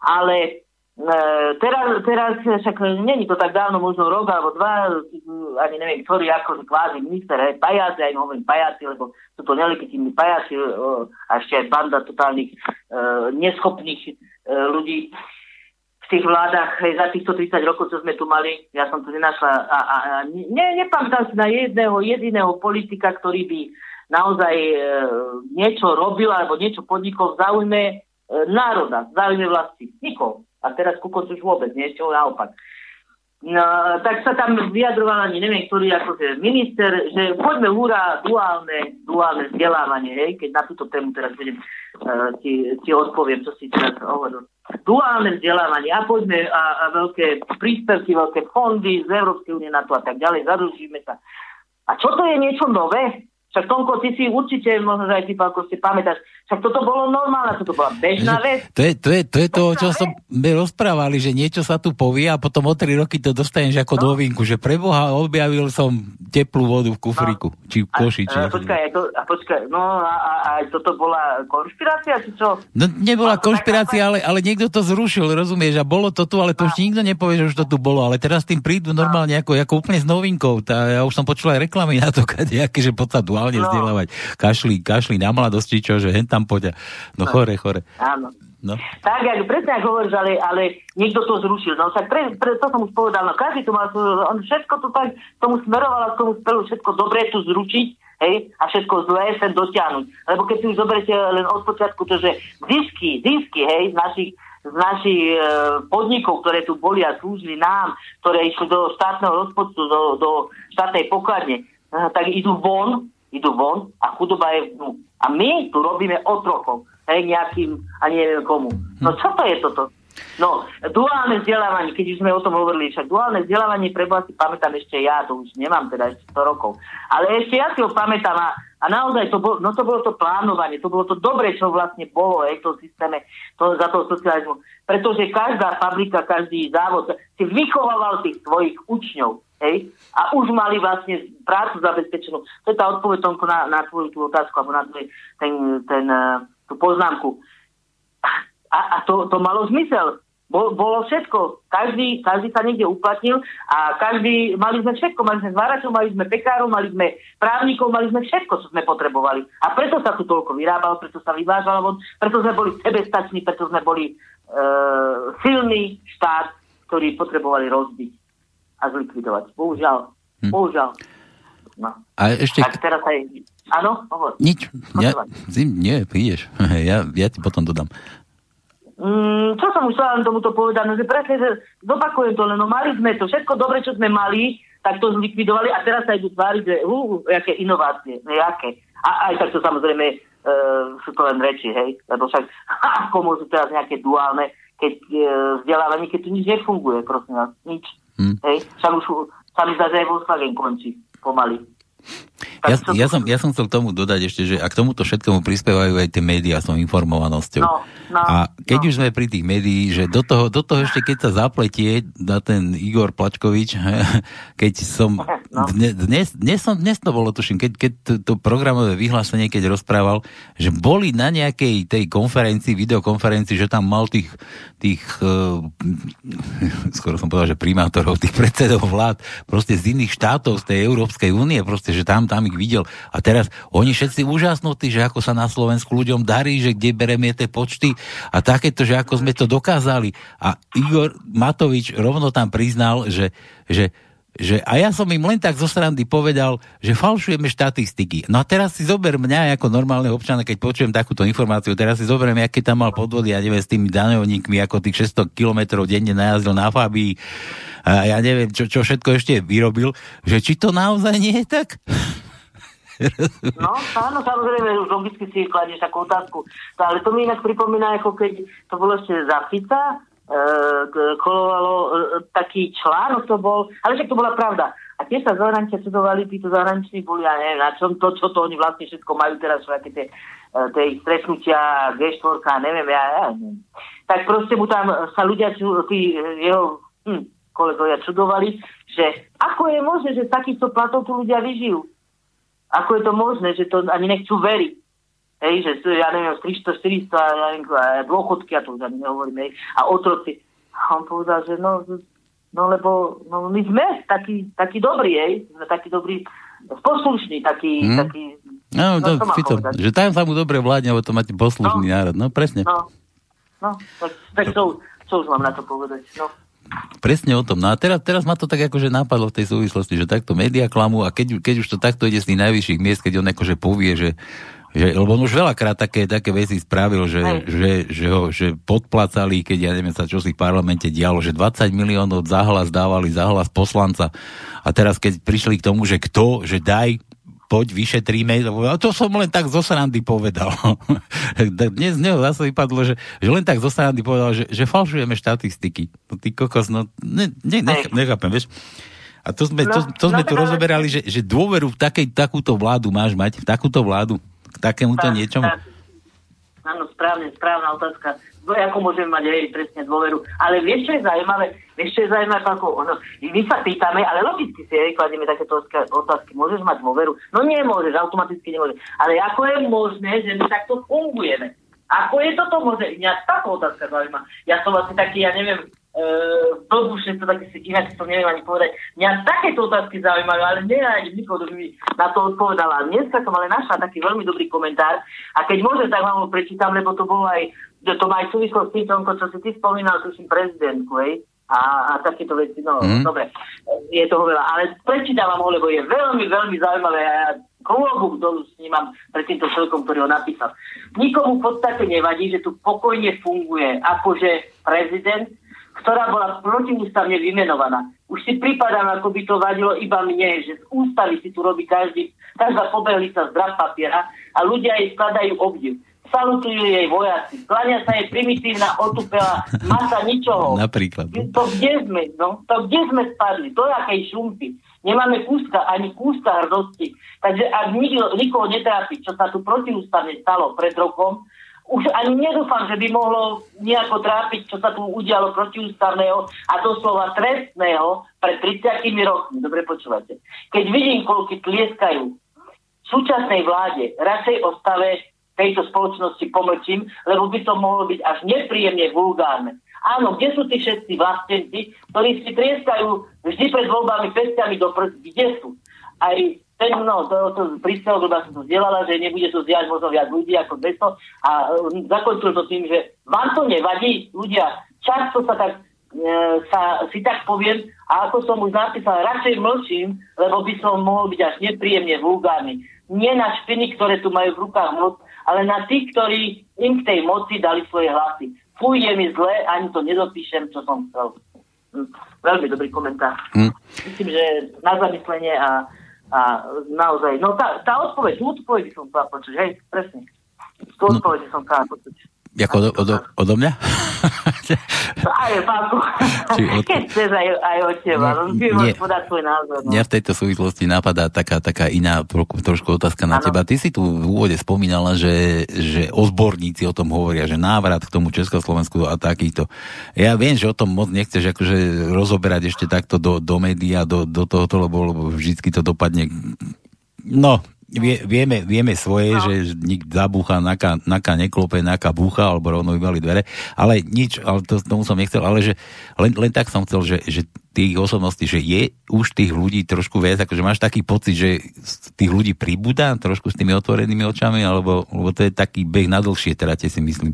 Ale uh, teraz, teraz však není to tak dávno, možno rok alebo dva, ani neviem, ktorý ako kvázi minister, hej, pajáci, aj hovorím pajáci, lebo sú to nelegitímni pajáci uh, a ešte aj banda totálnych uh, neschopných uh, ľudí tých vládach za týchto 30 rokov, čo sme tu mali, ja som tu nenašla a, a, a ne, nepamätám si na jedného jediného politika, ktorý by naozaj e, niečo robil alebo niečo podnikol v záujme e, národa, v záujme vlasti. Nikoho. A teraz ku koncu už vôbec, niečo naopak. No, tak sa tam vyjadroval ani neviem, ktorý ako minister, že poďme húra duálne, duálne vzdelávanie, hej, keď na túto tému teraz budem uh, ti, ti odpoviem, čo si teraz hovoril. Duálne vzdelávanie a poďme a, a veľké príspevky, veľké fondy z Európskej únie na to a tak ďalej, zadlžíme sa. A čo to je niečo nové? Však Tomko, ty si určite, možno aj ty, ako si pamätáš, však toto bolo normálne, toto bola bežná vec. To je to, je, to, je to o čom som rozprávali, že niečo sa tu povie a potom o tri roky to dostaneš ako no. novinku, že preboha objavil som teplú vodu v kufriku, no. či v koši. Či a, počkaj, to, a počkaj, no a, a, a toto bola konšpirácia, či čo? No nebola konšpirácia, ale, ale niekto to zrušil, rozumieš, a bolo to tu, ale to a. už nikto nepovie, že už to tu bolo, ale teraz tým prídu normálne ako, ako úplne s novinkou. Tá, ja už som počul aj reklamy na to, *laughs* kadejaké, že poď sa duálne no. vzdelávať. Kašli, kašli na mladosti, čo, že hen tam poďa. No, no chore, chore. Áno. No. Tak, ako presne ako hovoríš, ale, ale niekto to zrušil. No tak pre, pre, to som už povedal, no každý to mal, on všetko to tak tomu smeroval a tomu spelu všetko dobré tu zručiť, hej, a všetko zlé sem dotiahnuť. Lebo keď si už zoberiete len od počiatku to, že zisky, zisky, hej, z našich z našich e, podnikov, ktoré tu boli a slúžili nám, ktoré išli do štátneho rozpočtu, do, do štátnej pokladne, e, tak idú von, idú von a chudoba je vnú. A my tu robíme otrokov hej, nejakým, a neviem komu. No čo to je toto? No, duálne vzdelávanie, keď už sme o tom hovorili, však duálne vzdelávanie, preboha si pamätám ešte ja, to už nemám teda ešte 100 rokov, ale ešte ja si ho pamätám a A naozaj to bolo, no to bolo to plánovanie, to bolo to dobre, čo vlastne bolo aj v tom systéme to, za toho socializmu. Pretože každá fabrika, každý závod si vychovával tých svojich učňov. Hej? A už mali vlastne prácu zabezpečenú. To je tá odpoveď Tomko, na, na tvoju tú otázku, alebo na tvoj, ten, ten, eh, tú poznámku. A, a to, to malo zmysel. Bol, bolo všetko. Každý, každý sa niekde uplatnil a každý, mali sme všetko. Mali sme zváračov, mali sme pekárov, mali sme právnikov, mali sme všetko, čo sme potrebovali. A preto sa tu toľko vyrábalo, preto sa vyvážalo von, preto sme boli sebestační, preto sme boli e, silný štát, ktorý potrebovali rozbiť a zlikvidovať. Bohužiaľ. Hm. Bohužiaľ. No. A ešte... Tak teraz aj... Áno, hovor. Nič. Ja, nie, prídeš. *laughs* Ja, ja ti potom dodám. Mm, čo som už chcela tomuto povedať, no že presne, že zopakujem to, len no mali sme to, všetko dobre, čo sme mali, tak to zlikvidovali a teraz sa idú tváriť, že uh, aké inovácie, no jaké. A aj tak to samozrejme e, sú to len reči, hej, lebo však *laughs* ako môžu teraz nejaké duálne, keď e, vzdelávanie, keď tu nič nefunguje, prosím vás, nič. Hmm. Hej, však už sa mi zdá, že aj Volkswagen končí pomaly. Ja, ja, som, ja som chcel tomu dodať ešte, že a k tomuto všetkému prispievajú aj tie médiá s tou informovanosťou. No, no, a keď no. už sme pri tých médií, že do toho, do toho ešte keď sa zapletie na ten Igor Plačkovič, *laughs* keď som *laughs* no. dnes, dnes, som, dnes to bolo tuším, keď, keď to, to programové vyhlásenie, keď rozprával, že boli na nejakej tej konferencii, videokonferencii, že tam mal tých, tých uh, *laughs* skoro som povedal, že primátorov, tých predsedov vlád, proste z iných štátov, z tej Európskej únie, proste, že tam, tam ich videl. A teraz oni všetci úžasnutí, že ako sa na Slovensku ľuďom darí, že kde bereme tie počty a takéto, že ako sme to dokázali. A Igor Matovič rovno tam priznal, že, že že a ja som im len tak zo srandy povedal, že falšujeme štatistiky. No a teraz si zober mňa ako normálne občana, keď počujem takúto informáciu, teraz si zoberiem, aké tam mal podvody, ja neviem, s tými daňovníkmi, ako tých 600 kilometrov denne najazdil na Fabii a ja neviem, čo, čo všetko ešte vyrobil, že či to naozaj nie je tak? *laughs* No, áno, samozrejme, už logicky si kladieš takú otázku. No, ale to mi inak pripomína, ako keď to bolo ešte za Fica, kolovalo e, taký článok to bol, ale však to bola pravda. A tie sa zahraničia sledovali, títo zahraniční boli, ja neviem, na čom to, čo to oni vlastne všetko majú teraz, všetky tie, e, tie ich stretnutia, G4, neviem, ja, ja neviem. Tak proste mu tam sa ľudia, tí jeho hm, kolegovia čudovali, že ako je možné, že takýchto platov tu ľudia vyžijú. Ako je to možné, že to ani nechcú veriť. Hej, že sú, ja neviem, 300, 400, ja neviem, dôchodky, a to už ani nehovorím, hej, a otroci. A on povedal, že no, no lebo no, my sme takí, takí dobrí, hej, sme takí dobrí, poslušní, takí, hmm. takí No, no, to, Fito, že tam sa mu dobre vládne, lebo to máte poslušný no, národ. No, presne. No, no tak, tak čo, čo už mám na to povedať? No. Presne o tom. No a teraz, teraz ma to tak akože napadlo v tej súvislosti, že takto média klamú a keď, keď už to takto ide z tých najvyšších miest, keď on akože povie, že, že, lebo on už veľakrát také, také veci spravil, že, že, že, ho, že podplacali, keď ja neviem sa, čo si v parlamente dialo, že 20 miliónov zahlas dávali zahlas poslanca. A teraz, keď prišli k tomu, že kto, že daj poď vyšetríme. A to som len tak zo srandy povedal. *laughs* Dnes neho zase vypadlo, že, že len tak zo srandy povedal, že, že falšujeme štatistiky. No ty kokos, no ne, ne, nech, nechápem, vieš. A to sme, to, to sme no, tu no, rozoberali, že, že dôveru v takej, takúto vládu máš mať, v takúto vládu, k takémuto niečomu. Áno, správne, správna otázka ako môžeme mať veriť presne dôveru. Ale vieš, čo je zaujímavé? Vieš, čo je zaujímavé, ako ono, my sa pýtame, ale logicky si aj kladieme takéto otázky. Môžeš mať dôveru? No nemôžeš, automaticky nemôžeš. Ale ako je možné, že my takto fungujeme? Ako je toto možné? Mňa táto otázka zaujíma. Ja som vlastne taký, ja neviem, blbúšne to také si inak to neviem ani povedať. Mňa takéto otázky zaujímajú, ale nenájdem nikoho, kto by na to odpovedala. Dneska som ale našla taký veľmi dobrý komentár a keď môžem, tak vám ho prečítam, lebo to bolo aj to má aj súvislosť s tým, čo si ty spomínal, tuším prezidentku, hej, a, a takéto veci, no, mm. dobre, je toho veľa, ale prečítam ho, lebo je veľmi, veľmi zaujímavé a ja klobúk dolu snímam pred týmto človekom, ktorý ho napísal. Nikomu v podstate nevadí, že tu pokojne funguje akože prezident, ktorá bola protiústavne vymenovaná. Už si pripadám, ako by to vadilo iba mne, že z ústavy si tu robí každý, každá pobehlica z papiera a ľudia jej skladajú obdiv salutujú jej vojaci. Kláňa sa jej primitívna otupela masa ničoho. Napríklad. To kde sme, no? To kde sme spadli? To je akej šumpy. Nemáme kúska, ani kúska hrdosti. Takže ak nikto, nikoho netrápi, čo sa tu protiústavne stalo pred rokom, už ani nedúfam, že by mohlo nejako trápiť, čo sa tu udialo protiústavného a doslova trestného pred 30 rokmi. Dobre počúvate. Keď vidím, koľko tlieskajú súčasnej vláde, radšej o stave tejto spoločnosti pomlčím, lebo by to mohlo byť až nepríjemne vulgárne. Áno, kde sú tí všetci vlastenci, ktorí si trieskajú vždy pred voľbami pestiami do prst, kde sú? Aj no, to, to prístel, lebo som to vzdelala, že nebude to zjať možno viac ľudí ako 200 a um, zakončil to tým, že vám to nevadí, ľudia, často sa tak e, sa, si tak poviem, a ako som už napísal, radšej mlčím, lebo by som mohol byť až nepríjemne vulgárny. Nie na špiny, ktoré tu majú v rukách moc, ale na tých, ktorí im k tej moci dali svoje hlasy. Fuj, je mi zle, ani to nedopíšem, čo som chcel. Hm, veľmi dobrý komentár. Hm. Myslím, že na zamyslenie a a naozaj, no tá, tá odpoveď, tú odpoveď som chcela počuť, hej, presne. Tú no. odpoveď som chcela počuť. Jako odo, odo, odo mňa? aj páku. *laughs* od... Keď chceš aj, aj od teba. No, no, nie, podať svoj názor. No. Mňa v tejto súvislosti napadá taká, taká iná trošku, otázka na ano. teba. Ty si tu v úvode spomínala, že, že odborníci o tom hovoria, že návrat k tomu Československu a takýto. Ja viem, že o tom moc nechceš akože rozoberať ešte takto do, do médiá, do, do tohoto, lebo, lebo vždycky to dopadne No, vie, vieme, vieme svoje, no. že nik zabúcha, naka, naka neklope, naka búcha, alebo rovno vybali dvere, ale nič, ale to, tomu som nechcel, ale že len, len tak som chcel, že, že tých osobností, že je už tých ľudí trošku viac, akože máš taký pocit, že tých ľudí pribúda trošku s tými otvorenými očami, alebo, alebo to je taký beh na dlhšie, teda si myslím.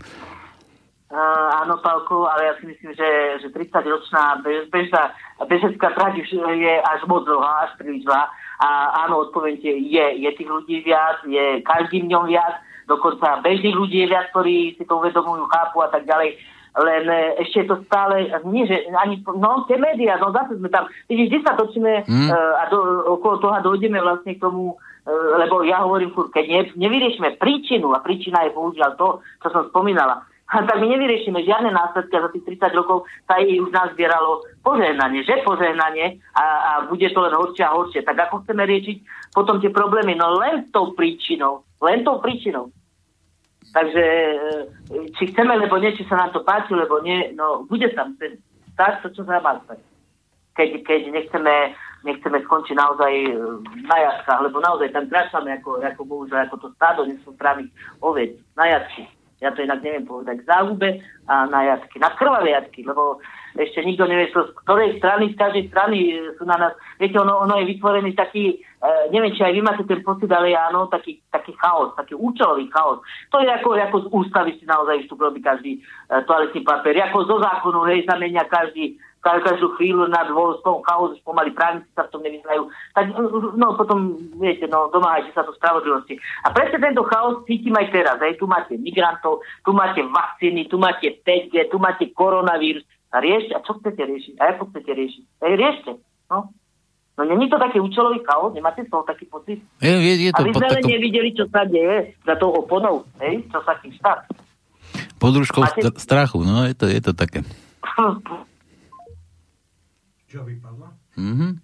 Uh, áno, Pálko, ale ja si myslím, že, že 30-ročná bež, bežná, bežecká trať je až moc dlhá, až príliš dlhá a áno, odpoviete, je, je tých ľudí viac, je každým dňom viac, dokonca bežných ľudí je viac, ktorí si to uvedomujú, chápu a tak ďalej. Len e, ešte je to stále, nie že ani, no tie médiá, no zase sme tam, vidíš, vždy sa točíme mm. a do, okolo toho dojdeme vlastne k tomu, uh, lebo ja hovorím, keď ne, nevyriešime príčinu, a príčina je bohužiaľ to, čo som spomínala, tak my nevyriešime žiadne následky a za tých 30 rokov sa jej už nazbieralo požehnanie, že požehnanie a, a bude to len horšie a horšie. Tak ako chceme riešiť potom tie problémy? No len tou príčinou. Len tou príčinou. Takže e, či chceme, lebo nie, či sa nám to páči, lebo nie, no bude tam ten stať, to, čo sa má stať. Keď, keď nechceme, nechceme skončiť naozaj e, na jatkách, lebo naozaj tam kráčame ako, ako bohužiaľ, ako to stádo nesprávnych oveď, na jatky ja to inak neviem povedať, záhube a na jatky, na krvavé jatky, lebo ešte nikto nevie, z ktorej strany, z každej strany sú na nás, viete, ono, ono je vytvorený taký, e, neviem, či aj vy máte ten pocit, ale áno, taký, taký chaos, taký účelový chaos. To je ako, ako z ústavy si naozaj tu robí každý e, toaletný papier, ako zo zákonu, hej, sa menia každý každú chvíľu nad voľskom chaos, pomaly právnici sa v tom nevyznajú. Tak no potom, viete, no domáhajte sa to spravodlivosti. A presne tento chaos cítim aj teraz. Hej. Tu máte migrantov, tu máte vakcíny, tu máte 5G, tu máte koronavírus. A riešte, a čo chcete riešiť? A ako chcete riešiť? Hej, riešte. No. No není to taký účelový chaos? Nemáte z toho taký pocit? Je, je, je to, a vy sme len nevideli, čo sa deje za tou oponou. Hej, čo sa tým štát. Podružkou Máte... strachu, no je to, je to také. *laughs* Čo vypadlo? Mhm.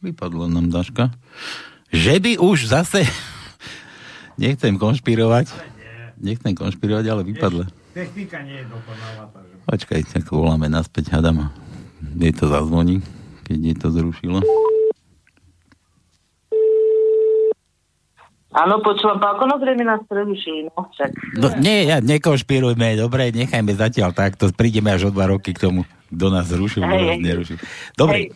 Vypadlo nám Daška. Že by už zase... Nechcem *laughs* konšpirovať. Nechcem konšpirovať, ale vypadlo. Technika nie je dokonalá. Takže... Počkaj, tak voláme naspäť Hadama. Je to zazvoní, keď je to zrušilo. Áno, počúvam, Pálko, no zrejme nás prerušili, no však. No, nie, ja, nekonšpirujme, dobre, nechajme zatiaľ takto, prídeme až o dva roky k tomu. Kto nás zrušil, kto nás nerušil. Dobre,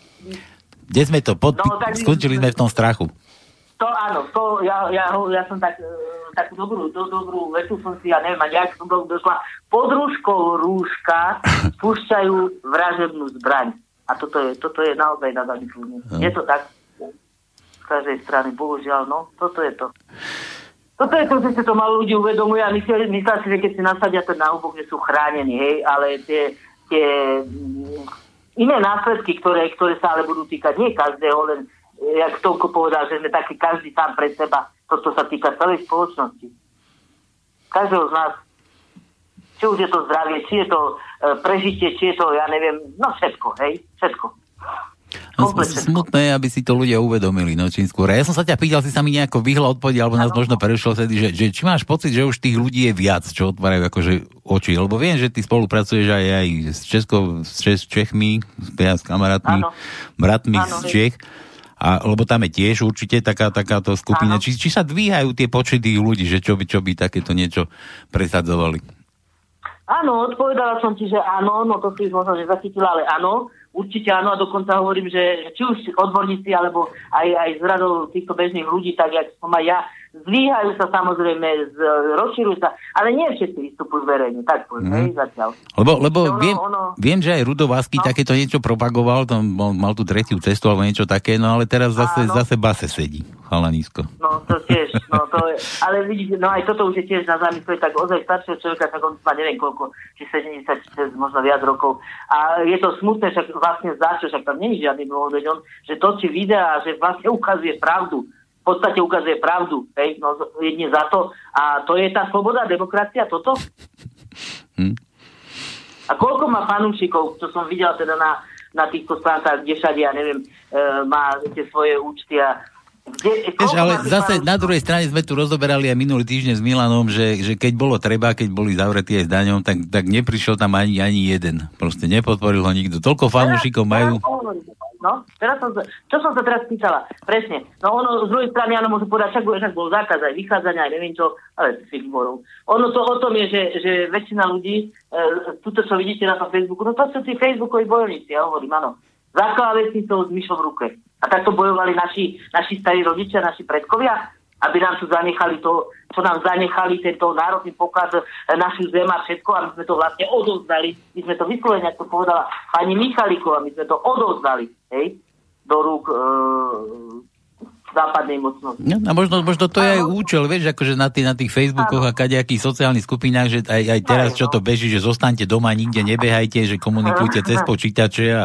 kde sme to? Pod... No, tak... Skončili sme v tom strachu. To áno, to ja, ja, ja som tak, e, takú dobrú, do, dobrú vetu som si, ja neviem, ani jak som do, došla. Pod rúškou rúška *laughs* púšťajú vražebnú zbraň. A toto je, toto je naozaj na zamyslenie. No. Je to tak každej strany, bohužiaľ, no, toto je to. Toto je to, že si to malo ľudí uvedomujú a myslia, myslia si, že keď si nasadia ten náhubok, že sú chránení, hej, ale tie, tie mm, iné následky, ktoré, ktoré sa ale budú týkať nie každého, len jak toľko povedal, že sme taký každý sám pre seba. Toto sa týka celej spoločnosti. Každého z nás. Či už je to zdravie, či je to e, prežitie, či je to, ja neviem, no všetko, hej, všetko. Kompletne. Smutné, aby si to ľudia uvedomili, no čím skôr. Ja som sa ťa pýtal, si sa mi nejako vyhla odpovedi, alebo nás možno prerušil vtedy, že, že či máš pocit, že už tých ľudí je viac, čo otvárajú akože oči, lebo viem, že ty spolupracuješ aj, aj s Českou, s Čes, Čechmi, s kamarátmi, Áno. bratmi Áno, z Čech, a, lebo tam je tiež určite taká, takáto skupina. Či, či sa dvíhajú tie počty ľudí, že čo by, čo by takéto niečo presadzovali? Áno, odpovedala som ti, že áno, no to si možno nezachytila, ale áno, určite áno a dokonca hovorím, že, či už odborníci alebo aj, aj z radou týchto bežných ľudí, tak jak som aj ja, zvíhajú sa samozrejme, z, rozširujú sa, ale nie všetci vystupujú verejne, tak poviem, hej, zatiaľ. Lebo, lebo Ono- viem, ono- viem, že aj Rudo Vasky No. takéto niečo propagoval, tam mal, mal tú tretiu cestu alebo niečo také, no ale teraz zase, Áno. zase base sedí, chalanisko. No to tiež, no to je, ale vidíte, no aj toto už je tiež na zamysle, tak ozaj staršieho človeka, tak on má neviem koľko, či 70, či možno viac rokov. A je to smutné, však vlastne že však tam není žiadny dôvod, on, že točí videa, že vlastne ukazuje pravdu. V podstate ukazuje pravdu, hej, no jedne za to. A to je tá sloboda, demokracia, toto? Hm? A koľko má fanúšikov, čo som videl teda na, na týchto stránkach, kde všade, ja neviem, e, má tie svoje účty a kde, koľko ale zase na druhej strane sme tu rozoberali aj minulý týždeň s Milanom, že, že keď bolo treba, keď boli zavretí aj s daňom, tak, tak neprišiel tam ani, ani jeden. Proste nepodporil ho nikto. Toľko fanúšikov majú. No, teraz som sa, čo som sa teraz pýtala? Presne. No ono z druhej strany, áno, môžu povedať, však, však bol zákaz aj vychádzania, aj neviem čo, ale tých výborov. Ono to o tom je, že, že väčšina ľudí, e, tuto, čo vidíte na tom Facebooku, no to sú tí Facebookoví bojovníci, ja hovorím, áno. Za klávesnicou s myšou v ruke. A takto bojovali naši, naši starí rodičia, naši predkovia, aby nám tu zanechali to, čo nám zanechali, tento národný poklad, našu zem a všetko, a my sme to vlastne odovzdali. My sme to vyslovene, ako to povedala pani Michalikova, my sme to odovzdali, hej, do rúk e, západnej mocnosti. No, a možno, možno to je aj účel, vieš, akože na, tých, na tých Facebookoch a kadejakých sociálnych skupinách, že aj, aj teraz, čo to beží, že zostaňte doma, nikde nebehajte, že komunikujte *laughs* cez počítače a,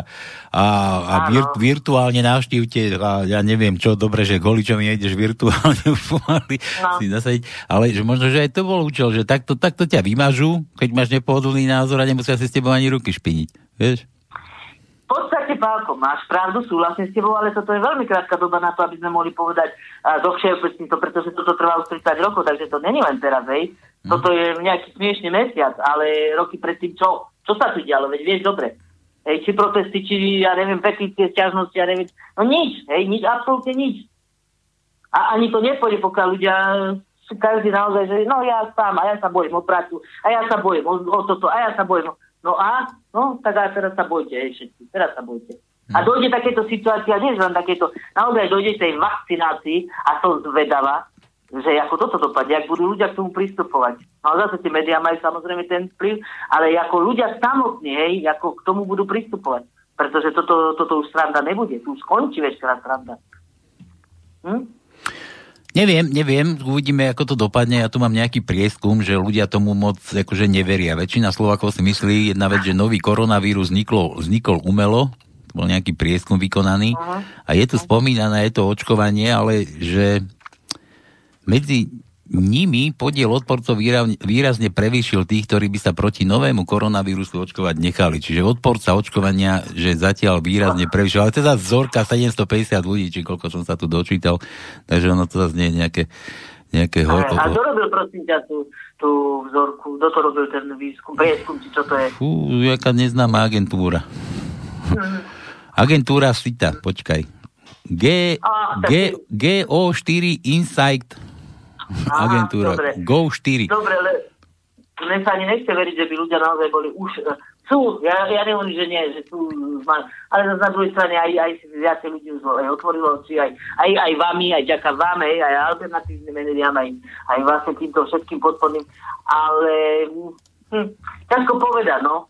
a, a vir, virtuálne navštívte a ja neviem čo, dobre, že goličom nejdeš virtuálne *laughs* pomaly No. si zasadiť, ale že možno, že aj to bol účel, že takto, takto ťa vymažú, keď máš nepohodlný názor a nemusia si s tebou ani ruky špiniť, vieš? Podstate, Pálko, máš pravdu, súhlasím s tebou, ale toto je veľmi krátka doba na to, aby sme mohli povedať a to, pretože toto trvá už 30 rokov, takže to není len teraz, hej. Toto je nejaký smiešný mesiac, ale roky predtým čo? Čo sa tu dialo? Veď vieš dobre. Hej, či protesty, či, ja neviem, petície, sťažnosti, ja neviem. No nič, hej, nič, absolútne nič. A ani to nepôjde, pokiaľ ľudia každý naozaj, že no ja sám, a ja sa bojím o prácu, a ja sa bojím o, o toto, a ja sa bojím o... No a? No, tak a teraz sa bojte, hej, všetci, teraz sa bojte. A dojde takéto situácie, a nie len takéto, naozaj dojde tej vakcinácii a som zvedavá, že ako toto dopadne, ak budú ľudia k tomu pristupovať. No zase tie médiá majú samozrejme ten vplyv, ale ako ľudia samotní, hej, ako k tomu budú pristupovať. Pretože toto, toto už sranda nebude, tu už skončí veškerá sranda. Hm? Neviem, neviem, uvidíme, ako to dopadne. Ja tu mám nejaký prieskum, že ľudia tomu moc akože neveria. Väčšina Slovakov si myslí, jedna vec, že nový koronavírus vzniklo, vznikol umelo, to bol nejaký prieskum vykonaný a je tu spomínané, je to očkovanie, ale že medzi nimi podiel odporcov výrazne, prevýšil tých, ktorí by sa proti novému koronavírusu očkovať nechali. Čiže odporca očkovania, že zatiaľ výrazne prevýšil. Ale teda vzorka 750 ľudí, či koľko som sa tu dočítal, takže ono to zase nie je nejaké, nejaké ho, A, kto robil, prosím ťa, tú, tú vzorku? Kto to robil ten výskum, prieskum, či čo to je? Fú, jaká neznáma agentúra. Agentúra SITA, počkaj. G, G, je- GO4 Insight agentúra. dobre. GO4. Dobre, ale mne sa ani nechce veriť, že by ľudia naozaj boli už... eh, Sú, ja, ja nehovorím, že nie, že sú... Ale zase na druhej strane aj, aj si viacej ľudí už aj otvorilo oči, aj, aj, aj vami, aj ďaká vám, aj, aj alternatívnym médiám, aj, aj vlastne týmto všetkým podporným. Ale hm, ťažko povedať, no.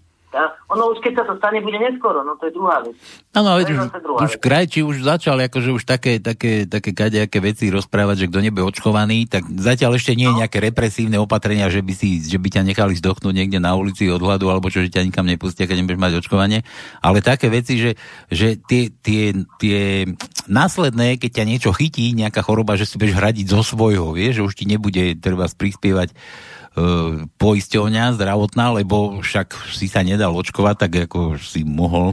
Ono už keď sa to stane, bude neskoro, no to je druhá vec. Áno, veď už, už krajči už začal akože už také, také, také kadejaké veci rozprávať, že kto nebude očkovaný, tak zatiaľ ešte nie je nejaké represívne opatrenia, že by, si, že by ťa nechali zdochnúť niekde na ulici od hladu, alebo čo, že ťa nikam nepustia, keď nebudeš mať očkovanie. Ale také veci, že, že tie, tie, tie následné, keď ťa niečo chytí, nejaká choroba, že si budeš hradiť zo svojho, vieš, že už ti nebude treba prispievať poisťovňa zdravotná, lebo však si sa nedal očkovať, tak ako si mohol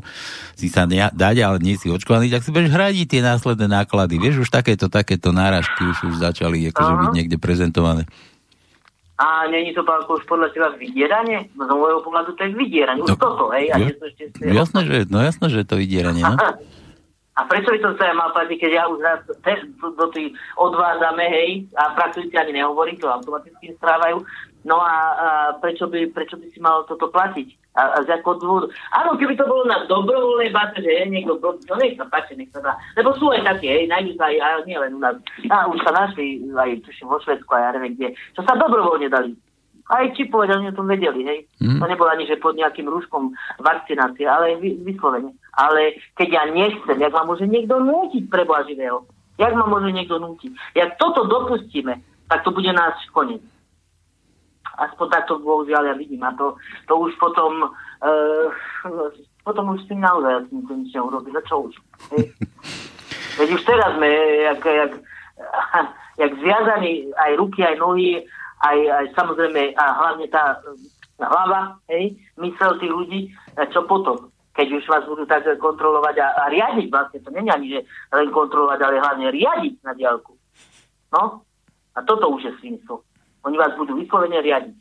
si sa ne- dať, ale nie si očkovaný, tak si budeš hradiť tie následné náklady. Vieš, už takéto, takéto náražky už, už začali akože byť niekde prezentované. A není to Pálko, už podľa teba vydieranie? No z môjho pohľadu to je vydieranie. Už No, toto, hej? A ja- to ešte... Jasné, že, no jasné, že je to vydieranie, no. *laughs* A prečo by som sa ja mal platiť, keď ja už raz te, do, do tých odvádzame, hej, a pracujúci ani nehovorí, to automaticky strávajú. No a, a prečo, by, prečo by si mal toto platiť? A, a z akého dôvodu? Áno, keby to bolo na dobrovoľnej báze, že je niekto, no nech sa páči, nech sa dá. Lebo sú aj také, hej, nájdú sa aj, aj nie len u nás. A už sa našli aj, tuším, vo Švedsku, aj ja neviem kde, čo sa dobrovoľne dali. Aj čipovať, oni o tom vedeli, hej. Mm. To nebolo ani, že pod nejakým rúškom vakcinácie, ale vy, vyslovene. Ale keď ja nechcem, jak ma môže niekto nútiť pre živého? Jak ma môže niekto nútiť? Jak toto dopustíme, tak to bude náš koniec. Aspoň takto bohužiaľ ja vidím. A to, to už potom, uh, potom už naozaj s tým nič neurobi. Za čo už? Hej? *laughs* Veď už teraz sme, jak, jak, *laughs* jak zviazaní aj ruky, aj nohy, aj, aj samozrejme, a hlavne tá eh, hlava, hej, mysel tých ľudí, a čo potom? Keď už vás budú tak kontrolovať a, a riadiť, vlastne to je ani, že len kontrolovať, ale hlavne riadiť na diálku. No, a toto už je svinstvo. Oni vás budú vyslovene riadiť.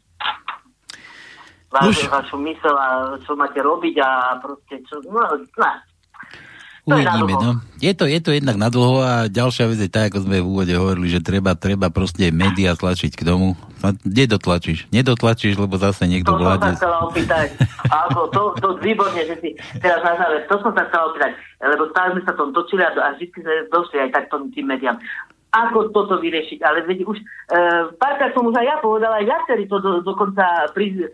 Váš, vašu mysel a čo máte robiť a proste čo, no, no. To je Uvidíme, no. Je to, je to jednak na dlho a ďalšia vec je tá, ako sme v úvode hovorili, že treba, treba proste médiá tlačiť k tomu. A nedotlačíš. Nedotlačíš, lebo zase niekto To som sa vládne. chcela opýtať. *laughs* Ako to, to výborne, že si teraz na záver, to som sa chcela opýtať, lebo stále sme sa tom točili a, a vždy sme došli aj takto tým médiám. Ako toto vyriešiť? Ale veď už, e, párkrát som už aj ja povedala, aj viacerí to do, dokonca pri, e,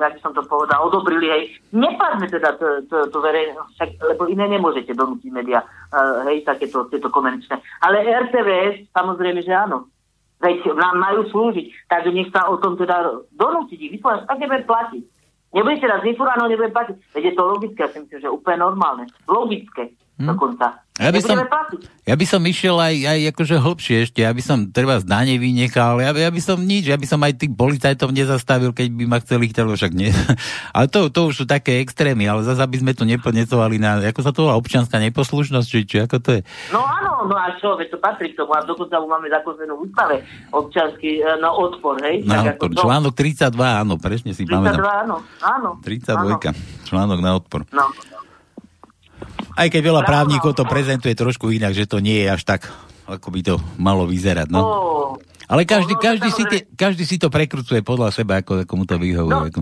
jak by som to povedal, odobrili, hej. Nepadne teda to, to, to verejné, však, lebo iné nemôžete donútiť médiá, e, hej, takéto, tieto komerčné. Ale RTVS, samozrejme, že áno. Veď nám majú slúžiť, tak nech sa o tom teda donútiť ich, vyslovene, tak nebudem platiť. Nebudete raz informovaní, nebudem platiť. Veď je to logické, ja si myslím, že úplne normálne. Logické Hm. dokonca. Ja by som-. Ja by som išiel aj, aj akože hlbšie ešte, ja by som treba z dane vynechal, ja, ja by som nič, ja by som aj tých policajtov nezastavil, keď by ma chceli lebo však nie. *laughs* Ale to, to už sú také extrémy, ale zase aby sme to nepodnecovali na, ako sa to volá, občianská neposlušnosť, či, či ako to je. No áno, no a čo, veď to patrí k tomu. A dokonca máme zakotvenú ústave občanský e, no, odpor, hej? Na Tak ako odpor. to. Článok 32, áno, presne si 32, pamätám. áno, áno. 32, článok na odpor. No. Aj keď veľa právnikov to prezentuje trošku inak, že to nie je až tak, ako by to malo vyzerať. No. Ó, Ale každý, no, no, každý, si tie, každý si to prekrucuje podľa seba, ako, ako mu to vyhovuje. No. ako.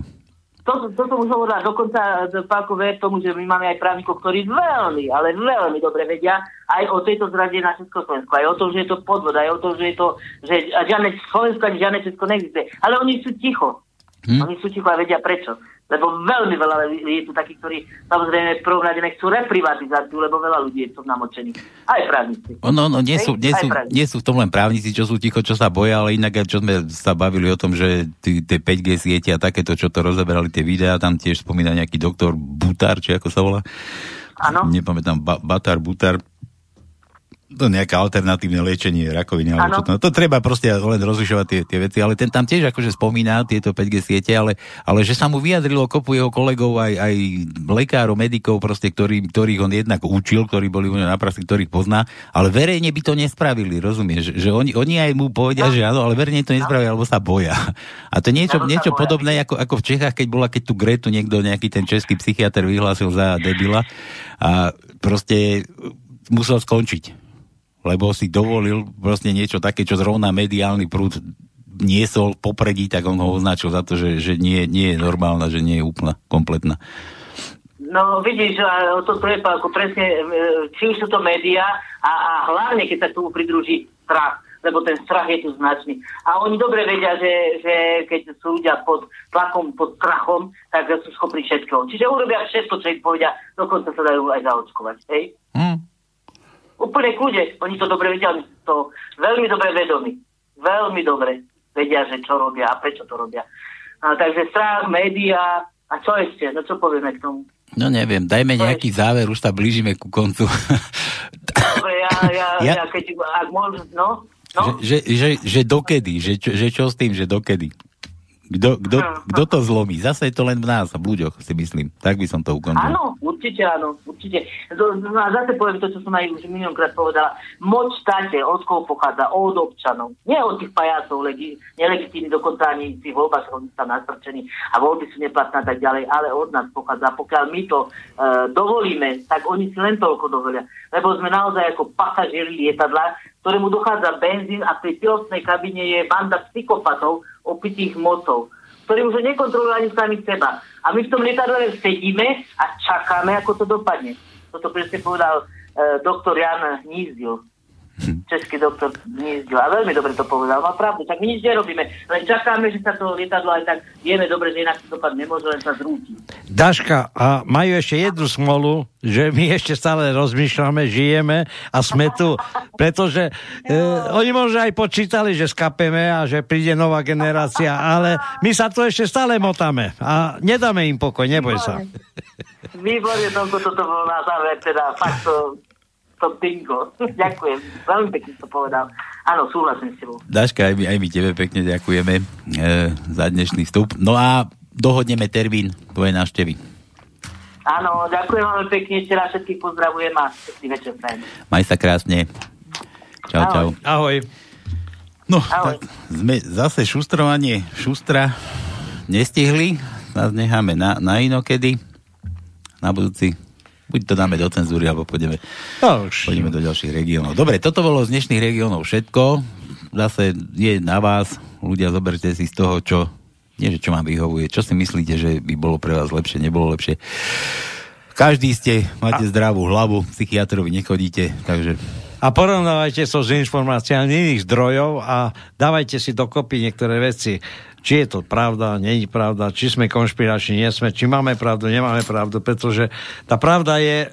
To, to som už hovorila, dokonca e, Pálko ver tomu, že my máme aj právnikov, ktorí veľmi, ale veľmi dobre vedia aj o tejto zrade na Československu, aj o tom, že je to podvod, aj o tom, že je to, že žiadne Slovensko ani žiadne Česko neexistuje. Ale oni sú ticho. Hm? Oni sú ticho a vedia prečo. Lebo veľmi veľa je tu takých, ktorí samozrejme v prvom rade nechcú reprivatizáciu, lebo veľa ľudí je v tom namočených. Aj právnici. Ono, no, nie, Hej, sú, nie, sú, nie sú v tom len právnici, čo sú ticho, čo sa boja, ale inak čo sme sa bavili o tom, že tie 5G siete a takéto, čo to rozeberali tie videá, tam tiež spomína nejaký doktor Butar, či ako sa volá. Áno. Nepamätám, ba- Batar, Butar. To nejaké alternatívne liečenie rakoviny. Alebo čo to, no, to treba proste len rozlišovať tie, tie veci, ale ten tam tiež akože spomína tieto 5G siete, ale, ale že sa mu vyjadrilo kopu jeho kolegov, aj, aj lekárov, medikov, proste, ktorý, ktorých on jednak učil, ktorí boli u neho na praxi, ktorých pozná, ale verejne by to nespravili, rozumieš? Že oni, oni aj mu povedia, že áno, ale verejne to nespravia, alebo sa boja. A to niečo, sa niečo podobné ako, ako v Čechách, keď bola, keď tu Gretu niekto, nejaký ten český psychiatr vyhlásil za debila a proste musel skončiť lebo si dovolil proste niečo také, čo zrovna mediálny prúd niesol popredí, tak on ho označil za to, že, že nie, nie je normálna, že nie je úplná, kompletná. No vidíš, a to je ako presne, e, či už sú to médiá a, a hlavne, keď sa k tomu pridruží strach, lebo ten strach je tu značný. A oni dobre vedia, že, že keď sú ľudia pod tlakom, pod strachom, tak sú schopní všetko. Čiže urobia všetko, čo im povedia, dokonca sa dajú aj zaočkovať. Hej? Hm? Úplne kľude, oni to dobre vedia, oni to veľmi dobre vedomi. Veľmi dobre vedia, že čo robia a prečo to robia. A, takže strach, médiá a čo ešte? No čo povieme k tomu? No neviem, dajme nejaký záver, už sa blížime ku koncu. *laughs* Dobre, ja, ja, Ja- ja, keď, ak môžem, no, No? Že, že, že, že dokedy? Že, že čo s tým, že dokedy? Kto, kto, kto to zlomí? Zase je to len v nás, v ľuďoch, si myslím. Tak by som to ukončil. Áno, určite áno, určite. No, a zase poviem to, čo som aj už miliónkrát povedala. Moc štáte od koho pochádza? Od občanov. Nie od tých pajacov, legi, nelegitímni dokonca ani tých voľbách oni sa nastrčení a voľby sú neplatné a tak ďalej, ale od nás pochádza. Pokiaľ my to e, dovolíme, tak oni si len toľko dovolia. Lebo sme naozaj ako pasažieri lietadla, ktorému dochádza benzín a tej pilotnej kabine je banda psychopatov, opitých mocov, ktorí už nekontrolujú ani sami seba. A my v tom lietadle sedíme a čakáme, ako to dopadne. Toto presne povedal e, doktor Jan Hnízdil. Český doktor Hnízdil. A veľmi dobre to povedal. Má pravdu. Tak my nič nerobíme. Len čakáme, že sa to lietadlo aj tak vieme dobre, že inak to dopadne nemôže, len sa zrúti. Daška, a majú ešte jednu smolu, že my ešte stále rozmýšľame, žijeme a sme tu, pretože e, oni možno aj počítali, že skapeme a že príde nová generácia, ale my sa tu ešte stále motáme a nedáme im pokoj, neboj sa. Výborne, Tomko, toto bolo na záver, teda fakt to, to bingo. *laughs* Ďakujem, veľmi pekne to povedal. Áno, súhlasím s tebou. Daška, aj my, aj my tebe pekne ďakujeme e, za dnešný vstup. No a dohodneme termín tvojej návštevy. Áno, ďakujem veľmi pekne, ešte raz všetkých pozdravujem a pekný večer prajem. Maj sa krásne. Čau, čau. Ahoj. No, Ahoj. tak sme zase šustrovanie šustra nestihli. Nás necháme na, na inokedy. Na budúci. Buď to dáme do cenzúry, alebo pôjdeme, No už. pôjdeme do ďalších regiónov. Dobre, toto bolo z dnešných regiónov všetko. Zase je na vás. Ľudia, zoberte si z toho, čo nie, že čo vám vyhovuje. Čo si myslíte, že by bolo pre vás lepšie, nebolo lepšie. Každý ste, máte zdravú hlavu, psychiatrovi nechodíte, takže A porovnávajte so s informáciami iných zdrojov a dávajte si dokopy niektoré veci. Či je to pravda, není pravda, či sme konšpirační, nie sme, či máme pravdu, nemáme pravdu, pretože tá pravda je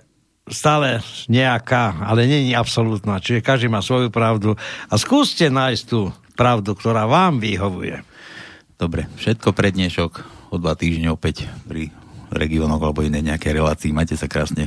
stále nejaká, ale není absolútna. Čiže každý má svoju pravdu a skúste nájsť tú pravdu, ktorá vám vyhovuje. Dobre, všetko pre dnešok. O dva týždne opäť pri regiónoch alebo inej nejakej relácii. Majte sa krásne.